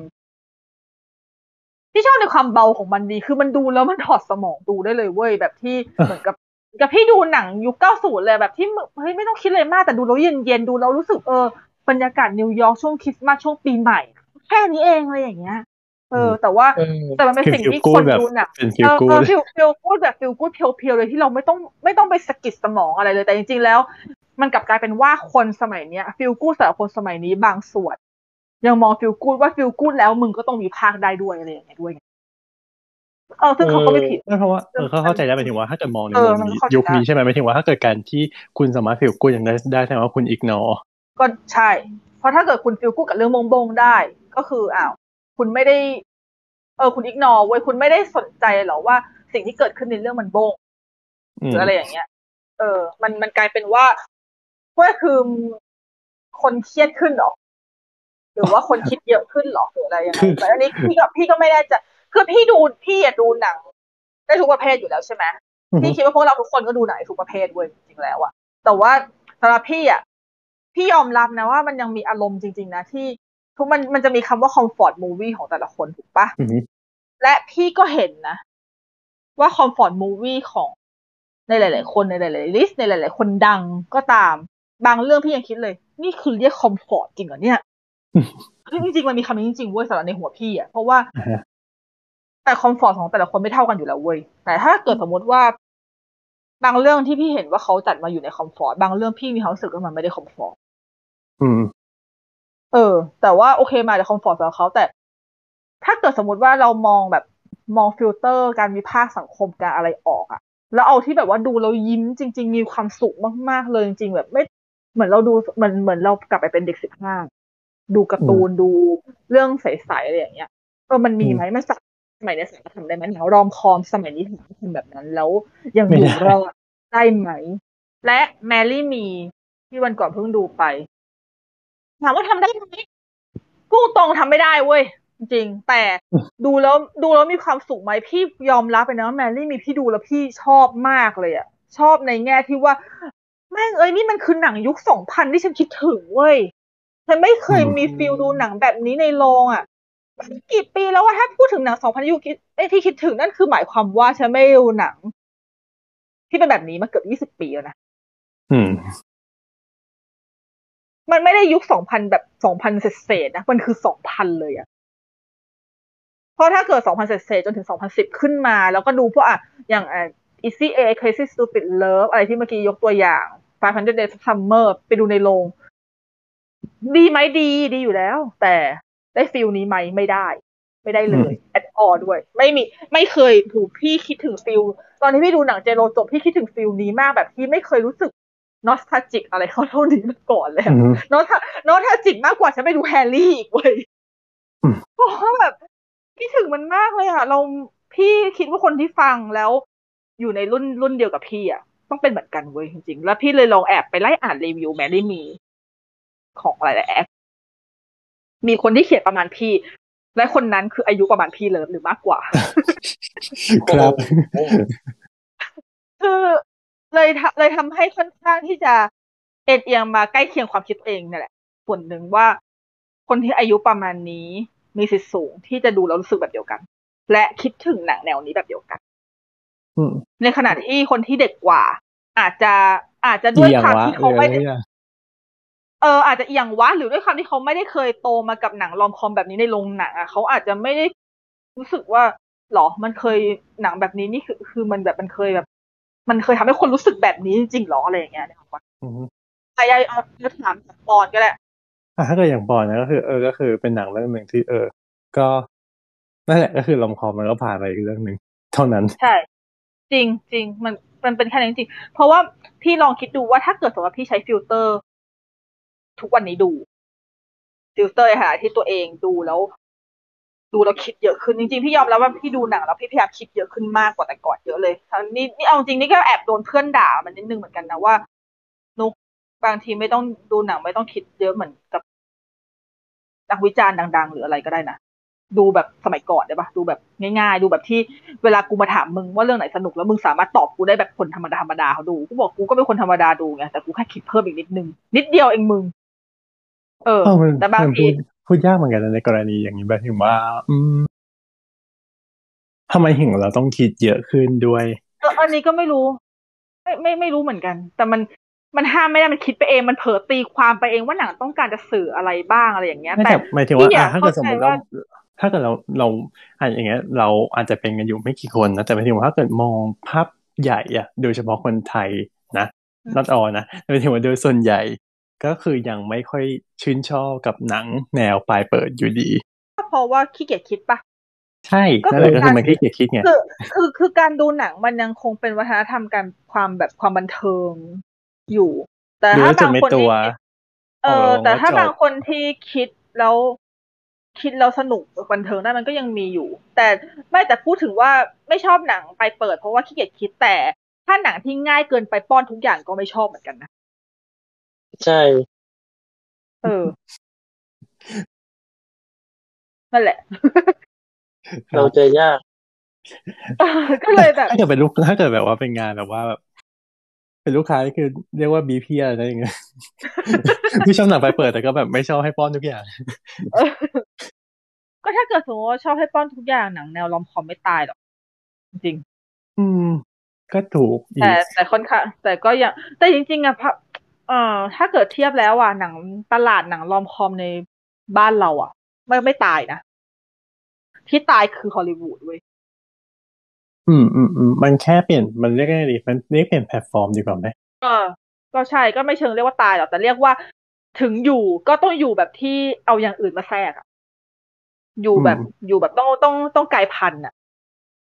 D: พี่ชอบในความเบาของมันดี คือมันดูแล้วมันถอดสมองดูได้เลยเว้ยแบบที่เหมือนกับกับพี่ดูหนังยุคเก้าศูนย์เลยแบบที่เฮ้ยไม่ต้องคิดเลยมากแต่ดูแล้วเย็นเย็นๆดูแล้วรู้สึกเออบรรยากาศนิวยอร์กช่วงคริสต์มาสช่วงปีใหม่ แค่นี้เองอะไรอย่างเงี้ย เออ แต่ว่า
C: เออ
D: แต่มันเป็น
B: คือ
D: สิ่ง
B: feel
D: ที่
B: good
D: คน
B: แบบ
D: ดูหนัง
B: เป็น
D: เอ
B: feel
D: อเอ
B: good
D: อฟิลฟิลกูดแบบฟิลกูดเพียวๆเลยที่เราไม่ต้องไม่ต้องไปสะกิดสมองอะไรเลยแต่จริงๆแล้ว มันกลับกลายเป็นว่าคนสมัยเนี้ยฟิลกูดสำหรับคนสมัยนี้บางส่วน ยังมองฟิลกูดว่าฟิลกูดแล้วมึงก็ต้องมีภาคได้ด้วยอะไรอย่างเงี้ยด้วยไงเออซึ่งเขาก็ไม่ผิด
B: ไม่เพราะว่าเออเขาเข้าใจได้หมายถึงว่าถ้าเกิดมองใน
D: เอ
B: มุ
D: อ
B: ม
D: มัน
B: นี้
D: เข้าใจ
B: ยุคนี้
D: ได้
B: ใช่ไหมหมายถึงว่าถ้าเกิดการที่คุณสามารถฟิลกูอย่างได้ได้แสดงว่าคุณอิกนอ
D: ก็ใช่ เพราะถ้าเกิดคุณฟิลกูดกับเรื่องบงบงๆได้ ก็คืออ้าว คุณไม่ได้ เออ คุณอิกนอเว้ยคุณไม่ได้สนใจหรอว่าสิ่งที่เกิดขึ้นในเรื่องมันบงหรืออะไรอย่างเงี้ย เออ มันมันกลายเป็นว่าว่าคือคนเครียดขึ้นเหรอหรือว่าคนคิดเยอะขึ้นเหรอหรืออะไรอย่างเงี้ยแต่อันนี้พี่ก็พี่ก็ไม่แน่ใจคือพี่ดูพี่อะดูหนัง ได้ทุกประเภทอยู่แล้วใช่ไหม
B: อือฮึ
D: พี่คิดว่าพวกเราทุกคนก็ดูหนังทุกประเภทเว้ยจริงๆแล้วอะแต่ว่าสำหรับพี่อะพี่ยอมรับนะว่ามันยังมีอารมณ์จริง ๆ นะที่ ทุกมันมันจะมีคำว่า comfort movie ของแต่ละคนถูกปะ
B: อือฮึ
D: และพี่ก็เห็นนะ ว่า comfort movie ของในหลาย ๆ คนในหลาย ๆ list ในหลาย ๆ คนดังก็ตาม บางเรื่องพี่ยังคิดเลย นี่คือเรียก comfort จริงเหรอเนี่ยคือจริง ๆ มันมีคำนี้จริง ๆ เว้ยสำหรับในหัวพี่อะเพราะว่า
B: อ่าฮะ
D: แต่ comfort ของแต่ละคนไม่เท่ากันอยู่แล้วเว้ยแต่ถ้าเกิดสมมติว่า บางเรื่องที่พี่เห็นว่าเขาจัดมาอยู่ใน comfort บางเรื่องพี่มีความรู้สึกว่ามันไม่ได้ comfort อืม เออ แต่ว่าโอเคมาจาก comfort สำหรับเขาแต่ ถ้าเกิดสมมติว่าเรามองแบบมองฟิลเตอร์การวิพากษ์สังคมการอะไรออกอะแล้วเอาที่แบบว่าดูเรายิ้มจริง ๆ มีความสุขมากๆเลยจริงๆแบบไม่เหมือนเราดูเหมือนเหมือนเรากลับไปเป็นเด็กสิบห้าดูการ์ตูนดูเรื่องใสๆอะไรอย่างเงี้ยเออมันมีไหมมันสักสมัยนี้สามารถทำได้ไหมหนังรอมคอมสมัยนี้สามารถทำแบบนั้นแล้วยังอยู่
B: ไม่ได้
D: รอดได้ไหม และแมรี่มีที่วันก่อนเพิ่งดูไป ถามว่าทำได้ไหมพูดตรงทำไม่ได้เว้ยจริงๆแต่ดูแล้วดูแล้วมีความสุขไหมพี่ยอมรับไปนะว่าแมรี่มีพี่ดูแล้วพี่ชอบมากเลยอะชอบในแง่ที่ว่า แม่งเอ้ยนี่มันคือหนังยุคสองพันที่ฉันคิดถึงเว้ยฉันไม่เคยมีฟิลดูหนังแบบนี้ในโรงอะกี่ปีแล้วว่าถ้าพูดถึงหนังสองพันยุคไอ้ที่คิดถึงนั่นคือหมายความว่าฉันไม่ดูหนัง ที่เป็นแบบนี้มาเกือบยี่สิบปีแล้วนะ
B: อื ม
D: มันไม่ได้ยุคสองพันแบบสองพันเศษๆนะ มันคือสองพันเลยอะเพราะถ้าเกิดสองพันเศษๆจนถึงสองพันสิบขึ้นมา แล้วก็ดูพวกอะอย่างอะ Easy A Crazy Stupid Love อะไรที่เมื่อกี้ยกตัวอย่าง 500 Days of Summer ไปดูในโรง ดีไหมดีดีอยู่แล้ว แต่ได้ feel นี้ไหมไม่ได้ ไม่ได้เลยแอดออด้วย ไม่มี ไม่เคยถูกพี่คิดถึง feel ตอนที่พี่ดูหนังเจโลจบพี่คิดถึง feel นี้มากแบบที่ไม่เคยรู้สึก nostalgic อะไรเขาเท่านี้มาก่อนเลย nos nostalgic มากกว่าฉันไปดูแฮร์รี่อีกเว้ยเพราะว่าแบบคิดถึงมันมากเลยอะ เราพี่คิดว่าคนที่ฟังแล้ว อยู่ในรุ่นรุ่นเดียวกับพี่อะต้องเป็นเหมือนกันเว้ยจริงๆ แล้วพี่เลยลองแอบไปไล่อ่านรีวิวแมรี่มี ของหลายๆแอปมีคนที่เขียนประมาณพี่ และคนนั้นคืออายุประมาณพี่เลยหรือมากกว่า
B: ครับ
D: คือ เลยเลยทำให้ค่อนข้างที่จะเอ็นเอียงมาใกล้เคียงความคิดตัวเองนี่แหละส่วนหนึ่งว่า คนที่อายุประมาณนี้มีสิทธิสูงที่จะดูแล้วรู้สึกแบบเดียวกัน และคิดถึงหนังแนวนี้แบบเดียวกันในขณะที่คนที่เด็กกว่า อาจจะอาจจะด้วยความที่เขาไม่ได้เอออาจจะอย่างวะหรือด้วยความที่เขาไม่ได้เคยโตมากับหนังรอมคอมแบบนี้ในโรงหนังอะเขาอาจจะไม่ได้รู้สึกว่าหรอมันเคยหนังแบบนี้นี่คือคือมันแบบมันเคยแบบ มันเคยทำให้คนรู้สึกแบบนี้จริงๆหรออะไรอย่างเงี้ยนะครับว่าใครเอาเอาถามปอนก็ได้
B: ถ้าเกิดอย่างปอนนะก็คือ เออ ก็คือเป็นหนังเรื่องหนึ่งที่เออ ก็นั่นแหละก็คือ romcom มันก็ผ่านไปอีกเรื่องหนึ่งเท่านั้น
D: ใช่จริงจริงมันมันเป็นแค่นั้นจริงเพราะว่าพี่ลองคิดดูว่าถ้าเกิดสมมติว่าพี่ใช้ฟิลเตอร์ ทุกวันนี้ดูฟิลเตอร์หาที่ตัวเองดูแล้ว ดูแล้วคิดเยอะขึ้นจริงๆพี่ยอมแล้วว่าพี่ดูหนังแล้วพี่พยายามคิดเยอะขึ้นมากกว่าแต่ก่อนเยอะเลยนี่นี่เอาจริงนี่ก็แอบโดนเพื่อนด่ามันนิดนึงเหมือนกันนะว่านุกบางทีไม่ต้องดูหนังไม่ต้องคิดเยอะเหมือนกับนักวิจารณ์ดัง ๆ หรืออะไรก็ได้นะดูแบบสมัยก่อนได้ปะดูแบบง่ายๆ ดูแบบที่เวลากูมาถามมึงว่าเรื่องไหนสนุกแล้วมึงสามารถตอบกูได้แบบคนธรรมดาธรรมดาเขาดูกูบอกกูก็เป็นคนธรรมดาดูไงแต่กูแค่คิดเพิ่มอีกนิดนึงนิดเดียวเองมึง เออ แต่บางที
B: พูดยากเหมือนกันในกรณีอย่างนี้แบบถึงว่า อืมทำไมถึงเราต้องคิดเยอะขึ้นด้วย
D: เอออันนี้ก็ไม่รู้ ไม่ไม่ไม่รู้เหมือนกัน แต่มันมันห้ามไม่ได้มันคิดไปเองมันเผลอตีความไปเองว่าหนังต้องการจะสื่ออะไรบ้างอะไรอย่างเงี้ยแต่
B: หมายถึงว่าถ้าเกิดสมมติเราถ้าเกิดเราเราอ่านอย่างเงี้ย เราอาจจะเป็นกันอยู่ไม่กี่คนนะแต่หมายถึงว่าถ้าเกิดมองภาพใหญ่อะโดยเฉพาะคนไทยนะนัดออนะหมายถึงว่าโดยส่วนใหญ่ ก็คือยังไม่ค่อยชื่นชอบกับหนังแนวปลายเปิดอยู่ดี
D: เพราะว่าขี้เกียจคิดปะ
B: ใช่นั่นแหละก็คือมันขี้เกียจคิดไง
D: คือคือคือการดูหนังมันยังคงเป็นวัฒนธรรมการความแบบความบันเทิงอยู่ แต่ถ้าบางคนที่เออ แต่ถ้าบางคนที่คิดแล้วคิดแล้วสนุกบันเทิงได้มันก็ยังมีอยู่ แต่ไม่แต่พูดถึงว่าไม่ชอบหนังไปเปิด เพราะว่าขี้เกียจคิดแต่ถ้าหนังที่ง่ายเกินไปป้อนทุกอย่างก็ไม่ชอบเหมือนกันนะ
C: ใช่
D: เออ นั่นแหละ
C: เราเจอยาก
D: ก็เลยแบบ
B: ถ้าเกิดเป็นลูกถ้าเกิดแบบว่าเป็นงานแบบว่าแบบเป็นลูกค้าคือเรียกว่าบีพีอะไรอย่างเงี้ยพี่ชอบหนังไปเปิดแต่ก็แบบไม่ชอบให้ป้อนทุกอย่าง
D: ก็ถ้าเกิดสมมติว่าชอบให้ป้อนทุกอย่างหนังแนวลอมคอมไม่ตายหรอก จริง
B: อืม ก็ถูก
D: แต่แต่ค่อนข้างแต่ก็ยังแต่จริงๆอะ เอ่อถ้าเกิดเทียบแล้วอะหนังตลาดหนัง romcom ในบ้านเรา อะ ไม่ไม่ตายนะ ที่ตายคือฮอลลีวูดเว้ย
B: อืมอืมอืมมันแค่เปลี่ยนมันเรียกไงดีมันเรียกเปลี่ยนแพลตฟอร์มดีกว่าไหม
D: เออ ก็ใช่ก็ไม่เชิงเรียกว่าตายหรอกแต่เรียกว่าถึงอยู่ก็ต้องอยู่แบบที่เอาอย่างอื่นมาแทรกอะอยู่แบบอยู่แบบต้องต้องต้องกลายพันธุ์อะ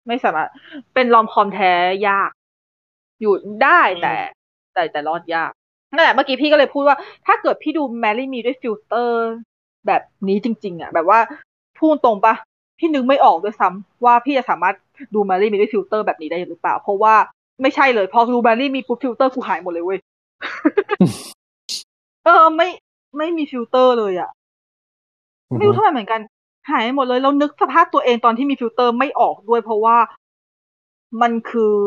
D: ไม่สามารถเป็น rom-com แท้ยาก อยู่ได้แต่ แต่แต่รอดยาก นั่นแหละเมื่อกี้พี่ก็เลยพูดว่า ถ้าเกิดพี่ดู Marry Me ด้วยฟิลเตอร์แบบนี้จริง ๆ อะ แบบว่าพูดตรงปะพี่นึกไม่ออกด้วยซ้ำว่าพี่จะสามารถดู Marry Me ด้วยฟิลเตอร์แบบนี้ได้หรือเปล่า เพราะว่าไม่ใช่เลยพอดู Marry Me ปุ๊บฟิลเตอร์กูหายหมดเลยเว้ยเออไม่ไม่มีฟิลเตอร์เลยอะไม่รู้ทำไมเหมือนกัน หายหมดเลยเรานึกสภาพตัวเองตอนที่มีฟิลเตอร์ไม่ออกด้วย เพราะว่ามันคือ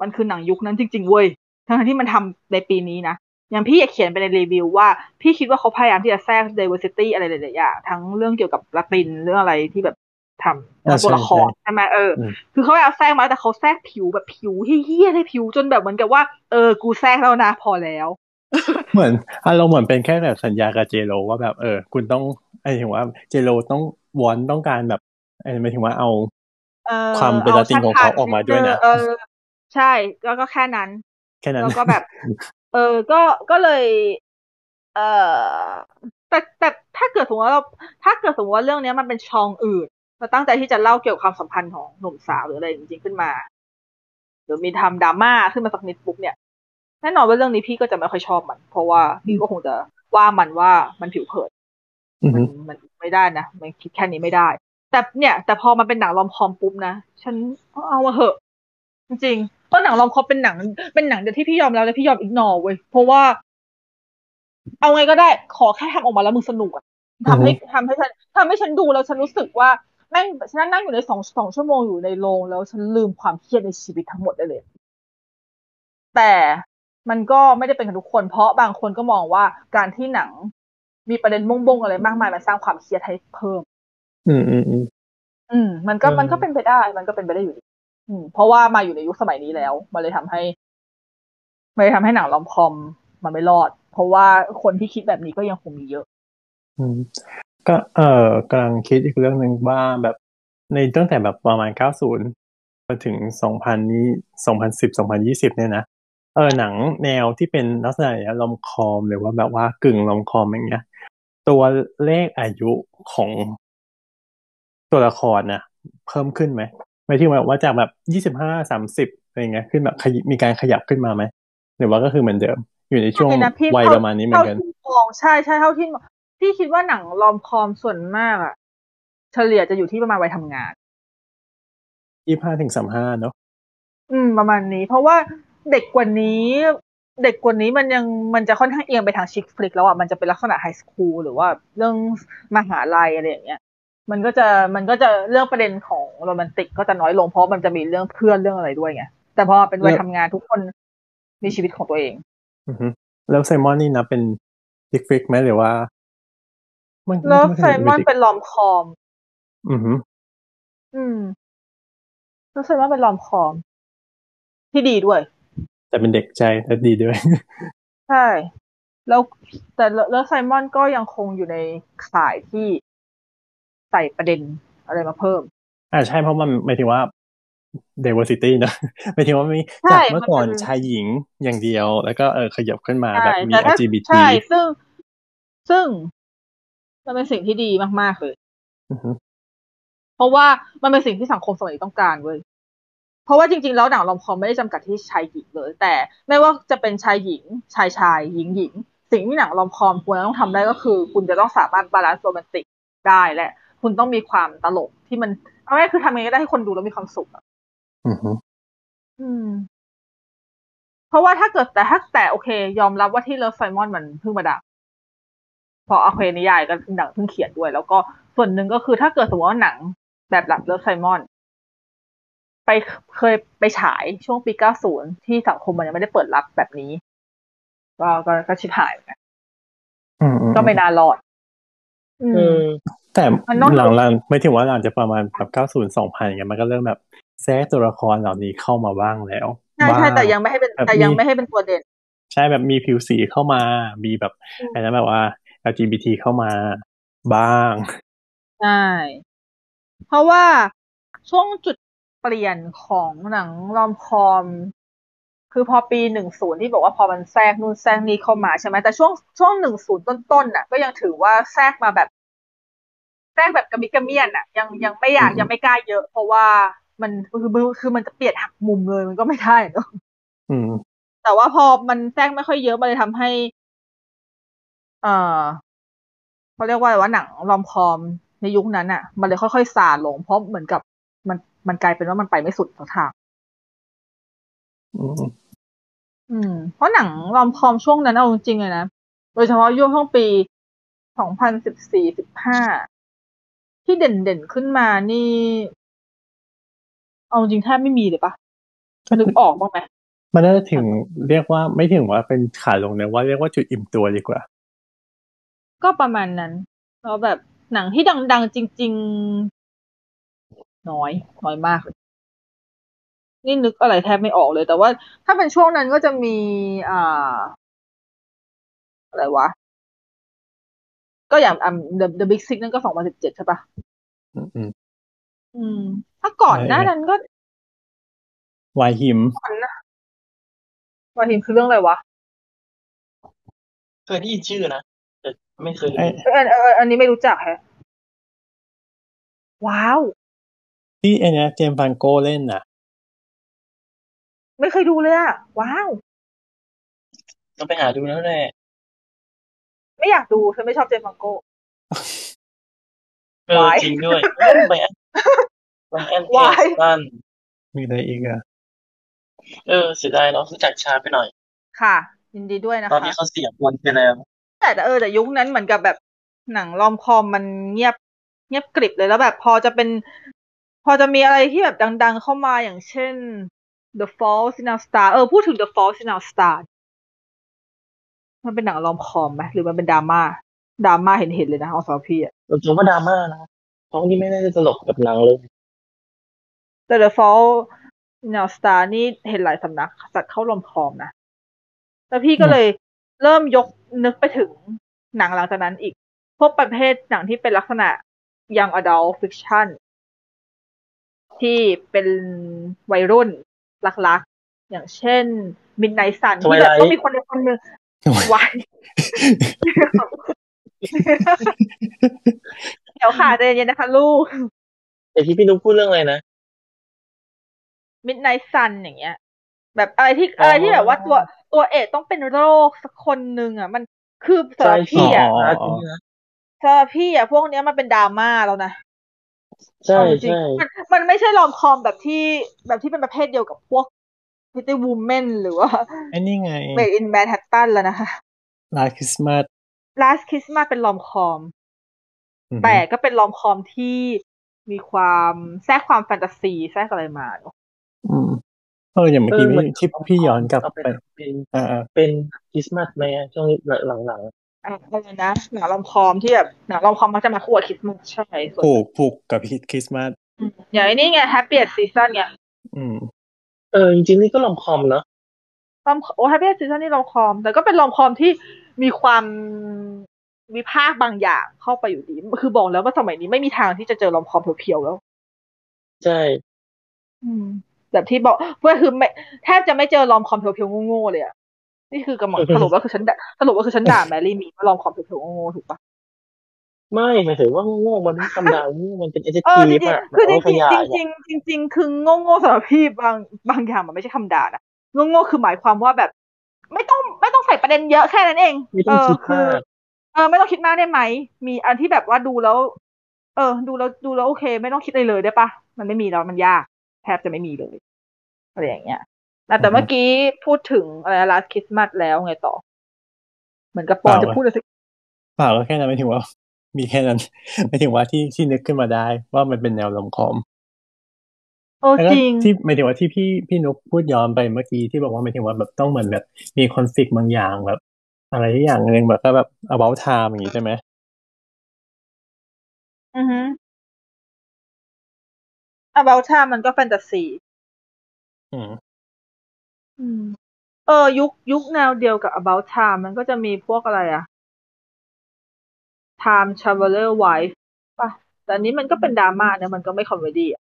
D: มันคือหนังยุคนั้นจริง ๆ เว้ย ทั้งที่มันทำในปีนี้นะอย่างพี่อยากเขียนไปในรีวิวว่า พี่คิดว่าเขาพยายามที่จะแทรก diversity อะไรหลายๆอย่างทั้งเรื่องเกี่ยวกับละตินเรื่องอะไรที่แบบทำตัวละครใช่ไหมเออ คือเขาเอาแทรกมาแต่เขาแทรกผิวแบบผิวเหี้ยๆได้ผิวจนแบบเหมือนกับว่าเออกูแทรกแล้วนะพอแล้ว
B: เหมือนอารมณ์เหมือนเป็นแค่แบบสัญญากับเจโรว่าแบบเออ คุณต้องไอ้ถึงว่าเจโรต้องวอนต้องการแบบไอ้หมายถึงว่าเอาความเป็นละตินของเขาออกมาด้วยนะ
D: ใช่แล้วก็แค่นั้น
B: แค่นั้น
D: แล้วก็แบบ เออก็ก็เลย เออแต่แต่ถ้าเกิดสมมติว่าเรา ถ้าเกิดสมมติว่าเรื่องนี้มันเป็นช่องอื่นเราตั้งใจที่จะเล่าเกี่ยวกับความสัมพันธ์ของหนุ่มสาวหรืออะไรจริงๆขึ้นมาหรือมีทำดราม่าขึ้นมาสักนิดปุ๊บเนี่ยแน่นอนว่าเรื่องนี้พี่ก็จะไม่ค่อยชอบมัน เพราะว่าพี่ก็คงจะว่ามันว่ามันผิวเผิน
B: อือ
D: มั
B: ฮึ
D: นมันไม่ได้นะมันคิดแค่นี้ไม่ได้ แต่เนี่ย แต่พอมันเป็นหนังรอมคอมปุ๊บนะ ฉันเอาเอามาเหอะ จริงๆเพ ราะหนังรอมคอมเป็นหนัง เป็นหนังเดียวที่พี่ยอมแล้วและพี่ยอมอิกนอเว้ยเพราะว่า เอาไงก็ได้ ขอแค่ทำออกมาแล้วมึงสนุกอะทำให้ทำให้ฉันทำให้ฉันดูแล้วฉันรู้สึกว่าแม่งฉันนั่งอยู่ในสองสองชั่วโมงอยู่ในโรงแล้วฉันลืมความเครียดในชีวิตทั้งหมดได้เลย แต่มันก็ไม่ได้เป็นกับทุกคน เพราะบางคนก็มองว่าการที่หนังมีประเด็นบงบงๆอะไรมากมายมันสร้างความเครียดให้เพิ่ม
B: อืมอืมอืม
D: อืมมันก็
C: อืม
D: มันก็เป็นไปได้ มันก็เป็นไปได้อยู่ดี อืมเพราะว่ามาอยู่ในยุคสมัยนี้แล้ว มันเลยทำให้มันเลยทำให้หนังลอมคอมมันไม่รอด เพราะว่าคนที่คิดแบบนี้ก็ยังคงมีเยอะ
B: อืม ก็เออกำลังคิดอีกเรื่องหนึ่งว่าแบบในตั้งแต่แบบประมาณเก้าศูนย์มาถึงสองพันนี้สองพันสิบสองพันยี่สิบเนี่ยนะเออหนังแนวที่เป็นลักษณะอย่างเงี้ยลอมคอมหรือว่าแบบว่ากึ่งลอมคอมอย่างเงี้ย ตัวเลขอายุของตัวละครนะเพิ่มขึ้นไหม หมายถึงแบบว่าจากแบบยี่สิบห้าสามสิบอะไรเงี้ยขึ้นแบบขยมีการขยับขึ้นมาไหมหรือว่าก็คือเหมือนเดิม อยู่ในช่วง
D: ใช่นะพี่
B: วัย
D: เท่
B: ประมาณนี้เหมือนกัน
D: เท่าที่มองใช่ใช่เท่าที่มองพี่คิดว่าหนังลอมคอมส่วนมากอะเฉลี่ยจะอยู่ที่ประมาณวัยทำงาน
B: ยี่ห้าถึงสามห้าเนาะ
D: อืม ประมาณนี้ เพราะว่าเด็กกว่านี้ เด็กกว่านี้มันยังมันจะค่อนข้างเอียงไปทางชิคฟลิกแล้วอะมันจะเป็นลักษณะไฮสคูลหรือว่าเรื่องมหาลัยอะไรอย่างเงี้ย มันก็จะมันก็จะเรื่องประเด็นของโรแมนติกก็จะน้อยลงเพราะมันจะมีเรื่องเพื่อนเรื่องอะไรด้วยไงแต่พอเป็นวัยทำงานทุกคนมีชีวิตของตัวเอง
B: อือฮึแล้วไซมอนนี่นะเป็นดิกฟิกไหมหรือว่ามัน
D: เลิฟ
B: ไม่
D: ไซ
B: ใช่
D: มอน
B: ดิก
D: เป็นลอมคอม
B: อือฮึ
D: อืมเลิฟไซมอนเป็นลอมคอม ที่ดีด้วย
B: แต่เป็นเด็กใจและดีด้วย
D: ใช่ แล้วแต่เลิฟไซมอนก็ยังคงอยู่ในข่ายที่ ใส่ประเด็นอะไรมาเพิ่ม
B: อ่าใช่เพราะมันหมายถึงว่า diversity นะหมายถึงว่ามี
D: ใช่
B: จากเมื่อก่อน
D: มันเป็น
B: ชายหญิงอย่างเดียว แล้วก็เออขยับขึ้นมาแบบมี
D: แต่ถ้า
B: LGBT
D: ใช่ซึ่ง ซึ่ง มันเป็นสิ่งที่ดีมาก ๆ เลย
B: อือฮึ
D: เพราะว่ามันเป็นสิ่งที่สังคมสมัยนี้ต้องการเว้ยเพราะว่าจริง ๆ แล้วหนัง rom-com ไม่ได้จำกัดที่ชายหญิงเลย แต่ไม่ว่าจะเป็นชายหญิง ชายชายหญิงหญิง สิ่งที่หนัง rom-com ควรจะต้องทำได้ก็คือ คุณจะต้องสามารถ balance โรแมนติกได้และ คุณต้องมีความตลกที่มันเอาง่ายๆคือทำยังไงก็ได้ให้คนดูแล้วมีความสุขอะ
B: อือฮึ
D: อืม เพราะว่าถ้าเกิดแต่ถ้าแต่โอเค ยอมรับว่าที่ Love Simon มันเพิ่งมาดังเพราะโอเคนิยายก็หนังเพิ่งเขียนด้วย แล้วก็ส่วนหนึ่งก็คือถ้าเกิดสมมติว่าหนังแบบ Love Love Simon ไปเคยไปฉายช่วงปี 90 ที่สังคมมันยังไม่ได้เปิดรับแบบนี้ ก็ก็ก็ชิบหายเหมือนกัน
B: อืมอืม
D: ก็ไม่น่ารอด อื
C: อื
D: ม
C: ม
B: แต่
D: มันต้อง
B: หลังๆไม่ถึงว่าหลังจะประมาณแบบเก้าศูนย์สองพันอย่างเงี้ยมันก็เริ่มแบบแทรกตัวละครเหล่านี้เข้ามาบ้างแล้ว
D: ใช่ใช่
B: บ้าง
D: แต่ยังไม่ให้เป็น
B: แบบ
D: แต่ยัง
B: มี
D: ไม่ให้เป็นตัวเด่น
B: ใช่แบบมีผิวสีเข้ามา มีแบบ
D: อืม
B: อะไรนะแบบว่า LGBT เข้ามาบ้าง
D: ใช่เพราะว่าช่วงจุดเปลี่ยนของหนังรอมคอม คือพอปีหนึ่งศูนย์ที่บอกว่าพอมันแทรกนู่นแทรกนี่เข้ามาใช่ไหมแต่ช่วงช่วงหนึ่งศูนย์ต้นๆน่ะ ก็ยังถือว่าแทรกมาแบบ แทรกแบบกระมิดกระเมียนน่ะ ยังยังไม่อยาก
B: อืม
D: ยังไม่กล้าเยอะ เพราะว่ามันคือคือคือมันจะเปลี่ยนหักมุมเลยมันก็ไม่ได้เนอะ
B: อืม
D: แต่ว่าพอมันแทรกไม่ค่อยเยอะมันเลยทำให้ เอ่อเขาเรียกว่าอะไรว่าหนังรอมคอมในยุคนั้นอะ มันเลยค่อยๆซาลงเพราะเหมือนกับมันมันกลายเป็นว่ามันไปไม่สุดสักทาง
B: อืม
D: อืม เพราะหนังรอมคอมช่วงนั้นเอาจริงๆเลยนะ โดยเฉพาะยุคช่วงปีสองพันสิบสี่สิบห้า ที่เด่นๆขึ้นมานี่ เอาจริงแทบไม่มีเลยปะนึกออกบ้างไหม
B: มันน่าจะถึงเรียกว่าไม่ถึงว่าเป็นขาลงนะว่าเรียกว่าจุดอิ่มตัวดีกว่า
D: ก็ประมาณนั้นแล้วแบบหนังที่ดัง ๆ จริง ๆ น้อย น้อยมากเลยนี่นึกอะไรแทบไม่ออกเลย แต่ว่าถ้าเป็นช่วงนั้นก็จะมี อ่า อะไรวะ ก็อย่างอ่า The The Big Sick นั่นก็สองพันสิบเจ็ดใช่ปะ
B: อืมอืม
D: อืมถ้าก่อน
B: ใช่
D: หน้านั้นก็
B: วายหิม
D: ก่อนหนะวาทีมคือเรื่องอะไรวะ
C: เคยได้ยินชื่อนะแต่ไม่เคย
B: ไอ้
D: เออเออเอออันนี้ไม่รู้จักแฮะ ว้าว
B: ที่ไอเนี้ยเจมส์ฟันโกเล่นน่ะ
D: ไม่เคยดูเลยอะว้าว
C: ต้องไปหาดูแล้วแหละ
D: ไม่อยากดูฉันไม่ชอบเจมส์ฟังโก้
C: เออ
D: Why?
C: จริงด้วยไปแอนไปแอนเท
D: Why?
C: สตัน
B: มีอะไรอีกอะ
C: เออเสียดายเนาะรู้จักช้าไปหน่อย
D: ค่ะ ยินดีด้วยนะ
C: ตอน
D: คะ
C: นี้เขาเสียคนไปแล้ว
D: แต่แต่เออแต่ยุคนั้นเหมือนกับแบบหนังรอมคอมมันเงียบ เงียบกริบเลยแล้วแบบพอจะเป็น พอจะมีอะไรที่แบบดัง ๆ เข้ามาอย่างเช่น The Falls in Our Star เออพูดถึง The Falls in Our Star มันเป็นหนังรอมคอมไหมหรือมันเป็นดราม่าดราม่าเห็นเห็นๆเลยนะเอาสำหรับพี่อะ
C: เราถือว่าดราม่านะเพราะนี่ไม่ได้ตลกกับหนังเลย
D: แต่ The Falls in Our Star นี่เห็นหลายสำนักจัดเข้ารอมคอมนะแล้วพี่ก็เลยเริ่มยกนึกไปถึงหนังหลังจากนั้นอีก พวกประเภทหนังที่เป็นลักษณะ young adult fiction ที่เป็นวัยรุ่นรักๆ อย่างเช่น Midnight Sun ที่แบบ
C: Twilight
D: ต้องมีคนใดคนหนึ่ง วายเดี๋ยวค่ะใจเย็นๆนะคะลูก
C: แต่ที่พี่นุ๊กพูดเรื่องอะไรนะ
D: Midnight Sun อย่างเงี้ย แบบอะไรที่
C: อ๋ออ
D: อะไรที่แบบว่าตัวตัวเอกต้องเป็นโรคสักคนหนึ่งอะ มันคือสำหรับ
C: ใช่
D: พี่อะ
B: อ๋อ
C: อาร์ตนี่นะ
D: สำหรับพี่อะพวกเนี้ยมันเป็นดราม่าแล้วนะ
C: ใช่
D: เอาจริง
C: ใช่
D: ๆมันมันไม่ใช่รอมคอมแบบที่แบบที่เป็นประเภทเดียวกับพวก Pretty Woman หรือว่า
B: ไอ้นี่ไง
D: Made in Manhattan แล้วนะคะ
B: ลาคริสต์มาส
D: Last Christmas เป็นรอมคอม แต่ก็เป็นรอมคอมที่มีความแทรกความแฟนตาซี แทรกอะไรมาเนอะ
B: อืมเอออย่างเมื่อกี้
C: เออเหมือน
B: ที่พี่ย้อนกลับ
C: เอา
B: ไป
C: เป็นเป็น
B: อ่า
C: เป็นคริสต์มาสไหมอะช่วงหลัง
D: อะอะไรนะหนังรอมคอมที่แบบหนังรอมคอมมักจะมาคู่กับคริสต์มาสใช่ส่วน
B: ผูกผูกกับฮิตคริสต์มาส
D: อืมอย่างไอ้นี่ไง Happiest Season ไง
B: อืม
C: ๆ เออจริงๆนี่ก็ลองคอมเนาะ
D: รอมโอ้ Happiest Season นี่รอมคอม แต่ก็เป็นรอมคอมที่มีความวิพากษ์บางอย่างเข้าไปอยู่ดี คือบอกแล้วว่าสมัยนี้ไม่มีทางที่จะเจอรอมคอมเพียวๆแล้ว
C: ใช่
D: อืมแบบที่บอกเพื่อคือไม่แทบจะไม่เจอรอมคอมเพียวๆโง่ๆเลยอะนี่คือกำลังสรุปว่าคือฉันด่าสรุปว่าคือฉันด่าแมรี่มีว่ารอมคอมเพียวๆโง่ๆถูกปะ
C: ไม่หมายถึงว่าโง่ๆมันไม่ธรรมดาโง่มันเป็นเอเจ
D: เออจ
C: ที
D: ริ
C: ฟ
D: ง
C: อะ
D: ๆคือจ
C: เอาข
D: ริง
C: ยา
D: ๆ
C: ย
D: จริงๆจริงๆคือโง่ๆสำหรับพี่บางบางอย่างมันไม่ใช่คำด่านะโง่ๆคือหมายความว่าแบบ ไม่ต้องไม่ต้องใส่ประเด็นเยอะแค่นั้นเอง
C: ไม่ต้อง
D: เออ
C: คิด
D: คื
C: มา
D: อ
C: ก
D: เออไม่ต้องคิดมากได้ไหม มีอันที่แบบว่าดูแล้ว เออ ดูแล้วดูแล้วโอเค ไม่ต้องคิดอะไรเลยได้ปะมันไม่มีแล้วมันยาก แทบจะไม่มีเลยอะไรอย่างเงี้ยแต่แต่
B: อือฮึ
D: เมื่อกี้พูดถึงอะไร last Christmas แล้วไงต่อ เหมือนกับปอน
B: เปล่า
D: จะพูดอะไรสัก
B: เปล่าก็แค่นั้นไม่ถึงว่า มีแค่นั้นไม่ถึงว่าที่ที่นึกขึ้นมาได้ ว่ามันเป็นแนวลมคอม
D: โอ้
B: แล้วก็
D: จริง
B: ที่หมายถึงว่าที่พี่พี่นุกพูดย้อนไปเมื่อกี้ที่บอกว่าหมายถึงว่าแบบต้องเหมือนแบบมีคอนฟ lict บางอย่างแบบ อะไรอย่างหนึ่งแบบก็แบบ about time อย่างนี้ใช่ไหม
D: อือฮึ about time มันก็แฟนตาซี
B: อืม
D: อืมเออยุคยุคแนวเดียวกับ about time มันก็จะมีพวกอะไรอะ time traveler wife ป่ะแต่อันนี้มันก็เป็นดราม่าเนี่ยมันก็ไม่ comedy อะ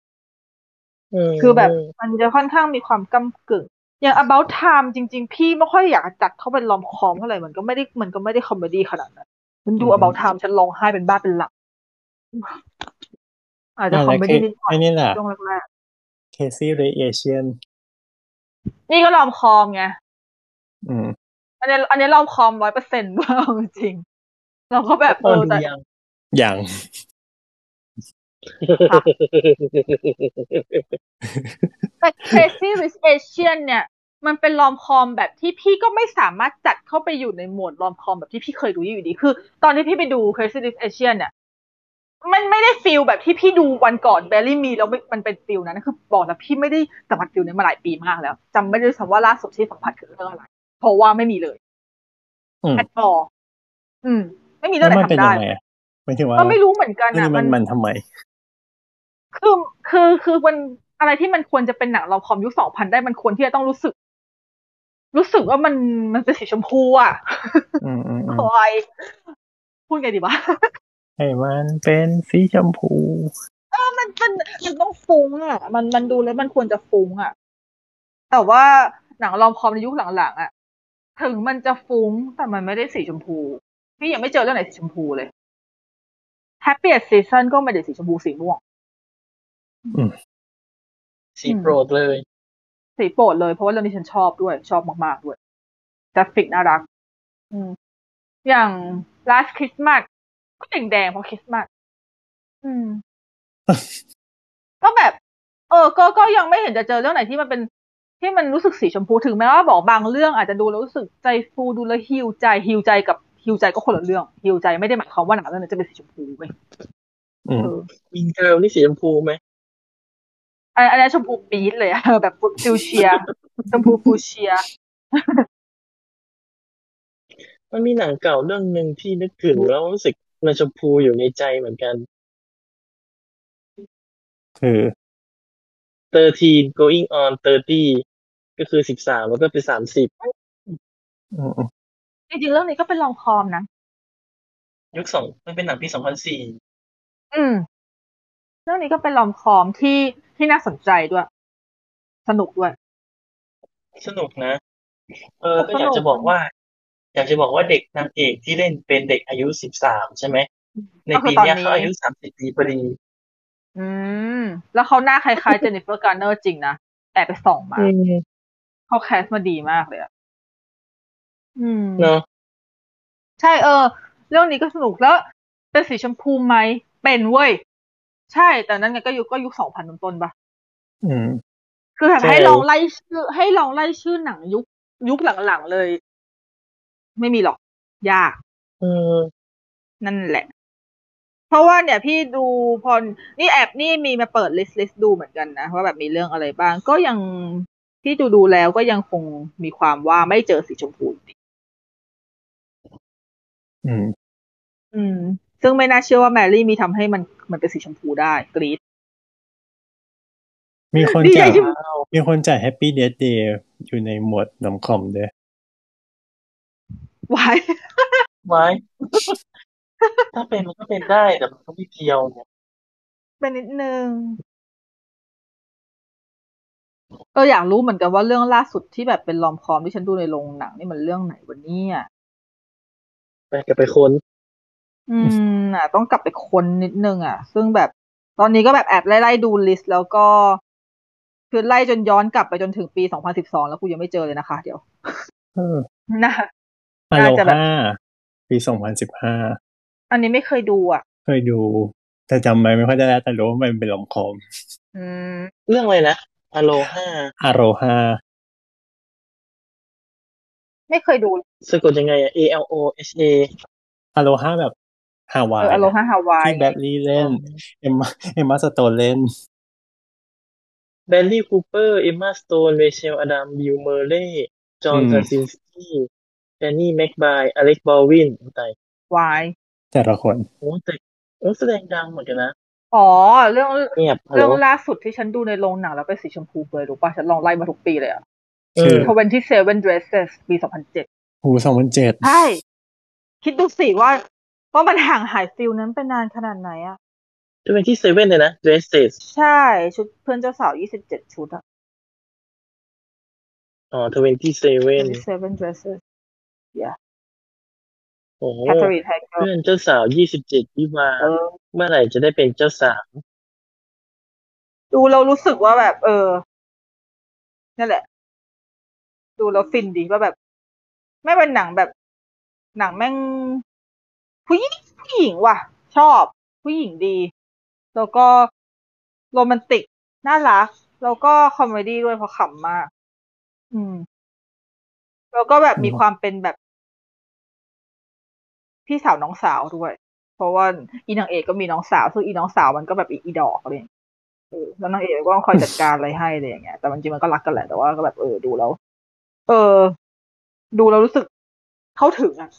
C: ม
D: คือแบบมันจะค่อนข้างมีความก้ากึ่ง อย่าง about time จริง ๆ พี่ไม่ค่อยอยากจัดเข้าเป็น rom-com เท่าไหร่มันก็ไม่ได้มันก็ไม่ได้ comedy ขนาดนั้นมันดู
B: อืม
D: about time ฉันร้องไห้เป็นบ้าเป็นหลังอาจจะ comedy นิดหน่อย
B: ไอ้นี่แหละ
D: ช่วงแรก
B: Crazy Rich Asian
D: ๆนี่ก็ rom-com ไง
B: อืม
D: อันนี้อันนี้ rom-com ร้อยเปอร์เซ็นต์ว่าจริงๆ เราก็แบบ
C: ตอน
D: เออ
C: ดู
D: แต่
C: ยัง
B: อย่าง
D: แต่ Crazy Rich Asian เนี่ย มันเป็น rom-com แบบที่พี่ก็ไม่สามารถจัดเข้าไปอยู่ในหมวด rom-com แบบที่พี่เคยดูอยู่ดี คือ ตอนที่พี่ไปดู Crazy Rich Asian เนี่ย มันไม่ได้ feel แบบที่พี่ดูวันก่อน Marry Me แล้วไม่มันเป็น feel นั้นคือบอกแล้วพี่ไม่ได้สัมผัสฟิลนี้มาหลายปีมากแล้วจำไม่ได้ด้วยซ้ำว่าล่าสุดที่สัมผัสคือเรื่องอะไร เพราะว่าไม่มีเลย
B: อืม
D: แอดอออืม ไม่มีเรื่
B: แล้
D: อง
B: ว
D: ไหน
B: มันเป็น
D: ทำได้
B: ยังไงอะหมายถึงว่า
D: ก็ไม่รู้เหมือนกัน
B: เรื่อง
D: อะ
B: นี้มันมันทำไม
D: คือคือคือมันอะไรที่มันควรจะเป็นหนังเราคอมยุคสองพันได้มันควรที่จะต้องรู้สึก รู้สึกว่ามันมันเป็นสีชมพูอะ
B: อืมอืมอืม
D: คอยพูดไงดีวะ
B: ให้มันเป็นสีชมพู
D: มันมันมันต้องฟุ้งอะ มันมันดูแล้วมันควรจะฟุ้งอะ แต่ว่าหนังลอมคอมในยุคหลังๆอะ ถึงมันจะฟุ้งแต่มันไม่ได้สีชมพู พี่ยังไม่เจอเรื่องไหนสีชมพูเลย Happy Season ก็ไม่ได้สีชมพูสีม่วง
B: อืม
C: สีโปรดเลย
D: สีโปรดเลยเพราะว่าเรื่องนี้ฉันชอบด้วย ชอบมากๆด้วยกราฟิกน่ารัก อืม อย่าง last Christmas ก็แดงๆเพราะคริสต์มาสอืม ก็แบบ เออ ก็ก็ยังไม่เห็นจะเจอเรื่องไหนที่มันเป็นที่มันรู้สึกสีชมพูถึงแม้ว่าบอกบางเรื่องอาจจะดูแล้วรู้สึกใจฟูดูแล้วฮิวใจฮิวใจกับ ฮิวใจก็คนละเรื่องฮิวใจไม่ได้หมายความว่าหนังเรื่องนั้นจะเป็นสีชมพูเว้ย
B: อืม
D: เออ
C: Mean Girls นี่สีชมพูไหม
D: อันอันนี้ชมพูปี๊ดเลยอะแบบ fuchsia ชมพู fuchsia
C: มันมีหนังเก่าเรื่องหนึ่งที่นึกถึงแล้วรู้สึกมันชมพูอยู่ในใจเหมือนกัน
B: คือ
C: 13 going on 30ก็คือสิบสามแล้วก็เป็นสามสิบ
B: อืมอืม
D: จริงๆเรื่องนี้ก็เป็นลองคอมนะ
C: ยุคสองมันเป็นหนังปีสองพันสี่
D: อืม เรื่องนี้ก็เป็นลอมคอมที่ที่น่าสนใจด้วย สนุกด้วย
C: สนุกนะ เออ ก็
D: สนุก
C: อยากจะบอกว่า อยากจะบอกว่าเด็กนางเอกที่เล่นเป็นเด็กอายุสิบสามใช่ไหม ใน
D: ก็คื
C: ปี
D: อตอน
C: เนี้ย
D: นี้
C: เขาอายุสามสิบปีพอดี
D: อืม แล้วเขาหน้าคล้ายๆเจนนิเฟอร์การ์เนอร์จริงนะ แอบไปส่องมา
C: อืม
D: เขาแคสมาดีมากเลยอะ อืม
C: เนาะ
D: ใช่เออ เรื่องนี้ก็สนุกแล้วเป็นสีชมพูไหมเป็นเว้ย ใช่แต่นั้นไงก็ยุคก็ยุคสองพันต้นๆปะ
B: อืม
D: คือแบบให้ลองไล่ชื่อ ให้ลองไล่ชื่อหนังยุคยุคหลังๆเลย ไม่มีหรอก ยาก
C: เออ
D: นั่นแหละ เพราะว่าเนี่ยพี่ดูพอนี่แอบนี่มีมาเปิด list list ดูเหมือนกันนะว่าแบบมีเรื่องอะไรบ้าง ก็ยังที่ดูดูแล้วก็ยังคงมีความว่าไม่เจอสีชมพูอยู่ดี
B: อืม
D: อืม ซึ่งไม่น่าเชื่อว่า Marry Me ทำให้มันมันเป็นสีชมพูได้ กรีด
B: มีคน
D: ดีใจ
B: จ่าย
D: ที่
B: มีคนจ่ายแฮปปี้เด t เดย์อยู่ในหมวดน้ำคอมด้วย
D: ไว้
C: ไว้ถ้าเป็นมันก็เป็นได้ แต่มันก็ไม่เพียวไง
D: เป็นนิดนึงเอออยากรู้เหมือนกันว่าเรื่องล่าสุดที่แบบเป็นลอมคอมที่ฉันดูในโรงหนังนี่มันเรื่องไหนวันนี้อะ
C: ไปกับไปค้น
D: อืมอะ ต้องกลับไปค้นนิดนึงอะ ซึ่งแบบตอนนี้ก็แบบแอบไล่ๆดู list แล้วก็คือไล่จนย้อนกลับไปจนถึงปี2012แล้วกูยังไม่เจอเลยนะคะ เดี๋ยว
B: เออ
D: นะ
B: อโล
D: น่าจะแบบ
B: ฮาปีสองพันสิบห้า
D: อันนี้ไม่เคยดูอะ
B: เคยดู แต่จำไปไม่ค่อยได้แล้วแต่รู้ว่ามันเป็นลอมคอม
D: อืม
C: เรื่องอะไรนะอโลฮา
B: อโรฮา
D: ไม่เคยดู
C: สะกดยังไงอะ A L O H A
B: Aloha แบบฮาวา
D: ยเออ Aloha ฮาวาย
B: ที่ Bradley เล่น Emma Emma Stone เล่น
C: แบลลี่คูเปอร์เอมมาสโตนเรเชลอดัมบิลเมอร์เล่จอห์น
B: อืม
C: Krasinski Danny McBride Alec Baldwin ตาย
D: วาย
B: แต่ละคน
C: โอ้แต่โอ้แสดงดังเหมือนกันนะ
D: อ๋อ เรื่อง
C: เงียบฮัลโหล
D: เรื่องล่าสุดที่ฉันดูในโรงหนังแล้วเป็นสีชมพูเลยรู้ป่ะฉันลองไล่มาทุกปีเลยอะ
C: เออ
D: 27 Dresses ปี2007
B: หูสองพันเจ็ด
D: ใช่ คิดดูสิว่าว่ามันห่างหาย feel นั้นไปนานขนาดไหนอะ
C: จะ twenty seven เลยนะ dresses
D: ใช่ ชุดเพื่อนเจ้าสาว 27 ชุดอะ
C: อ๋อ27
D: 27 Dresses
C: โอ้โห
D: Katherine Heigl เพื่
C: อนเจ้าสาว 27วิวาห์
D: เออ
C: เมื่อไหร่จะได้เป็นเจ้าสาว
D: ดูเรารู้สึกว่าแบบ เออนั่นแหละ ดูแล้วฟินดีว่าแบบ ไม่เป็นหนังแบบ หนังแม่งผู้หญิงผู้หญิงว่ะ ชอบ ผู้หญิงดี แล้วก็โรแมนติกน่ารัก แล้วก็คอมเมดี้ด้วยเพราะขำมาก อืม แล้วก็แบบมีความเป็นแบบ พี่สาวน้องสาวด้วย เพราะว่าอีนางเอกก็มีน้องสาว ซึ่งอีน้องสาวมันก็แบบอีอีดอกอะไรอย่างเงี้ยเออแล้วนางเอกก็ต้องคอยจัดการอะไรให้อะไรอย่างเงี้ยแต่มันจริงมันก็รักกันแหละแต่ว่าก็แบบเออดูแล้ว เออ ดูแล้วรู้สึกเข้าถึงอะ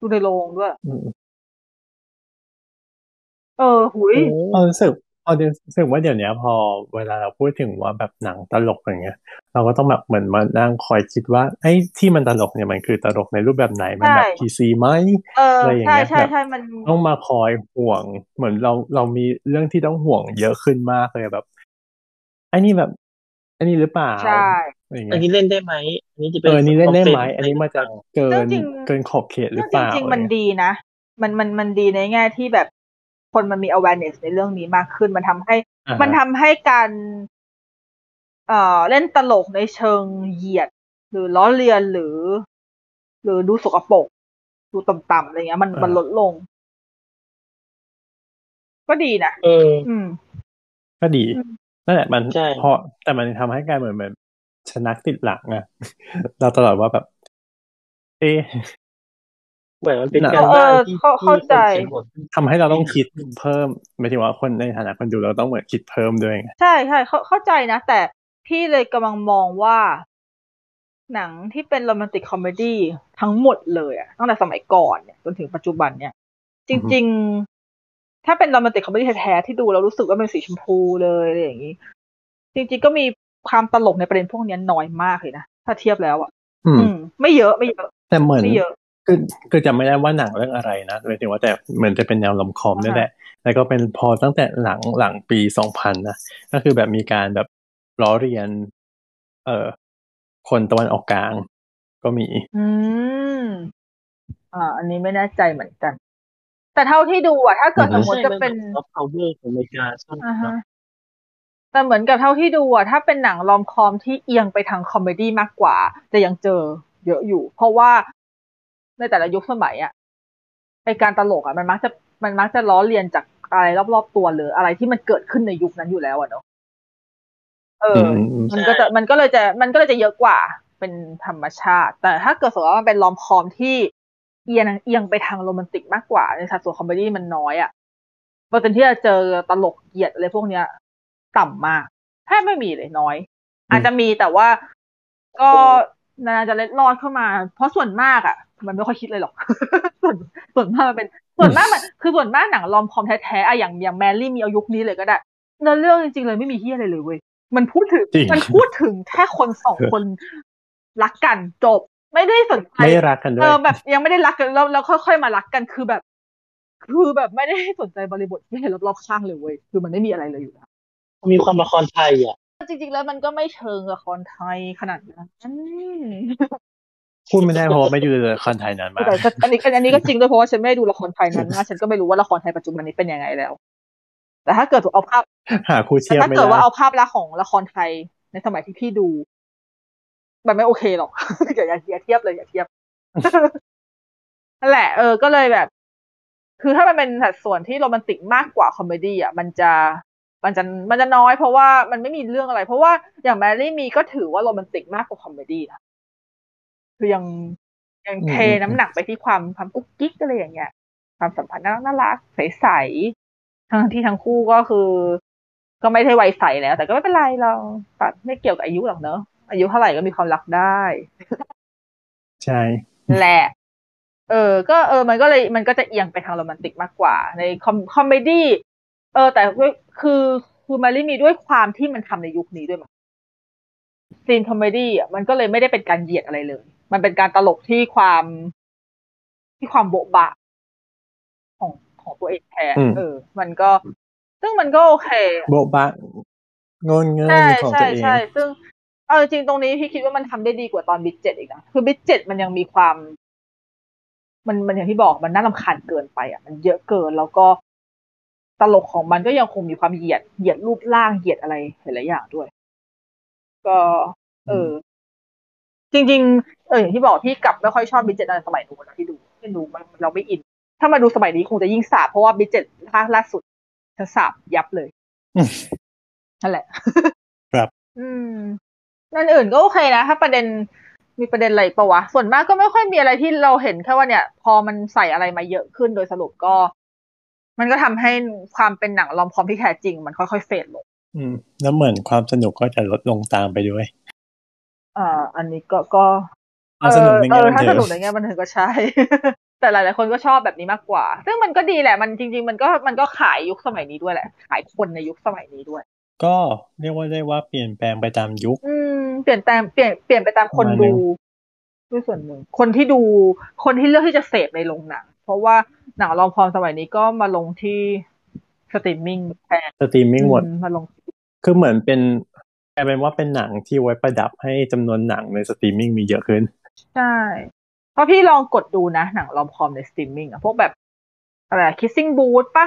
D: ดูในโรงด้วย
B: อืม
D: เออ หุย
C: โอ้
B: เรารู้สึกเรารู้สึกว่าเดี๋ยวนี้พอเวลาเราพูดถึงว่าแบบหนังตลกอย่างเงี้ย เราก็ต้องแบบเหมือนมานั่งคอยคิดว่าไอ้ที่มันตลกเนี่ยมันคือตลกในรูปแบบไหนมันแบบพีซีไหม
D: เออ
B: อะไรอย่าง
D: ใช่
B: เงี้ย
D: ใช่
B: แบบ
D: ใช่มัน
B: ต้องมาคอยห่วง เหมือนเราเรามีเรื่องที่ต้องห่วงเยอะขึ้นมากเลยแบบไอ้นี่แบบไอ้นี่หรือเปล่า
D: ใช่
B: อะไรอย่าง
C: อัน
B: เงี้ย
C: นี้เล่นได้ไหมอันนี้จะเป็
B: เอนอนี่เล่นได้ไหม
C: offense
B: อันนี้มาจากเกิ
D: เรื่
B: น
D: องจริง
B: เกินขอบเขตหรือ
D: จ
B: เปล่า
D: ริงๆมันดีนะ มันมันมันดีในแง่ที่แบบคนมันมี awareness ในเรื่องนี้มากขึ้น มันทำให้
B: อ่าฮะ
D: มันทำให้การ เอ่อเล่นตลกในเชิงเหยียด หรือล้อเลียนหรือ หรือดูสกปรกดูต่ำๆอะไรเงี้ย มันมันลดลง ก็ดีนะ
C: เออ
D: อืม
B: ก็ดี
D: อืม
B: นั่นแหละมัน
C: ใช่
B: พอแต่มันทำให้กลายเหมือนเหมือน ชนักติดหลังอะเราตลอดว่าแบบ เอ๊ะ
C: เหมือนมันเป็น
B: น่ะ
C: การบ้านที่
D: เออเข้าเข้าใจ
C: ที่คนเขียนบท
B: ทำให้เราต้องคิดเพิ่มหมายถึงว่าคนในฐานะคนดูเราต้องเหมือนคิดเพิ่มด้วยไง
D: ใช่ใช่เข้าเข้าใจนะ แต่พี่เลยกำลังมองว่า หนังที่เป็นโรแมนติกคอมเมดี้ทั้งหมดเลยอะตั้งแต่สมัยก่อนเนี่ยจนถึงปัจจุบันเนี่ย จริง ๆ ถ้าเป็นโรแมนติกคอมเมดี้แท้ๆที่ดูแล้วรู้สึกว่าเป็นสีชมพูเลยอะไรอย่างนี้ จริง ๆ ก็มี ความตลกในประเด็นพวกเนี้ยน้อยมากเลยนะ ถ้าเทียบแล้วอะ
B: อืม
D: อืมไม่เยอะไม่เยอะ
B: แต่เหมือน
D: ไม่เยอะ
B: คือคือจำไม่ได้ว่าหนังเรื่องอะไรนะหมายถึงว่าแต่เหมือนจะเป็นแนว romcom นี่แหละ แล้วก็เป็นพอตั้งแต่หลังหลังปีสองพันนะ ก็คือแบบมีการแบบล้อเลียน เอ่อคนตะวันออกกลาง ก็มี
D: อืมอ่า อันนี้ไม่แน่ใจเหมือนกัน แต่เท่าที่ดูอะถ้าเกิด
B: อือฮึ
D: มติจะเป็น
C: ซอฟต์พาวเวอร์ของอเมริกาใช่ไหม
D: อ่าฮะ แต่เหมือนกับเท่าที่ดูอะถ้าเป็นหนัง romcom ที่เอียงไปทางคอมเมดี้มากกว่า จะยังเจอเยอะอยู่ เพราะว่าในแต่ละยุคสมัยอะไอการตลกอะมันมักจะมันมักจะล้อเลียนจากอะไรรอบๆตัวหรืออะไรที่มันเกิดขึ้นในยุคนั้นอยู่แล้วอะเนาะเอออ
B: ม
D: มันก็จะมันก็เลยจะมันก็เลยจะเยอะกว่า เป็นธรรมชาติ แต่ถ้าเกิดสมมติว่ามันเป็น romcom ที่เอียงเอียงไปทางโรแมนติกมากกว่า ในสัดส่วนคอมเมดี้มันน้อยอะเปอร์เซ็นต์ที่จะเจอตลกเหยียดอะไรพวกเนี้ย ต่ำมากแทบไม่มีเลยน้อย อาจจะมีแต่ว่าก็นานๆจะเล็ดลอดเข้ามา เพราะส่วนมากอะ มันไม่ค่อยคิดเลยหรอก ส่วนส่วนมากมันเป็น ส่วนมากมันคือส่วนมากหนังรอมคอมแท้ๆอะอย่างอย่างแมรี่มีเอายุคนี้เลยก็ได้เนื้อเรื่องจริงๆเลยไม่มีเฮียอะไรเลยเว้ยมันพูดถึง
B: จริง
D: มันพูดถึงแค่คนสองคนรักกันจบ ไม่ได้สนใจ
B: ไม่รักกันด้ว
D: เอยอแบบยังไม่ได้รักกันแล้วแล้วค่อยๆมารักกันคือแบบ คือแบบไม่ได้สนใจบริบทที่เห็นรอบๆข้างเลยเว้ยคือมันไม่มีอะไรเลยอยู่แล้ว
C: มีความละครไทยอะ
D: จริง ๆ แล้วมันก็ไม่เชิงละครไทยขนาดนั้น
B: พูดไม่ได้เพราะว่าไม่ดูละครไทยนานมาก
D: แต่ก็อันนี้อันนี้ก็จริงด้วยเพราะว่าฉันไม่ได้ดูละครไทยนั้นมากฉันก็ไม่รู้ว่าละครไทยปัจจุบันนี้เป็นยังไงแล้ว แต่ถ้าเกิดเอาภาพ
B: หาคู่เที
D: แต่
B: ยบ
D: ถ้า
B: ไม่
D: เกิด
B: ได้
D: ว่าเอาภาพลักษณ์ของละครไทยในสมัยที่พี่ดู มันไม่โอเคหรอกอย่าอย่าอย่าเทียบเลยอย่าเทียบนั่นแหละ เออ ก็เลยแบบ คือถ้ามันเป็นสัดส่วนที่โรแมนติกมากกว่าคอมเมดี้อะ มันจะ มันจะมันจะน้อยเพราะว่ามันไม่มีเรื่องอะไร เพราะว่าอย่าง Marry Me ก็ถือว่าโรแมนติกมากกว่าคอมเมดี้นะคือยังยังเท
B: อืม
D: น้ำหนักไปที่ความความกุ๊กกิ๊กอะไรอย่างเงี้ย ความสัมพันธ์น่ารักน่ารักใสๆทั้งที่ทั้งคู่ก็คือ ก็ไม่ได้วัยใสแล้ว แต่ก็ไม่เป็นไรเราตัดไม่เกี่ยวกับอายุหรอกเนอะอายุเท่าไหร่ก็มีความรักได้
B: ใช่
D: แหละเออ ก็เออ มันก็เลยมันก็จะเอียงไปทางโรแมนติกมากกว่า ในคอมคอมเมดี้เออ แต่ด้วย คือคือ Marry Me ด้วยความที่มันทำในยุคนี้ด้วยมั้งซีนคอมเมดี้อะมันก็เลยไม่ได้เป็นการเหยียดอะไรเลย มันเป็นการตลกที่ความที่ความโบ๊ะบะของของตัวเองแทน
B: อืม
D: เออ มันก็ ซึ่งมันก็โอเค
B: โบ๊ะบะงนเงิน
D: ใช่
B: ของ
D: ใช่
B: ตัวเอง
D: ใช่ซึ่งเอาจริงๆตรงนี้พี่คิดว่ามันทำได้ดีกว่าตอนบิ d เจ็ดอีกนะคือบิ d เจ็ดมันยังมีความ มันมันอย่างที่บอกมันน่ารำคาญเกินไปอะมันเยอะเกินแล้วก็ ตลกของมันก็ยังคงมีความเหยียดเหยียดรูปร่างเหยียดอะไรหลายๆอย่างด้วย ก็ เออ จริง ๆ เอออย่างที่บอกพี่กลับไม่ค่อยชอบบิ d เจ็ดในสมัยนู้นนะที่ดูที่ดูมันเราไม่อิน ถ้ามาดูสมัยนี้คงจะยิ่งสาบเพราะว่าบิ d เจ็ดภาคล่าสุดจะสาบยับเลย
B: อืม
D: นั่นแหละ
B: ครับ
D: อืมนั่นอื่นก็โอเคนะถ้าประเด็นมีประเด็นอะไรปะวะ ส่วนมากก็ไม่ค่อยมีอะไรที่เราเห็นแค่ว่าเนี่ย พอมันใส่อะไรมาเยอะขึ้นโดยสรุปก็ มันก็ทำให้ความเป็นหนังลอมคอมที่แท้จริง มันค่อยๆเฟดลง
B: อืม แล้วเหมือนความสนุกก็จะลดลงตามไปด้วย
D: อ่าอันนี้ก็ก็
B: ความสนุกใน
D: เอ
B: แง่
D: อ
B: บัน
D: ถ้า
B: เทิ
D: ส
B: ง
D: นุกในแง่บันเทิงก็ใช่ แต่หลายๆคนก็ชอบแบบนี้มากกว่า ซึ่งมันก็ดีแหละ มันจริง ๆ มันก็มันก็ขายยุคสมัยนี้ด้วยแหละ ขายคนในยุคสมัยนี้ด้วย
B: ก็เรียกว่าได้ว่าเปลี่ยนแปลงไปตามยุค
D: อืม เปลี่ยนแปลงเปลี่ยนเปลี่ยนไปตามคน
B: ประมาณนึง
D: ดูด้วยส่วนหนึ่ง คนที่ดู คนที่เลือกที่จะเสพในโรงหนัง เพราะว่า หนัง romcom สมัยนี้ก็มาลงที่สตรีมมิ่งแทน
B: สตรีมมิ่งหมด
D: อืมาลง
B: คือเหมือนเป็นกลายเป็นว่าเป็นหนังที่ไว้ประดับให้จำนวนหนังในสตรีมมิ่งมีเยอะขึ้น
D: ใช่เพราะพี่ลองกดดูนะ หนัง romcom ในสตรีมมิ่งอะพวกแบบอะไร Kissing Booth ปะ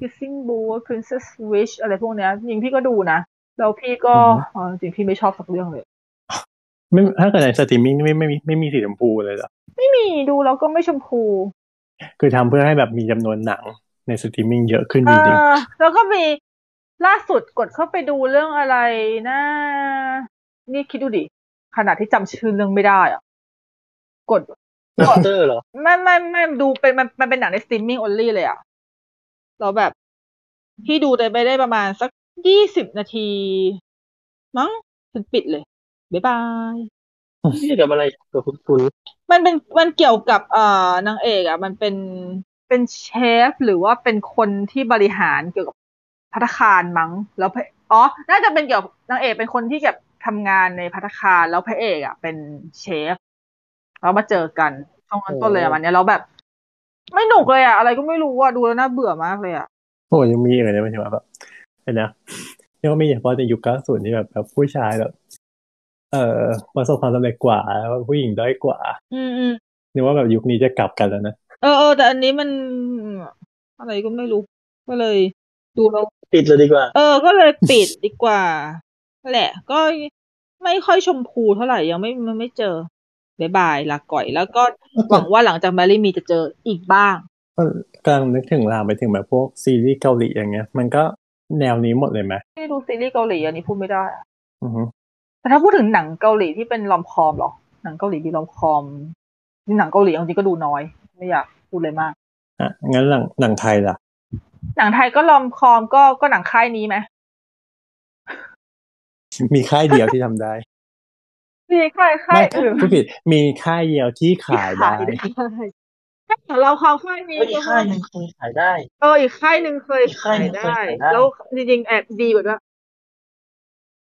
D: Kissing Booth Princess Switch อะไรพวกเนี้ยจริงพี่ก็ดูนะ แล้วพี่ก็
B: อือฮึ
D: เออจริงพี่ไม่ชอบสักเรื่องเลย
B: ไม่ถ้าเกิดในสตรีมมิ่งไม่ไม่มีไม่มีสีชมพูเลยเหรอ
D: ไม่มีดูแล้วก็ไม่ชมพู
B: คือทำเพื่อให้แบบมีจำนวนหนังในสตรีมมิ่งเยอะขึ้น
D: เอ
B: จริง
D: อแล้วก็มีล่าสุดกดเข้าไปดูเรื่องอะไรนะ นี่คิดดูดิ ขนาดที่จำชื่อเรื่องไม่ได้อะกด
C: ด็อกเตอร์เหรอ
D: ไม่ไม่ไม่ดูเป็นมันมันเป็นหนังในสตรีมมิ่ง only เลยอะเราแบบพี่ดูได้ไปได้ประมาณสักยี่สิบนาที มั้งถึงปิดเลย บ๊ายบาย
C: เกี่ยวกับอะไรกับคุณคุณ
D: มันเป็นมันเกี่ยวกับเอ่อนางเอกอะ มันเป็นเป็นเชฟหรือว่าเป็นคนที่บริหารเกี่ยวกับพัตตาคารมั้ง แล้วพระอ๋อ น่าจะเป็นเกี่ยวกับนางเอกเป็นคนที่แบบทำงานในพัตตาคารแล้วพระเอกอะ เป็นเชฟแล้วมาเจอกันช่วงนั้นต้นเลยอะมันเนี้ยแล้วแบบ ไม่หนุกเลยอะอะไรก็ไม่รู้อะดูแล้วน่าเบื่อมากเลยอะ
B: ๆโอ้ยังมีอีกเลยนะหมายถึงว่าแบบเห็นนะยังมีเฉพาะในยุค90ที่แบบแบบผู้ชายแบบ เอ่อประสบความสำเร็จกว่าแล้วผู้หญิงด้อยกว่า
D: อืมอืม
B: นึกว่าแบบยุคนี้จะกลับกันแล้วนะ
D: เออเออแต่อันนี้มันอะไรก็ไม่รู้ ก็เลย ดูแล้ว
C: ปิดเลยดีกว่า
D: เออ ก็เลยปิดดีกว่านั่นแหละ ก็ไม่ค่อยชมพูเท่าไหร่ยังไม่มันไม่เจอบายบายลาก่อยแล้วก็หวังว่าหลังจากแมรี่มีจะเจออีกบ้าง
B: กำลังนึกถึงลามไปถึงแบบพวกซีรีส์เกาหลีอย่างเงี้ย มันก็แนวนี้หมดเลยไหม
D: ไม่ดูซีรีส์เกาหลีอันนี้พูดไม่ได้อะ
B: อือฮึ
D: แต่ถ้าพูดถึงหนังเกาหลีที่เป็นลอมคอมเหรอ หนังเกาหลีที่ลอมคอมนี่หนังเกาหลีจริงๆก็ดูน้อย ไม่อยากพูดเลยมาก
B: อะงั้นหนังหนังไทยล่ะ
D: หนังไทยก็ลอมคอมก็ก็หนังค่ายนี้ไหม
B: มีค่ายเดียวที่ทำได้
D: มีค่ายค่า
B: ไม่
D: ยอื่น
B: ผู้ผิด มีค่ายเดียวที่ขายได้
D: แต่เราคอมค่ายนี้
C: แล้วอีกค่ายหนึ่งเคยขายได้
D: เอออีกค่ายหนึ่งเคย
C: อีกค่ายหนึ่งเคย
D: ได้
C: ขายได้
D: แล้วจริงๆแอบดีกว่าด้วย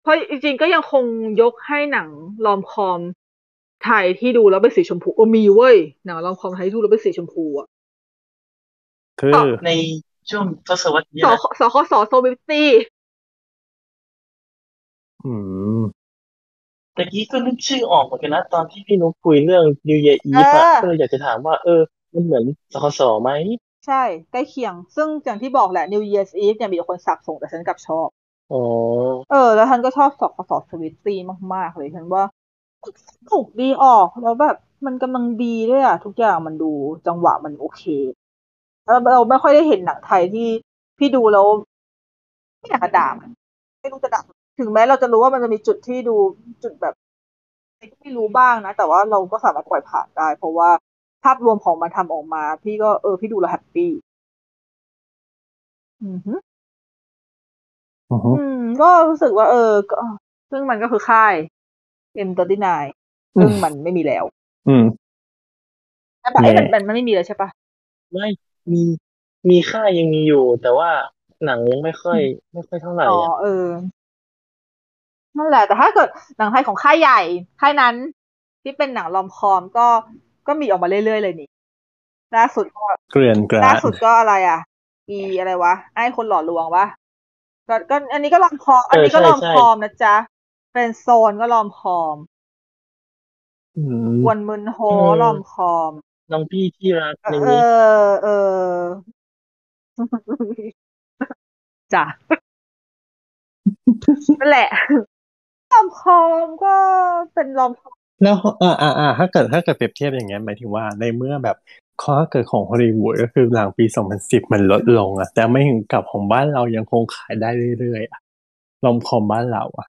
D: เพราะจริงๆก็ยังคงยกให้หนังลอมคอมไทยที่ดูแล้วเป็นสีชมพูเออมีเว้ยหนังลอมคอมไทยที่ดูแล้วเป็นสีชมพูอะ
B: คือ
C: ในช่วงทศวรรษนี้
D: ส
C: นะ
D: สคสโซบิตี้
B: อืม
C: ตะกี้ก็นึกชื่อออกเหมือนกันนะ ตอนที่พี่นุ๊กคุยเรื่อง New Year Eve อะก็เลยอยากจะถามว่า เออ มันเหมือนสคสไหม
D: ใช่ ใกล้เคียง ซึ่งอย่างที่บอกแหละ New Year's Eve เนี่ยมีแต่คนสับส่งแต่ฉันกลับชอบ
C: อ๋อ
D: เออ แล้วฉันก็ชอบสอบสอบสวิตตี้มากๆเลยฉันว่าถูกดีออกแล้วแบบมันกำลังดีด้วยอะทุกอย่างมันดูจังหวะมันโอเคแล้วเราไม่ค่อยได้เห็นหนังไทยที่พี่ดูแล้วไม่อยากจะด่ามันไม่รู้จะด่าถึงแม้เราจะรู้ว่ามันจะมีจุดที่ดูจุดแบบไม่รู้บ้างนะ แต่ว่าเราก็สามารถปล่อยผ่านได้ เพราะว่าภาพรวมของมันทำออกมา พี่ก็เออพี่ดูแล้วแฮปปี้อือฮึ
B: อือฮึ
D: อืม ก็รู้สึกว่าเออ ก็ ซึ่งมันก็คือค่าย M39 ซึ่งมันไม่มีแล้ว
B: อืม
D: ใช่ปะเอ้ย
B: แย่
D: มันมันมันไม่มีแล้วใช่ปะ
C: ไม่มีมีค่ายยังมีอยู่ แต่ว่าหนังยังไม่ค่อย ไม่ค่อยเท่าไหร่
D: อ๋อ
C: อะ
D: เออ นั่นแหละ แต่ถ้าเกิดหนังไทยของค่ายใหญ่ ค่ายนั้น ที่เป็นหนังลอมคอมก็ก็มีออกมาเรื่อยๆเลยนี่ล่าสุดก็
B: เกลื่อนกรา
D: ล่า
B: ด
D: สุดก็อะไรอะ อีอะไรวะ ไอ้คนหล่อลวงวะ ก็ก็อันนี้ก็ลอมคอม อันนี้ก็ลอมคอมนะจ๊ะ เป็นโซนก็ลอมคอม
B: อืม
D: วนมึนโฮลอมคอม
C: น้องพี่ที่รัก
D: เอ
C: ใน
D: อ
C: นี้
D: เออจ้ะนั่นแหละลอมคอมก็เป็นลอมคอม
B: แล้วอ่าอ่าอ่าถ้าเกิดถ้าเกิดเปรียบเทียบอย่างเงี้ยหมายถึงว่าในเมื่อแบบ ข้อเกิดของฮอลลีวูดก็คือหลังปี 2010 มันลดลงอะแต่ไม่ถึงกับของบ้านเรายังคงขายได้เรื่อยๆอะลอมคอมบ้านเราอะ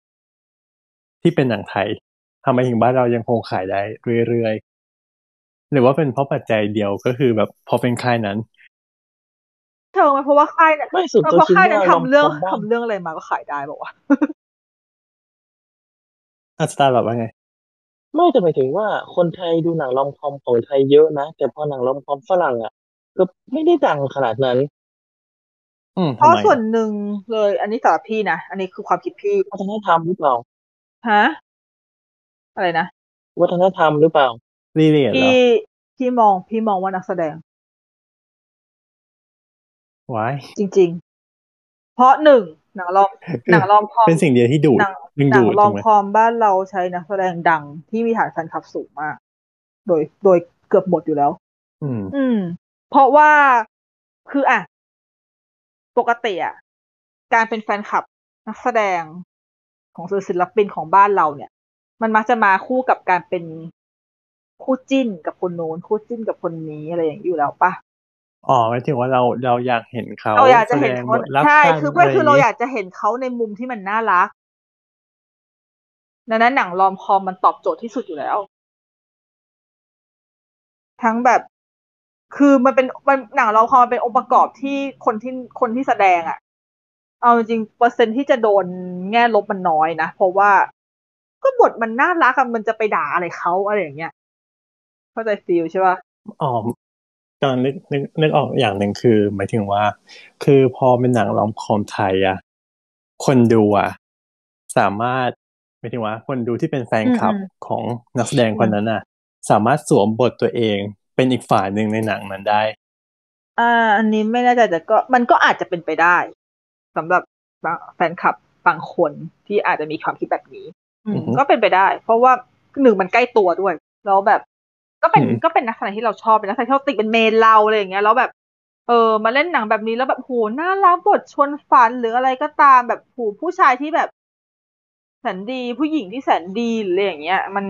B: ที่เป็นหนังไทยทำไมถึงบ้านเรายังคงขายได้เรื่อยๆหรือว่าเป็นเพราะปัจจัยเดียวก็คือแบบพอเป็นค่ายนั้น
D: เธอไหมเพราะว่าค่ายเนี่ย
C: ไม่สุด
D: เพ
C: ตัว
D: ราะ
C: คิด
D: ค่าย
C: ว่า
D: นั้น
C: ลอง
D: ทำเรื่อง
C: คอมบ้าง
D: ทำเรื่องอะไรมาก็ขายได้บอกว่า
B: อาสตาร์แบบว่าไง
C: ไม่แต่หมายถึงว่าคนไทยดูหนังรอมคอมของไทยเยอะนะ แต่พอหนังรอมคอมฝรั่งอะก็ไม่ได้ดังขนาดนั้น
B: อืม
D: เพ
B: ทำ
D: ราะ
B: ไม
D: ส่วน
B: อะ
D: หนึ่งเลย อันนี้สำหรับพี่นะ อันนี้คือความคิดพี่
C: วัฒนธรรมหรือเปล่า
D: ฮะ อะไรนะ
C: วัฒนธรรมหรือเปล่า
B: รีเลียดเหรอ
D: พี่พี่มอง พี่มองว่านักแสดง
B: ว้าย
D: จริง ๆ เพราะหนึ่ง หนังลอมหนังลอมคอม
B: เป็นสิ่งเดียวที่ดูด
D: หนัง
B: ดึง
D: หนั
B: ดู
D: ง
B: ด
D: ลอ
B: ถู
D: ม
B: กไหม
D: คอมบ้านเราใช้นักแสดงดังที่มีฐานแฟนคลับสูงมาก โดยโดยเกือบหมดอยู่แล้ว
B: อืม
D: อืม เพราะว่าคืออะ ปกติอะ การเป็นแฟนคลับนักแสดงของศิลปินของบ้านเราเนี่ย มันมักจะมาคู่กับการเป็นคู่จิ้นกับคนโน้นคู่จิ้นกับคนนี้อะไรอย่างนี้อยู่แล้วปะ
B: อ๋อหมายถึงว่าเราเราอยากเห็นเขา
D: เราอยากจะเห็น
B: แสดง
D: เขา
B: บทรัก
D: ใช่
B: กัน
D: คือเพื่อคือเราะ
B: ไง
D: อยากจะเห็นเขาในมุมที่มันน่ารักดังนั้นหนังรอมคอมมันตอบโจทย์ที่สุดอยู่แล้ว ทั้งแบบ คือมันเป็นมันหนังรอมคอมมันเป็นองค์ประกอบที่คนที่คนที่แสดงอะ่ะ เอาจริงๆเปอร์เซ็นต์ที่จะโดนแง่ลบมันน้อยนะ เพราะว่าก็บทมันน่ารักอะมันจะไปด่าอะไรเขาอะไรอย่างเงี้ยเข้าใจฟีลใช่ป่ะ
B: อ๋อ ตอนนึกนึกนึกออกอย่างหนึ่งคือ หมายถึงว่า คือพอเป็นหนังรอมคอมไทยอะคนดูอะสามารถหมายถึงว่า คนดูที่เป็นแฟนคลับ
D: อืมอืม
B: ของนักแสดงคนนั้นอะสามารถสวมบทตัวเองเป็นอีกฝ่ายหนึ่งในหนังนั้นได้
D: อ่าอันนี้ไม่แน่ใจแต่ก็มันก็อาจจะเป็นไปได้สำหรับบางแฟนคลับบางคนที่อาจจะมีความคิดแบบนี้ อืม
B: อือฮึ
D: ก็เป็นไปได้ เพราะว่าหนึ่งมันใกล้ตัวด้วย แล้วแบบ ก็เป็น
B: อืม
D: ก็เป็นนักแสดงที่เราชอบเป็นนักแสดงที่เราติดเป็นเมนเราอะไรอย่างเงี้ยแล้วแบบเออมาเล่นหนังแบบนี้แล้วแบบโหน่ารักบทชวนฝันหรืออะไรก็ตามแบบโหผู้ชายที่แบบแสนดีผู้หญิงที่แสนดีหรืออะไรอย่างเงี้ย มัน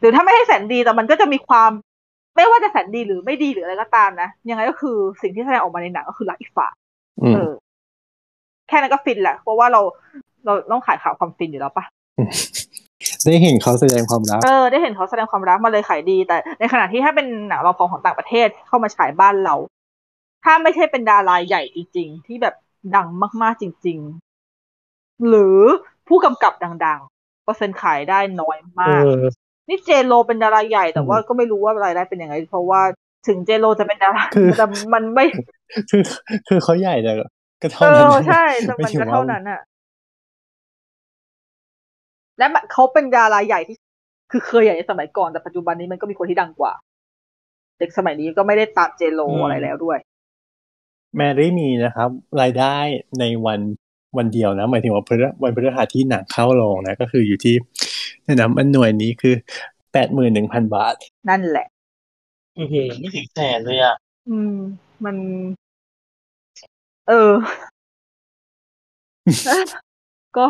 D: หรือถ้าไม่ให้แสนดีแต่มันก็จะมีความ ไม่ว่าจะแสนดีหรือไม่ดีหรืออะไรก็ตามนะยังไงก็คือสิ่งที่แสดงออกมาในหนังก็คือรักอีกฝ่าย
B: อืม
D: เออ แค่นั้นก็ฟินแหละเพราะว่าเราเราต้องขายข่าวความฟินอยู่แล้วปะ
B: ได้เห็นเขาแสดงความรัก
D: เออ ได้เห็นเขาแสดงความรักมาเลยขายดี แต่ในขณะที่ถ้าเป็นหนังรอมคอมของต่างประเทศเข้ามาฉายบ้านเรา ถ้าไม่ใช่เป็นดาราใหญ่จริง ๆ ที่แบบดังมากๆจริง ๆ หรือผู้กำกับดังๆเปอร์เซ็นต์ขายได้น้อย
C: เอ
D: มาก
C: อ
D: นี่เจโลเป็นดาราใหญ่แต่ว่าก็ไม่รู้ว่ารายได้เป็นยังไง เพราะว่าถึงเจโลจะเป็นดารา
B: คือ
D: แต่มันไม่
B: คือคือเขาใหญ่แต่ก็
D: เอ
B: เท่านั้น
D: อใช่แต่
B: ไม่
D: มัน
B: ถึง
D: ก็
B: ว่า
D: เท่านั้นอะ และมันเขาเป็นดาราใหญ่ที่ คือเคยใหญ่ในสมัยก่อนแต่ปัจจุบันนี้มันก็มีคนที่ดังกว่า เด็กสมัยนี้ก็ไม่ได้ตามเจโล
C: อืม
D: อะไรแล้วด้วย
B: แมรี่มีนะครับ รายได้ในวันวันเดียวนะหมายถึงว่าพฤวันพฤหัสที่หนังเข้าโรงนะ ก็คืออยู่ที่เนี่ยนะมันหน่วยนี้คือแปดหมื่นหนึ่งพันบาท
D: นั่นแหละ
C: อือหือไม่ถึงแสนเลยอะ
D: อืม มัน เออ ก็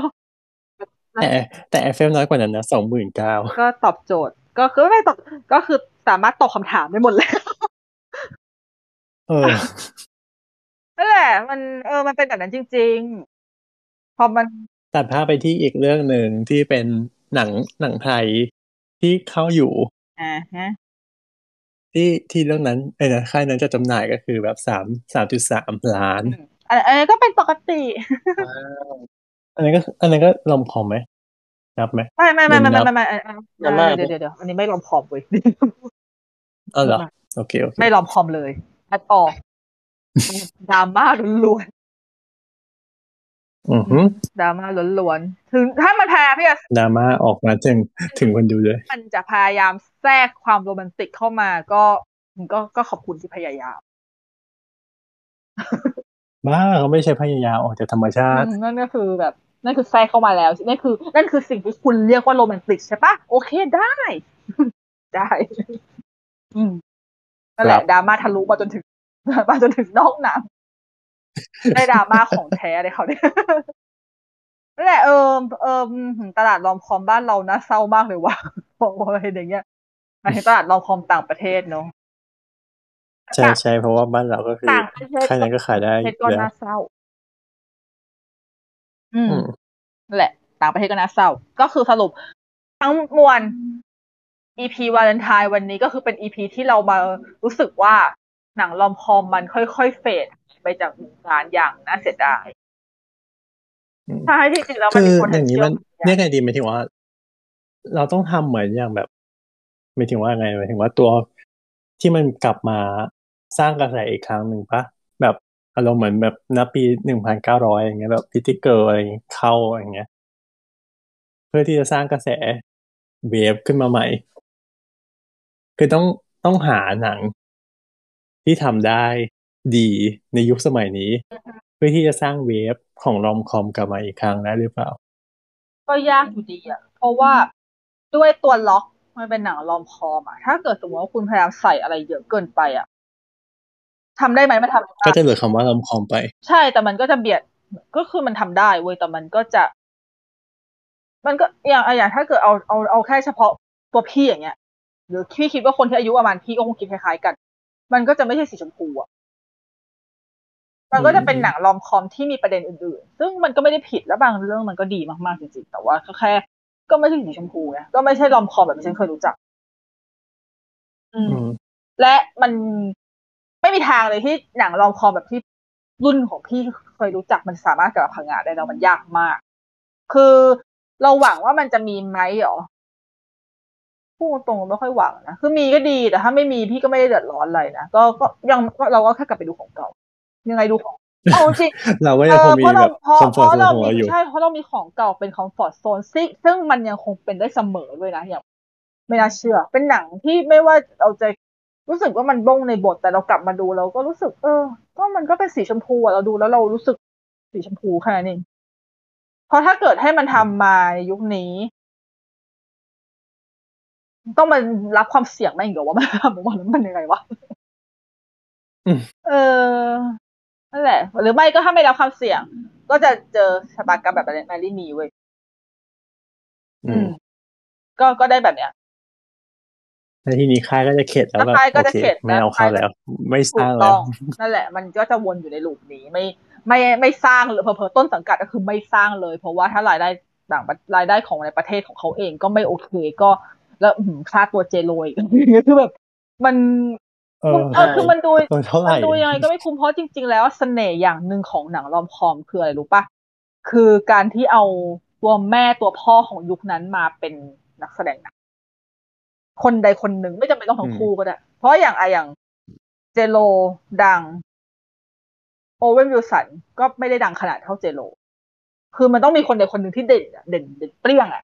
B: แต่แต่แอฟเฟลน้อยกว่านั้นนะสองหมื่นเก้า
D: ก็ตอบโจทย์ ก็คือไม่ตอบก็คือสามารถตอบคำถามได้หมดเลย
B: เออ
D: นั่นแหละมันเออมันเป็นแบบนั้นจริง ๆ พอมัน
B: ตัดภาพไปที่อีกเรื่องหนึ่งที่เป็นหนังหนังไทยที่เข้าอยู่
D: อ่าฮะ
B: ที่ที่เรื่องนั้นไอ้นะค่ายนั้นจะจำหน่ายก็คือแบบสามสามจุดสามล้าน
D: อืมอันอันนี้ก็เป็นปกติ
B: อันนั้นก็ อันนั้นก็ลมคอมไหมนับไหม
D: ไม่ไม่ไม่ไม่
B: เดี๋
D: ไม่
B: ยวนับ
D: ไม่ไม่อันอัน
C: อย่ามา
D: เดี๋ยวเดี๋ยวเดี๋ยวอันนี้ไม่ลอมพอมเว้ย
B: เออเหรอโอเคโอเค
D: ไม่ลอมพอมเลยอัดออกดราม่าล้วน
B: อือหือ
D: ๆดราม่าล้วนๆ ถึงถ้ามันพยายามที่จะ
B: ดราม่าออกมาถึงถึงคนดูเลย
D: มันจะพยายามแทรกความโรแมนติกเข้ามาก็ก็ก็ขอบคุณที่พยายาม
B: บ้าเขาไม่ใช่พยายามออกจากธรรมชาติ
D: อืมนั่นก็คือแบบ นั่นคือแทรกเข้ามาแล้วนั่นคือ นั่นคือสิ่งที่คุณเรียกว่าโรแมนติกใช่ปะโอเคได้ ได้ อืมนั่นแหละ
B: ครับ
D: ดราม่าทะลุมาจนถึงมาจนถึงนอกหนังได้ดราม่าของแท้เลยเขาเนี่ยนั่นแหละเออเอออืมตลาดรอมคอมบ้านเรานะเศร้ามากเลยว่ะบอกว่าอะไรอย่างเงี้ยหมายถึงตลาดรอมคอมต่างประเทศเนาะ
B: ใช่ใช่เพราะว่าบ้านเราก็คือ
D: ต่างประเทศ
B: ค่ายนั้นก็ขายได้
D: ประเทศก็
B: แล้ว
D: น่าเศร้า อืม
B: อืม
D: นั่นแหละ ต่างประเทศก็น่าเศร้า ก็คือสรุป ทั้งมวล EP วาเลนไทน์วันนี้ก็คือเป็น EP ที่เรามารู้สึกว่าหนังลอมคอมมันค่อยๆเฟดไปจากวงการอย่างน่าเสียดาย
B: อืม
D: ใช่ที่จริงแล้วมัน
B: คือ
D: มี
B: อย่างนี้มัน
D: potential
B: เรียกไงดีหมายถึงว่า เราต้องทำเหมือนอย่างแบบหมายถึงว่าไงหมายถึงว่าตัวที่มันกลับมา สร้างกระแสอีกครั้งหนึ่งปะแบบอารมณ์เหมือนแบบนับปีหนึ่งพันเก้าร้อยอย่างเงี้ยแบบพิติเกอร์อะไรอย่างเงี้ยเข้าอย่างเงี้ย เพื่อที่จะสร้างกระแสเวฟขึ้นมาใหม่ คือต้องต้องหาหนังที่ทำได้ดีในยุคสมัยนี้ เพื่อที่จะสร้างเวฟของรอมคอมกลับมาอีกครั้งได้หรือเปล่า
D: ก็ยากอยู่ดีอะ เพราะว่าด้วยตัวล็อกมันเป็นหนังลอมคอมอะ ถ้าเกิดสมมติว่าคุณพยายามใส่อะไรเยอะเกินไปอะ ททำได้ไหมมันทำ
B: ก็จะเหลือคำว่าลอมคอมไป
D: ใช่แต่มันก็จะเบียดก็คือมันทำได้เว้ยแต่มันก็จะ มันก็อย่างอย่างถ้าเกิดเอาเอาเอาแค่เฉพาะตัวพี่อย่างเงี้ย หรือพี่คิดว่าคนที่อายุประมาณพี่ก็คงคิดคล้ายๆกัน มันก็จะไม่ใช่สีชมพูอะมันก็จะเป็นหนังรอมคอมที่มีประเด็นอื่นๆ ซึ่งมันก็ไม่ได้ผิดและบางเรื่องมันก็ดีมากๆจริงๆ แต่ว่าก็แค่ ก็ไม่ใช่สีชมพูไงก็ไม่ใช่รอมคอมแบบที่ฉันเคยรู้จัก อืม
B: อืม
D: และมัน ไม่มีทางเลยที่หนังรอมคอมแบบที่รุ่นของพี่เคยรู้จักมันสามารถกลับมาพังงาได้แล้วมันยากมาก คือเราหวังว่ามันจะมีไหมเหรอพูดตรงๆไม่ค่อยหวังนะคือมีก็ดีแต่ถ้าไม่มีพี่ก็ไม่ได้เดือดร้อนอะไรนะก็ก็ยังก็เราก็แค่กลับไปดูของเก่ายังไงดูของเอาจริง
B: เราก็
D: เอ
B: ยังค
D: อง
B: มี
D: เพราะ
B: แบ
D: เรา
B: บ
D: เพราะ
B: คอมฟ
D: เพ
B: อร์ต
D: ราะ
B: ใน
D: เรา
B: หัว
D: มี
B: อยู่
D: ใช่เพราะเรามีของเก่าเป็นคอมฟอร์ตโซนซึ่งซึ่งมันยังคงเป็นได้เสมอด้วยนะอย่าง ไม่น่าเชื่อ เป็นหนังที่ไม่ว่าเราจะ รู้สึกว่ามันบ้งในบทแต่เรากลับมาดูเราก็รู้สึก เออ ก็มันก็เป็นสีชมพูอะเราดูแล้วเรารู้สึกสีชมพูแค่นั้นเองเพราะถ้าเกิดให้มันทำมาในยุคนี้ ต้องมันรับความเสี่ยงไหมอีกเหรอว่ามันทำออกมาแล้วมันยังไงวะ
B: อืม
D: เออนั่นแหละ หรือไม่ก็ถ้าไม่รับความเสี่ยง ก็จะเจอชะตากรรมแบบแมรี่มีเว้ย
B: อืม
D: ก็ก็ได้แบบเนี้ย
B: แล้วทีนี้ค่ายก็จะเข็ดแล้วแบบ
D: ค่ายก็
B: โอ
D: จะ
B: เค
D: เข็ด
B: ไม่เอา
D: นะ
B: เขา
D: ค่าย
B: แล้ว ไม่ส
D: ถู
B: ร้าง
D: ก
B: แล้
D: ต้
B: ว
D: องนั่นแหละ มันก็จะวนอยู่ในลูปนี้ไม่ไม่ไม่สร้างหรือเผลอๆต้นสังกัดก็คือไม่สร้างเลย เพราะว่าถ้ารายได้ต่างประรายได้ของในประเทศของเขาเองก็ไม่โอเคก็ แล้วอื้อหือค่าตัวเจโรยคือแบบ มัน
B: เออ
D: เออคือมันดู
B: ตัวเท่าไห
D: มั
B: ร่
D: นดูยังไงก็ไม่คุ้มเพราะจริง ๆ แล้วเสน่ห์อย่างหนึ่งของหนังรอมคอมคืออะไรรู้ปะคือการที่เอาตัวแม่ตัวพ่อของยุคนั้นมาเป็นนักแสดงหนัง คนใดคนหนึ่งไม่จำเป็นต้องทั้งคู่ก็ได้ เพราะอย่างอะอย่างเจโรดัง โอเวนวิลสันก็ไม่ได้ดังขนาดเท่าเจโรคือมันต้องมีคนใดคนหนึ่งที่เด่นอะเด่นเด่นเปรี้ยงอะ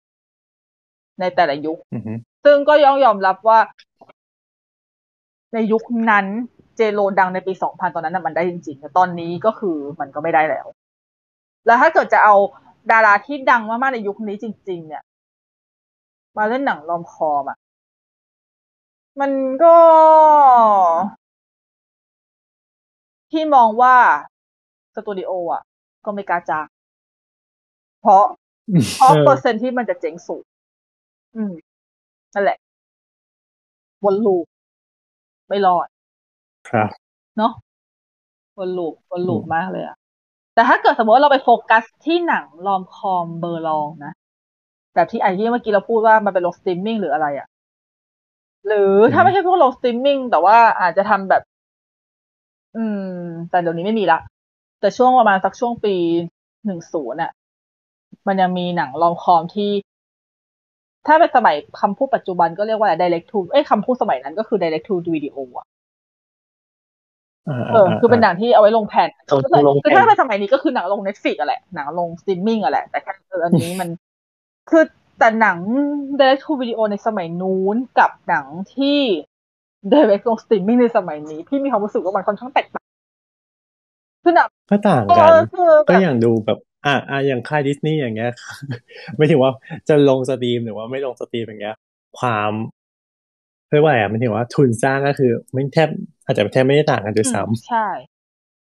D: ในแต่ละยุค
B: อือฮึ
D: ซึ่งก็ยอมยอมรับว่า ในยุคนั้นเจโรดังในปี2000ตอนนั้นน่ะมันได้จริงๆแต่ตอนนี้ก็คือมันก็ไม่ได้แล้ว แล้วถ้าเกิดจะเอาดาราที่ดังมากๆในยุคนี้จริง ๆ เนี่ย มาเล่นหนังรอมคอมอะ มันก็ที่มองว่าสตูดิโออะ ก็ไม่กล้าจ้างเพราะเพราะ
B: เออ
D: เปอร์เซ็นต์ที่มันจะเจ๊งสูง อืม นั่นแหละวนลูปไม่รอด
B: ครับ
D: เนาะวนลูปวนลูป
B: อืม
D: มากเลยอะแต่ถ้าเกิดสมมติว่าเราไปโฟกัสที่หนัง rom-com เบอร์รองนะ แบบที่ไอ้ที่เมื่อกี้เราพูดว่ามันเป็นลงสตรีมมิ่งหรืออะไรอะ หรือถ้าไม่ใช่พวกลงสตรีมมิ่งแต่ว่าอาจจะทำแบบ อืม แต่เดี๋ยวนี้ไม่มีละ แต่ช่วงประมาณสักช่วงปีหนึ่งศูนย์น่ะ มันยังมีหนัง rom-com ที่ ถ้าเป็นสมัยคำพูดปัจจุบันก็เรียกว่าอะไร direct to เอ้ยคำพูดสมัยนั้นก็คือ direct to video อะาเออคือเป็นหนังที่เอาไว้ลงแผ่น
C: เอาเอาลงแผ่น
D: คือถ้าเป็นสมัยนี้ก็คือหนังลง Netflix อะแหละหนังลงสตรีมมิ่งอะแหละแต่แค่เอออันนี้มันคือ แต่หนัง direct to video ในสมัยนู้นกับหนังที่ direct ลงสตรีมมิ่งในสมัยนี้ พี่มีความรู้สึกว่ามันค่อนข้างแตกต่างคือหนัง
B: ก็ต่าง
D: เอ
B: กัน
D: อคือแบ
B: ก็
D: บ
B: อย่างดูแบบอะอะอย่างค่ายดิสนีย์อย่างเงี้ยไม่ถึงว่าจะลงสตรีมหรือว่าไม่ลงสตรีมอย่างเงี้ย ความเรียกว่าอะไรอะมันถึงว่าทุนสร้างก็คือ ไม่แทบอาจจะแทบไม่ได้ต่างกันด้วยซ้
D: อืมใช่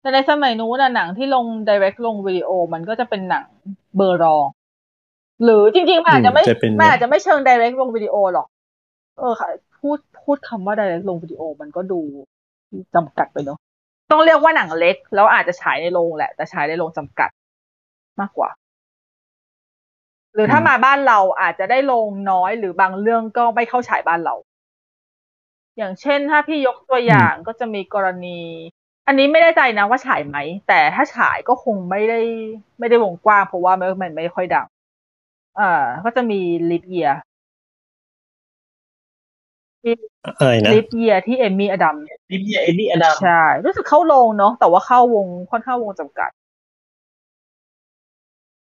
D: แต่ในสมัยนู้นน่ะหนังที่ลง direct ลงวิดีโอมันก็จะเป็นหนังเบอร์รอง หรือจริงๆมันอาจจะไม่
B: อืมจะเป็น
D: มันอาจจะไม่เชิง direct ลงวิดีโอหรอก เออค่ะพูดพูดคำว่า direct ลงวิดีโอมันก็ดูจำกัดไปเนอะต้องเรียกว่าหนังเล็ก แล้วอาจจะฉายในโรงแหละ แต่ฉายในโรงจำกัดมากกว่า หรือถ้ามาบ้านเราอาจจะได้ลงน้อยหรือบางเรื่องก็ไม่เข้าฉายบ้านเรา อย่างเช่นถ้าพี่ยกตัวอย่างก็จะมีกรณี อันนี้ไม่ได้ใจนะว่าฉายไหม แต่ถ้าฉายก็คงไม่ได้ ไม่ได้วงกว้างเพราะว่ามันมันไม่ค่อยดัง อ่า ก็จะมีลิฟเยียำ
B: อะไรนะ
D: ลิฟเยียที่เอมมี่อดัม
C: ลิเบียเอ็ดดี้อดัม
D: ใช่ รู้สึกเข้าโรงเนาะแต่ว่าเข้าวงค่อนข้างวงจำกัด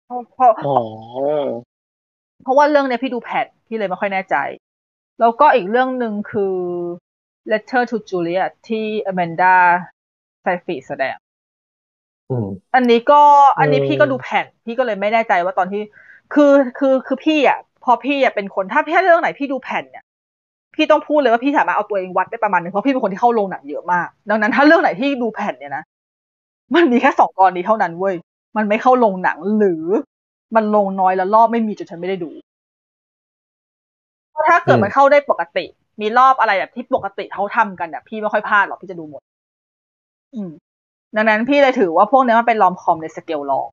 D: เพราะเพราะ
C: อ๋อ
D: เพราะว่าเรื่องเนี้ยพี่ดูแผ่นพี่เลยไม่ค่อยแน่ใจ แล้วก็อีกเรื่องหนึ่งคือ Letter to Juliet ที่ Amanda Seyfried แสดง
B: อืม
D: อันนี้ก็ อันนี้
B: เออ
D: พี่ก็ดูแผ่น พี่ก็เลยไม่แน่ใจว่าตอนที่ คือคือคือพี่อะพอพี่อะเป็นคนถ้าพี่เรื่องไหนพี่ดูแผ่นเนี่ยพี่ต้องพูดเลยว่าพี่สามารถเอาตัวเองวัดได้ประมาณนึงเพราะพี่เป็นคนที่เข้าโรงหนังเยอะมาก ดังนั้นถ้าเรื่องไหนที่ดูแผ่นเนี่ยนะมันมีแค่สองกรณีเท่านั้นเว้ยมันไม่เข้าโรงหนังหรือมันลงน้อยแล้วรอบไม่มีจนฉันไม่ได้ดูถ้าเกิดมันเข้าได้ปกติ มีรอบอะไรแบบที่ปกติเขาทำกันแบบพี่ไม่ค่อยพลาดหรอกพี่จะดูหมด อืมดังนั้นพี่เลยถือว่าพวกนี้มันเป็น rom-com ในสเกลรอง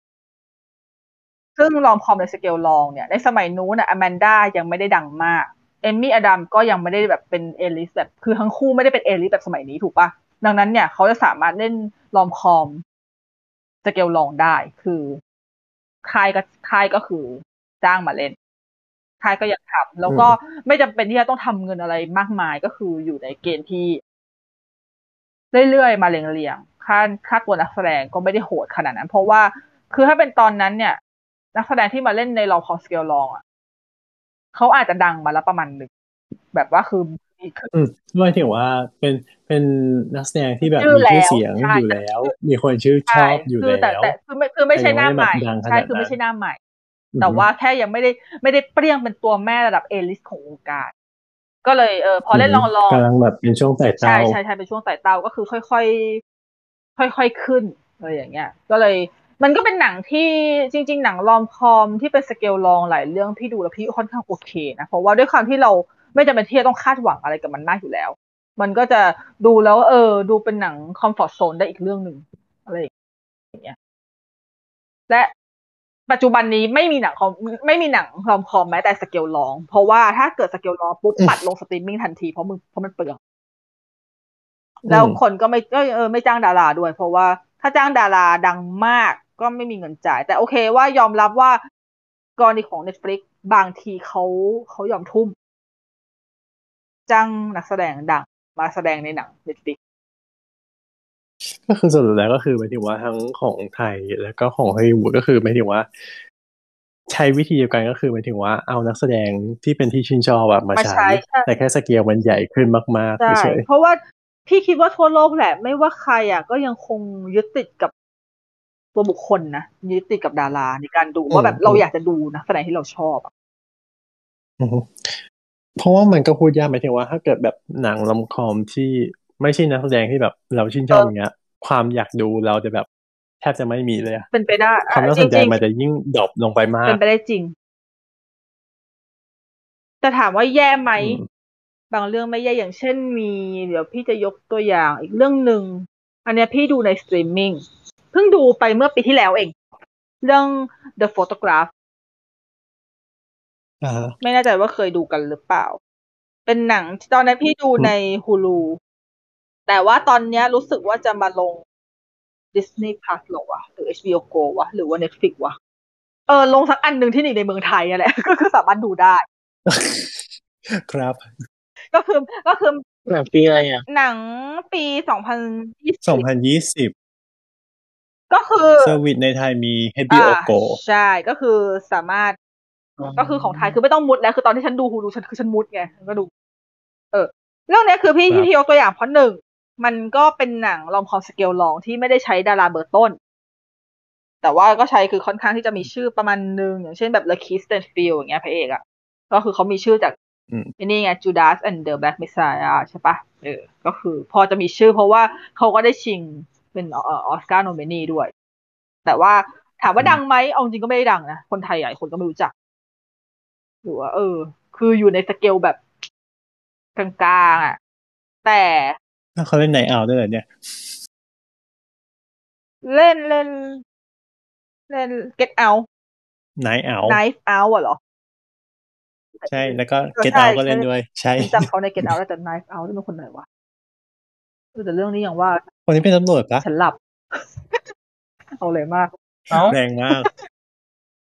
D: ซึ่ง rom-com ในสเกลรองเนี่ยในสมัยนู้นอะอแมนด้ายังไม่ได้ดังมากเอมี่อดัมส์ก็ยังไม่ได้แบบเป็น A-list แบบคือทั้งคู่ไม่ได้เป็น A-list แบบสมัยนี้ถูกปะดังนั้นเนี่ยเขาจะสามารถเล่นลอมคอมสเกลลองได้คือค่ายก็ค่ายก็คือจ้างมาเล่นค่ายก็อยากทำแล้วก็ไม่จำเป็นที่จะต้องทำเงินอะไรมากมายก็คืออยู่ในเกณฑ์ที่เรื่อยๆมาเรียงๆค่าค่าตัวนักแสดงก็ไม่ได้โหดขนาดนั้น เพราะว่าคือถ้าเป็นตอนนั้นเนี่ย นักแสดงที่มาเล่นในลองคอมสเกลลองอะเขาอาจจะดังมาแล้วประมาณหนึ่งแบบว่าคือ
B: อืมไม่ถึงว่าเป็นเป็นนักแสดงที่แบบมีชื่อเสียงอยู่แล้ว มีคนชื่อชอบอยู่แล้วแต่
D: แต่คือไม่คือไม่ใช่หน้าใหม่ใช่คือไม่ใช่หน้าใหม่ แต่ว่าแค่ยังไม่ได้ไม่ได้เปรี้ยงเป็นตัวแม่ระดับเอลิสของวงการ ก็เลยเออพอเล่นลองลอง
B: กำลังแบบเป็นช่วงไต่เต้าใช่
D: ใช่ใช่เป็นช่วงไต่เต้าก็คือค่อยค่อยค่อยๆขึ้นอะไรอย่างเงี้ย ก็เลย มันก็เป็นหนังที่จริง ๆ หนังลอมคอมที่เป็นสเกลลองหลายเรื่องพี่ดูแล้วพี่ค่อนข้างโอเคนะเพราะว่าด้วยความที่เราไม่จำเป็นที่จะต้องคาดหวังอะไรกับมันมากอยู่แล้ว มันก็จะดูแล้วเออ ดูเป็นหนัง comfort zone ได้อีกเรื่องหนึ่งอะไรอย่างเงี้ยและปัจจุบันนี้ไม่มีหนังคอมไม่มีหนัง rom-com แม้แต่สเกลรอง เพราะว่าถ้าเกิดสเกลรองปุ๊บปัดลงสตรีมมิ่งทันทีเพราะมึงเพราะมันเปลืองแล้วคนก็ไม่เออไม่จ้างดาราด้วย เพราะว่าถ้าจ้างดาราดังมาก ก็ไม่มีเงินจ่าย แต่โอเคว่ายอมรับว่ากรณีของ Netflix บางทีเขาเขายอมทุ่มจ้างนักแสดงดังมาแสดงในหนัง Netflixก็
B: คือส่วนแล้วก็คือหมายถึงว่าทั้งของไทยแล้วก็ของฮอลลีวูดก็คือหมายถึงว่า ใช้วิธีเดียวกันก็คือหมายถึงว่าเอานักแสดงที่เป็นที่ชื่นชอบแบบมาใช้ แต่แค่สเกลมันใหญ่ขึ้นมากๆเฉย
D: เพราะว่าพี่คิดว่าทั่วโลกแหละ ไม่ว่าใครอะก็ยังคงยึดติดกับ ตัวบุคคลนะยึดติดกับดาราในการดูว่าแบบเราอยากจะดูนะแสดงที่เราชอบอะ
B: เพราะว่ามันก็พูดยากหมายถึงว่า ถ้าเกิดแบบหนังลำคอมที่ไม่ใช่นักแสดงที่แบบเราชื่นชอบอย่างเงี้ย ความอยากดูเราจะแบบแทบจะไม่มีเลย
D: เป็นไปได้
B: ความน่าสนใจมันจะยิ่งดรอปลงไปมาก
D: เป็นไปได้จริง แต่ถามว่าแย่ไหมบางเรื่องไม่แย่อย่างเช่นมี เดี๋ยวพี่จะยกตัวอย่างอีกเรื่องหนึ่งอันนี้พี่ดูในสตรีมมิ่ง เพิ่งดูไปเมื่อปีที่แล้วเอง เรื่อง The Photograph ไม่แน่ใจว่าเคยดูกันหรือเปล่า เป็นหนังตอนนั้นพี่ดูใน Hulu แต่ว่าตอนนี้รู้สึกว่าจะมาลง Disney Plus หรอวะหรือ HBO Go วะหรือว่า Netflix วะเออลงสักอันหนึ่งที่นี่ในเมืองไทยนั่นแหละก็คือสามารถดูได้
B: ครับ
D: ก็คือก็คือ
C: หนังปีอะไรอะ
D: หนังปีสองพันยี่สิบ
B: สองพันยี่สิบ
D: ก็คือ
B: เซอร์วิสในไทยมี HBO Go
D: ใช่ก็คือสามารถ ก็คือของไทยคือไม่ต้องมุดแล้วคือตอนที่ฉันดูฮูดูฉันคือฉันมุดไงก็ดู เออ เรื่องนี้คือพี่ที่ยกตัวอย่างเพราะหนึ่งมันก็เป็นหนังลองคอมสเกลลองที่ไม่ได้ใช้ดาราเบอร์ต้น แต่ว่าก็ใช้คือค่อนข้างที่จะมีชื่อประมาณหนึ่งอย่างเช่นแบบ The Kiss and Feel อย่างเงี้ยพระเอกอะ ก็คือเขามีชื่อจากนี่ไง Judas and the Black Messiah ใช่ปะเออ ก็คือพอจะมีชื่อเพราะว่าเขาก็ได้ชิง เป็นออสการ์โนมินีด้วย แต่ว่าถามว่าดังไหมเอาจริงก็ไม่ได้ดังนะ คนไทยหลายคนก็ไม่รู้จักหรือว่าเออ คืออยู่ในสเกลแบบกลางๆอะ แต่
B: เขาเล่นไหนเอาด้วยเหรอเนี่ย
D: เล่นเล่น เล่น get out
B: ไหนเอา
D: knife out เหรอ
B: ใช่แล้วก็ get out ก็เล่นด้วย ใช่
D: จำเขาใน get out แล้วแต่ knife out นี่เป็นคนไหนวะแต่เรื่องนี้อย่างว่า
B: คนนี้เป็นตำรวจปะ
D: ฉันหลับ เอาเลยมาก
B: แรงมาก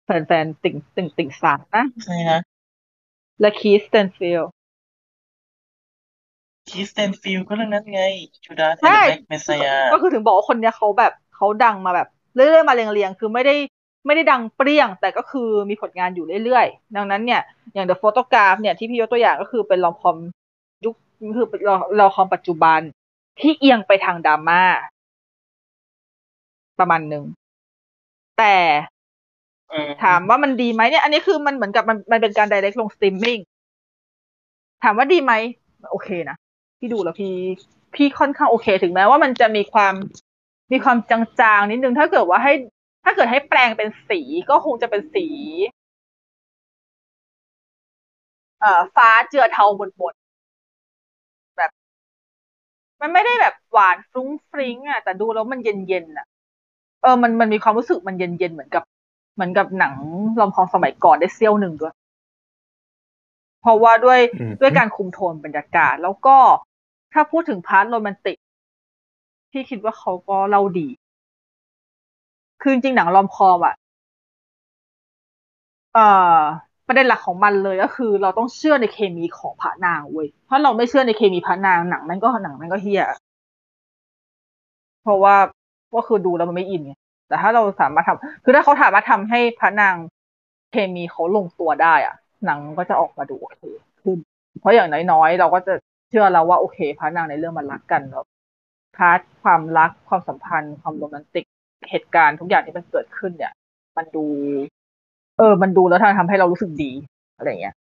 D: แฟนๆติ่งติ่งติ่งสารนะ
C: ใช่ฮะ
D: และคีสเตนฟิล
C: คีสเตนฟิลก็เรื่องนั้นไงจูดาสแบ็กเมสยา
D: ก็คือถึงบอกว่าคนเนี้ยเขาแบบเขาดังมาแบบ เรื่อยๆมาเรียงๆ คือไม่ได้ไม่ได้ดังเปรี้ยง แต่ก็คือมีผลงานอยู่เรื่อยๆ ดังนั้นเนี่ย อย่าง The Photograph เนี่ยที่พี่ยกตัวอย่างก็คือเป็น rom-com ยุคคือเป็น rom-com ปัจจุบัน ที่เอียงไปทางดราม่าประมาณหนึ่ง แต่ถามว่ามันดีไหมเนี่ย อันนี้คือมันเหมือนกับมันมันเป็นการ direct ลงสตรีมมิ่งถามว่าดีไหมโอเคนะพี่ดูแล้วพี่พี่ค่อนข้างโอเค ถึงแม้ว่ามันจะมีความมีความจางๆนิดนึงถ้าเกิดว่าให้ ถ้าเกิดให้แปลงเป็นสีก็คงจะเป็นสี เอ่อฟ้าเจือเทาบนบนแบบ มันไม่ได้แบบหวานฟรุ้งฟริ้งอะแต่ดูแล้วมันเย็นๆอะ เออมันมันมีความรู้สึกมันเย็นๆเหมือนกับ เหมือนกับหนังลอมคอมสมัยก่อนได้เซี่ยวหนึ่งด้วย เพราะว่าด้วย
B: อืม
D: ด้วยการคุมโทนบรรยากาศ แล้วก็ถ้าพูดถึงพาร์ทโรแมนติกพี่คิดว่าเขาก็เล่าดี คือจริงๆหนังลอมคอมอะ เอ่อ ประเด็นหลักของมันเลยก็คือ เราต้องเชื่อในเคมีของพระนางเว้ยถ้าเราไม่เชื่อในเคมีพระนางหนังมันก็หนังมันก็เฮียเพราะว่าก็คือดูแล้วมันไม่อินไงแต่ถ้าเราสามารถทำคือถ้าเขาสามารถทำให้พระนางเคมีเขาลงตัวได้อะหนังก็จะออกมาดูโอเคขึ้นเพราะอย่างน้อยๆเราก็จะเชื่อแล้วว่าโอเคพระนางในเรื่องมันรักกันแล้วพาร์ทความรักความสัมพันธ์ ความโรแมนติกเหตุการณ์ทุกอย่างที่มันเกิดขึ้นเนี่ย มันดู เออ มันดูแล้วทำให้เรารู้สึกดีอะไรอย่างเงี้ย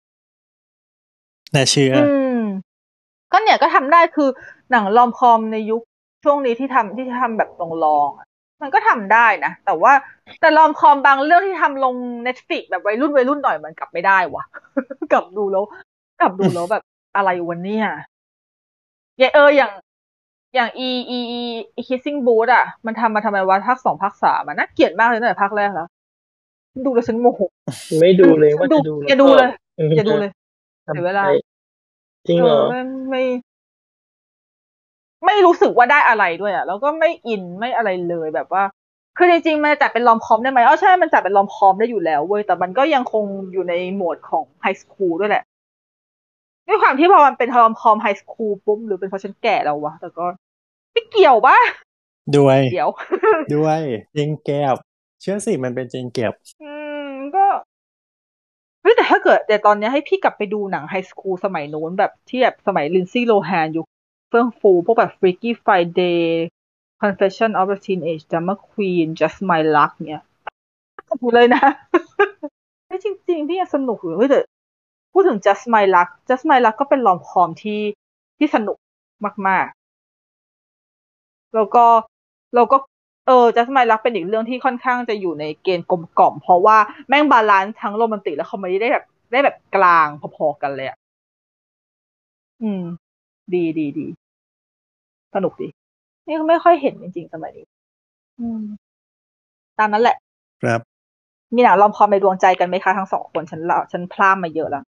B: น่าเชื่อ
D: อืม ก็เนี่ยก็ทำได้คือหนังลอมคอมในยุคช่วงนี้ที่ทำที่ทำแบบลองลองๆอะมันก็ทำได้นะ แต่ว่าแต่ลอมคอมบางเรื่องที่ทำลงเน็ตฟิกแบบวัยรุ่นวัยรุ่นหน่อยมันกลับไม่ได้วะกลับดูแล้ว กลับดูแล้วแบบอะไรวันนี้อย่างเอออย่าง อย่าง e e e e kissing booth อะ มันทำมาทำไมวะภาคสองภาคสามมันน่าเกลียดมากเลยตั้งแต่ภาคแรกแล้ว ดูแล้วฉันโมโห
C: ไม่ดูเลยว่าจะดู
D: อย่าดูเลยอย่าดูเลย
C: ทำ
D: เสียเวลา
C: ไปจริงเหรอ
D: เออไม่ไม่ไม่รู้สึกว่าได้อะไรด้วยอะแล้วก็ไม่อินไม่อะไรเลยแบบว่า คือจริงๆมันจะจัดเป็น rom-com ได้ไหมอ๋อใช่มันจัดเป็น rom-com ได้อยู่แล้วเว้ยแต่มันก็ยังคงอยู่ในโหมดของ high school ด้วยแหละด้วยความที่พอมันเป็น rom-com high school ปุ๊บหรือเป็นเพราะฉันแก่แล้ววะแต่ก็ไม่เกี่ยวปะ
B: ด้วย
D: เดี๋ยว
B: ด้วย gen gap เชื่อสิมันเป็น gen gap
D: อืมก็เฮ้ยแต่ถ้าเกิด แต่ตอนนี้ให้พี่กลับไปดูหนัง high school สมัยโน้นแบบที่แบบสมัยลินซี่โลแฮนอยู่เฟื่องฟูพวกแบบ Freaky Friday Confession of a Teenage Drama Queen Just My Luck เนี่ยพูเลยนะเฮ้ยจริง ๆ พี่ยังสนุกอยู่เฮ้ยแต่พูดถึง Just My Luck Just My Luck ก็เป็น rom-com ที่ที่สนุกมาก ๆ แล้วก็แล้วก็ เออ Just My Luck เป็นอีกเรื่องที่ค่อนข้างจะอยู่ในเกณฑ์กลมกล่อม เพราะว่าแม่ง balance ทั้งโรแมนติกและคอมเมดี้ได้แบบได้แบบกลางพอๆกันเลยอะ อืม ดีดีดี สนุกดีนี่ก็ไม่ค่อยเห็นจริงๆสมัยนี้ อืม ตามนั้นแหละ
B: ครับ
D: มีหนังลอมคอมในดวงใจกันไหมคะทั้งสองคนฉันเล่าฉันพลาดมาเยอะแล้ว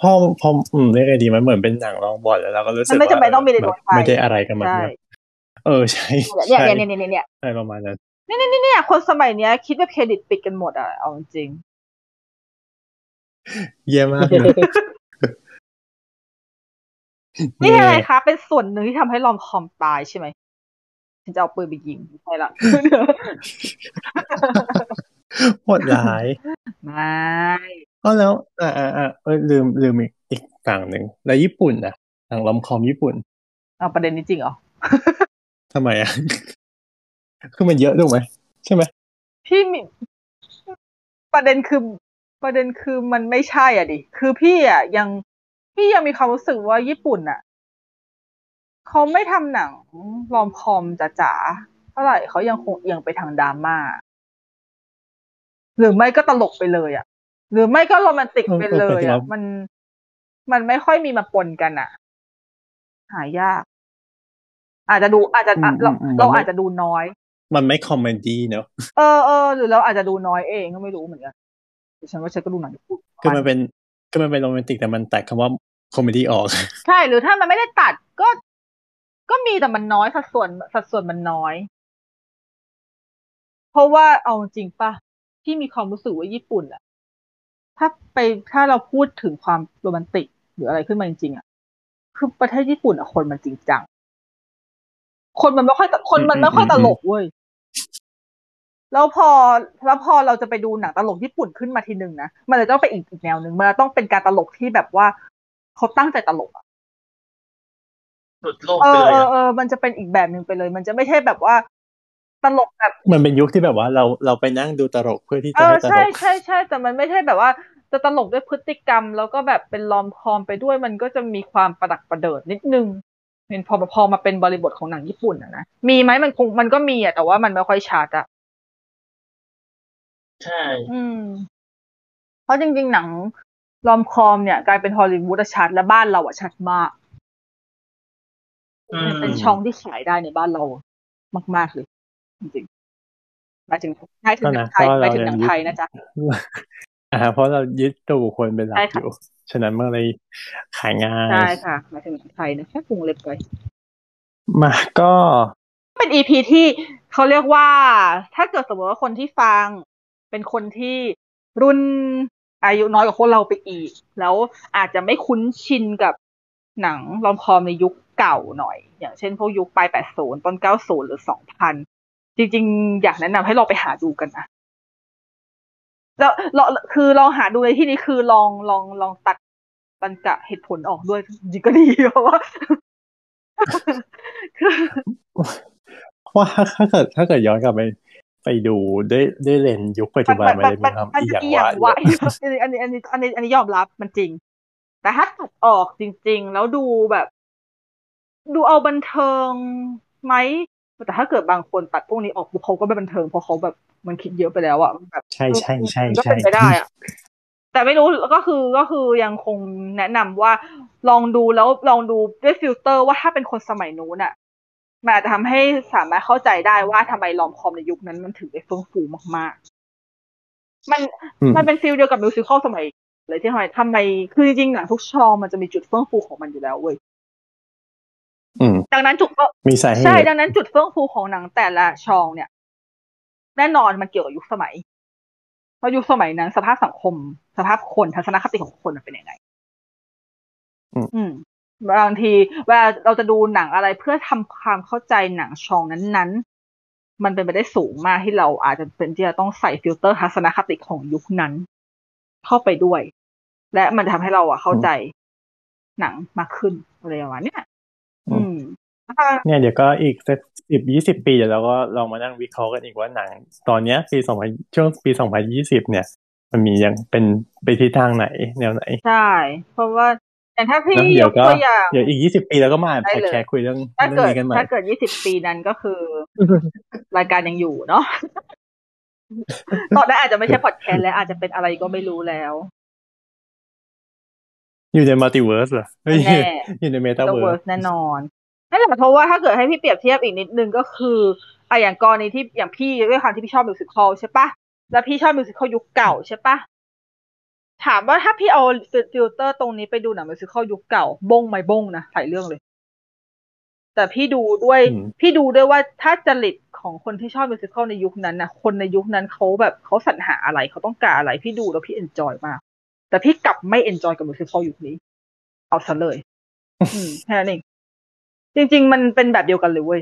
B: พอพออืมเรียกไงดีมันเหมือนเป็นหนังลองบอลแล้วเราก็รู้สึก
D: มันไม่จำเป็นต้องมีในดวงใจ
B: ไม่ได้อะไรกันมาก
D: ใช่
B: เออใช่
D: เนี่ย
B: ใช่
D: เนี่ยเนี่ยเนี่ยเนี่ย
B: ใช่ประมาณนั้น
D: เนี่ยคนสมัยเนี้ย คิดว่าเครดิตปิดกันหมดอะเอาจริง
B: เยี่ยมมากเลย
D: นี่อะไรคะ เป็นส่วนหนึ่งที่ทำให้ลอมคอมตายใช่ไหมฉันจะเอาปืนไปยิงไม่ใช่ละ
B: โหดร้าย
D: ไม่
B: ก็แล้วอ่าอ่าอ่าเอ้ยลืมลืมอีกอีกฝั่งหนึ่งแล้วญี่ปุ่นนะหนังลอมคอมญี่ปุ่น
D: เอาประเด็นนี้จริงเหรอ
B: ทำไมอะคือมันเยอะถูกไหมใช่ไหม
D: พี่มีประเด็นคือประเด็นคือมันไม่ใช่อะดิ คือพี่อะยังพี่ยังมีความรู้สึกว่าญี่ปุ่นอะเขาไม่ทำหนังรอมคอมจ๋าๆเท่าไหร่เขายังคงเอียงไปทางดราม่าหรือไม่ก็ตลกไปเลยอะ หรือไม่ก็โรแมนติกไปเลยอะมันมันไม่ค่อยมีมาปนกันอะ หายาก อาจจะดูอาจจะอะเราเราอาจจะดูน้อย
B: มันไม่คอมเมดี้เนอะ
D: เออเออหรือเราอาจจะดูน้อยเองก็ไม่รู้เหมือนกันแต่ฉันว่าฉันก็ดูหนังญี่ปุ่น
B: คือมันเป็นคือมันเป็นโรแมนติกแต่มันตัดคำว่าคอมเมดี้ออก
D: ใช่หรือถ้ามันไม่ได้ตัดก็ ก็มีแต่มันน้อยสัดส่วนสัดส่วนมันน้อย เพราะว่าเอาจริงปะที่มีความรู้สึกว่าญี่ปุ่นอะถ้าไปถ้าเราพูดถึงความโรแมนติกหรืออะไรขึ้นมาจริงๆอะคือประเทศญี่ปุ่นอะคนมันจริงจัง คนมันไม่ค่อยตคนมันไม่ค่อยตลกเว้ยแล้วพอแล้วพอเราจะไปดูหนังตลกญี่ปุ่นขึ้นมาทีหนึ่งนะมันจะต้องไปอีกอีกแนวหนึ่งมันต้องเป็นการตลกที่แบบว่าเขาตั้งใจตลกอะ
C: หลุดโลก
D: เอ
C: ไป
D: อ
C: เลย
D: เออ
C: อะ
D: เออมันจะเป็นอีกแบบหนึ่งไปเลย มันจะไม่ใช่แบบว่าตลกแบบ
B: มันเป็นยุคที่แบบว่าเราเราไปนั่งดูตลกเพื่อที่
D: เอ
B: จะ
D: อ
B: ให้ตล
D: ใช่
B: ก
D: ใช่ใช่แต่มันไม่ใช่แบบว่า จะตลกด้วยพฤติกรรม แล้วก็แบบเป็นลอมคอมไปด้วยมันก็จะมีความประดักประเดิดนิดนึง เป็นพอพอมาเป็นบริบทของหนังญี่ปุ่นอะนะมีไหมมันคงมันก็มีอะแต่ว่ามันไม่ค่อยชัดอะ
C: ใช่
D: อืม เพราะจริง ๆ หนังลอมคอมเนี่ย กลายเป็นฮอลลีวูดอะชัด และบ้านเราอะชัดมาก
C: อืม
D: เป็นช่องที่ขายได้ในบ้านเรามาก ๆ เลย จริงๆหมายถึงหมายถึงหนังไทย
B: ก็นะ
D: หมายถึงหนังไทยนะจ๊ะ
B: อ่าเพราะเรายึดตัวบุคคลเป็นหลัก
D: ใช่
B: อ
D: ค่ะ
B: ยู่ ฉะนั้นมันเลยขายง่าย
D: ใช่ค่ะหมายถึงหนังไทยนะแค่ปรุงเล็บไป
B: มาก็
D: เป็นอีพีที่เขาเรียกว่า ถ้าเกิดสมมติว่าคนที่ฟัง เป็นคนที่รุ่นอายุน้อยกว่าพวกเราไปอีก แล้วอาจจะไม่คุ้นชินกับหนังรอมคอมในยุคเก่าหน่อย อย่างเช่นพวกยุคปลาย 80 ต้น 90 หรือ 2000 จริง ๆ อยากแนะนำให้ลองไปหาดูกันนะ แล้วลองคือลองหาดูในที่นี้คือลองลองลองตัดบรรกะเหตุผลออกด้วยจริงก็ดีเพราะว่าคือ
B: เพราะว่าถ้าถ้าเกิดถ้าเกิดย้อนกลับไปไปดูด้วยด้วยเลนส์ยุคปัจจุบันมันเลยมีความ
D: มัน
B: อี
D: จะ
B: หยัง
D: อีหยัง
B: วะ
D: วะอันนี้อันนี้อันนี้อันนี้อันนี้ยอมรับมันจริง แต่ถ้าตัดออกจริง ๆ แล้วดูแบบ ดูเอาบันเทิงไหมแต่ถ้าเกิดบางคนตัดพวกนี้ออกปุ๊บเขาก็ไม่บันเทิงเพราะเขาแบบ มันคิดเยอะไปแล้วอะมันแบบ
B: ใช่ใช่ใช่
D: มันก็
B: ใช่
D: เป็นไปได้อะแต่ไม่รู้ก็คือก็คือยังคงแนะนำว่าลองดูแล้วลองดูด้วยฟิลเตอร์ว่าถ้าเป็นคนสมัยนู้นอะมันอาจจะทำให้สามารถเข้าใจได้ว่าทำไม rom-com ในยุคนั้นมันถึงได้เฟื่องฟูมากๆ มัน
B: อืม
D: มันเป็น feel เดียวกับ musical สมัยเลยที่ทำไมทำไมคือจริงๆหนังทุกช่องมันจะมีจุดเฟื่องฟูของมันอยู่แล้วเว้ย
B: อืม
D: ดังนั้นจุดก็
B: มีสาเห
D: ใช่
B: ตุ
D: ดังนั้นจุดเฟื่องฟูของหนังแต่ละช่องเนี่ย แน่นอนมันเกี่ยวกับยุคสมัยเพราะยุคสมัยนั้น สภาพสังคม สภาพคนทัศนคติของคนมันเป็นยังไง อืมบางทีเวลาเราจะดูหนังอะไรเพื่อทำความเข้าใจหนังช่องนั้นๆ มันเป็นไปได้สูงมากที่เราอาจจะเป็นที่จะต้องใส่ฟิลเตอร์ทัศนคติของยุคนั้น เข้าไปด้วย และมันจะทำให้เราอะเข้าใจหนังมากขึ้นอะไรประมาณเนี้ยอืม
B: เนี่ยเดี๋ยวก็อีกสักสิบยี่สิบปีเดี๋ยวเราก็ลองมานั่งวิเคราะห์กันอีกว่าหนัง ตอนเนี้ยปีสองพันช่วงปีสองพันยี่สิบเนี่ย มันมียังเป็นไปทิศทางไหนแนวไหน
D: ใช่ เพราะว่าอย่างถ้าพี่
B: แล้ว
D: ย
B: เดี๋ยว
D: ก
B: ก็
D: ตัวอย่าง
B: เดี๋ยวอีกยี่สิบปีแล้วก็มา
D: ได้
B: พอด
D: เลย
B: แคสต์คุยเรื่อง
D: ถ้า
B: เรื่อ
D: เกิ
B: ง
D: ด
B: นี้กันใหม่
D: ถ้าเกิดยี่สิบปีนั้นก็คือ รายการยังอยู่เนาะตอนนั้นอาจจะไม่ใช่พอดแคสต์แล้วอาจจะเป็นอะไรก็ไม่รู้แล้ว
B: อยู่ในมัลติเวิร์สเหรอเฮ้ย
D: แน่
B: อยู่ในเมตา
D: ก็
B: เวิ
D: เวิ
B: ร์
D: ร์
B: ส
D: สแน่นอน นั่นแหละเพราะว่าถ้าเกิดให้พี่เปรียบเทียบอีกนิดนึงก็คืออะอย่างกรณีที่อย่างพี่ด้วยความที่พี่ชอบมิวสิควลใช่ปะแล้วพี่ชอบมิวสิควลยุคเก่าใช่ปะถามว่าถ้าพี่เอาฟิลเตอร์ตรงนี้ไปดูหนัง musical ยุคเก่าบ้งไหมบ้งนะหลายเรื่องเลย แต่พี่ดูด้วย
B: อืม
D: พี่ดูด้วยว่าถ้าจริตของคนที่ชอบ musical ในยุคนั้นนะคนในยุคนั้นเขาแบบเขาสรรหาอะไรเขาต้องการอะไร พี่ดูแล้วพี่ enjoy มาก แต่พี่กลับไม่ enjoy กับ musical ยุคนี้ เอาซะเลยอืมแค่นั้นเอง จริง ๆ มันเป็นแบบเดียวกันเลยเว้ย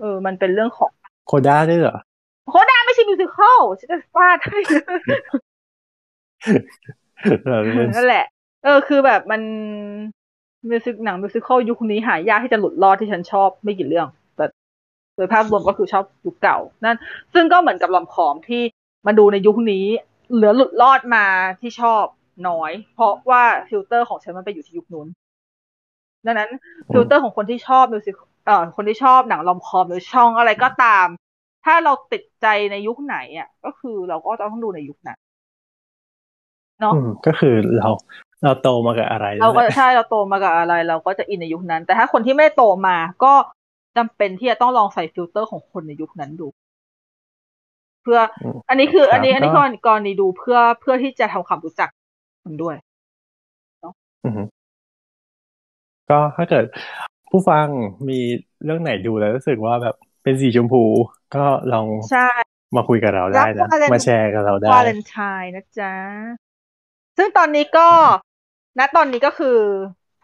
D: เออ มันเป็นเรื่องของ
B: CODA ด้วยเหรอ
D: CODA ไม่ใช่ musical ฉันจะฟาดให้
B: เราเล่น
D: นั่นแหละ เออ คือแบบมัน music หนัง musical ยุคนี้หายากที่จะหลุดรอดที่ฉันชอบไม่กี่เรื่อง แต่โดยภาพรวมก็คือชอบยุคเก่า นั่น ซึ่งก็เหมือนกับ rom-com ที่มาดูในยุคนี้ เหลือหลุดรอดมาที่ชอบน้อย เพราะว่าฟิลเตอร์ของฉันมันไปอยู่ที่ยุคนู้น ดังนั้นฟิลเตอร์ของคนที่ชอบ musicเอ่อคนที่ชอบหนัง rom-com หรือ genre อะไรก็ตาม ถ้าเราติดใจในยุคไหนอะ ก็คือเราก็ต้องดูในยุคนั้นเนาะ
B: อืมก็คือเราเราโตมากับอะไร
D: เราก็
B: นั่นแหละ
D: ใช่เราโตมากับอะไร เราก็จะอินในยุคนั้น แต่ถ้าคนที่ไม่ได้โตมาก็จำเป็นที่จะต้องลองใส่ฟิลเตอร์ของคนในยุคนั้นดู เพื่อ
B: อืม
D: อันนี้คือ อันนี้
B: ครับ
D: อันนี้
B: ก็
D: กรณีกรณีดูเพื่อเพื่อที่จะทำความรู้จักมันด้วย
B: อือฮึ ก็ถ้าเกิดผู้ฟังมีเรื่องไหนดูแล้วรู้สึกว่าแบบเป็นสีชมพู ก็ลอง
D: ใช่
B: มาคุยกับเราได้
D: รั
B: นะ
D: บวาเลน
B: มาแชร์กับเราได้
D: วาเลนไทน์นะจ๊ะ ซึ่งตอนนี้ก็ณตอนนี้ก็คือ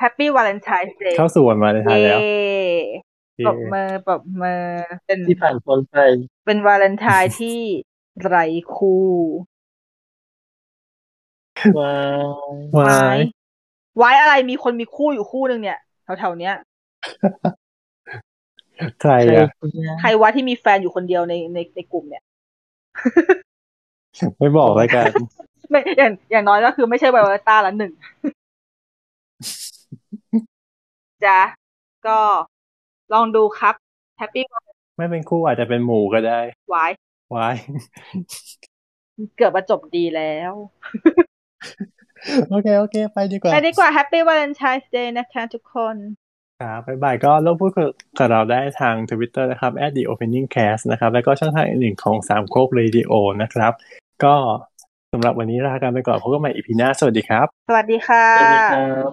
D: Happy Valentine's Day
B: เข้าสู่วันวาเลนไท
D: เย้
B: น์แล้ว
D: ปรบมือปรบมือเป็น
C: ที่ผ่านพ้นไป
D: เป็นวาเลนไทน์ที่ไร้คู่
C: ว้าว
B: วาย
D: ไว้อะไรมีคนมีคู่อยู่คู่หนึ่งเนี่ยแถวๆเนี้ย
B: ใคร
C: ใคร
B: อะ
C: คนเนี้ย
D: ใครวะที่มีแฟนอยู่คนเดียวในในในกลุ่มเนี่ย
B: ไม่บอกแล้วกัน
D: ไม่อย่างอย่างน้อยก็คือไม่ใช่ไวโอเลต้าละหนึ่งจ้ะก็ลองดูครับแฮปปี้
B: ไม่เป็นคู่อาจจะเป็นหมู่ก็ได้
D: ไว้
B: วาย
D: เกือบมาจบดีแล้ว
B: โอเค โอเค ไปดีกว่า
D: ไปดีกว่า Happy Valentine's Day นะคะทุกคน
B: ครับบ๊ายบายก็ร่วมพูดกับเราได้ทาง Twitter นะครับ the opening cast นะครับ แล้วก็ช่องทางอื่นๆของสามโคกเรดิโอนะครับ ก็สำหรับวันนี้ลากันไปก่อนพบกันใหม่อีพีหน้า สวัสดีครับ
D: สวัสดีค่ะ
C: สวัสดีครับ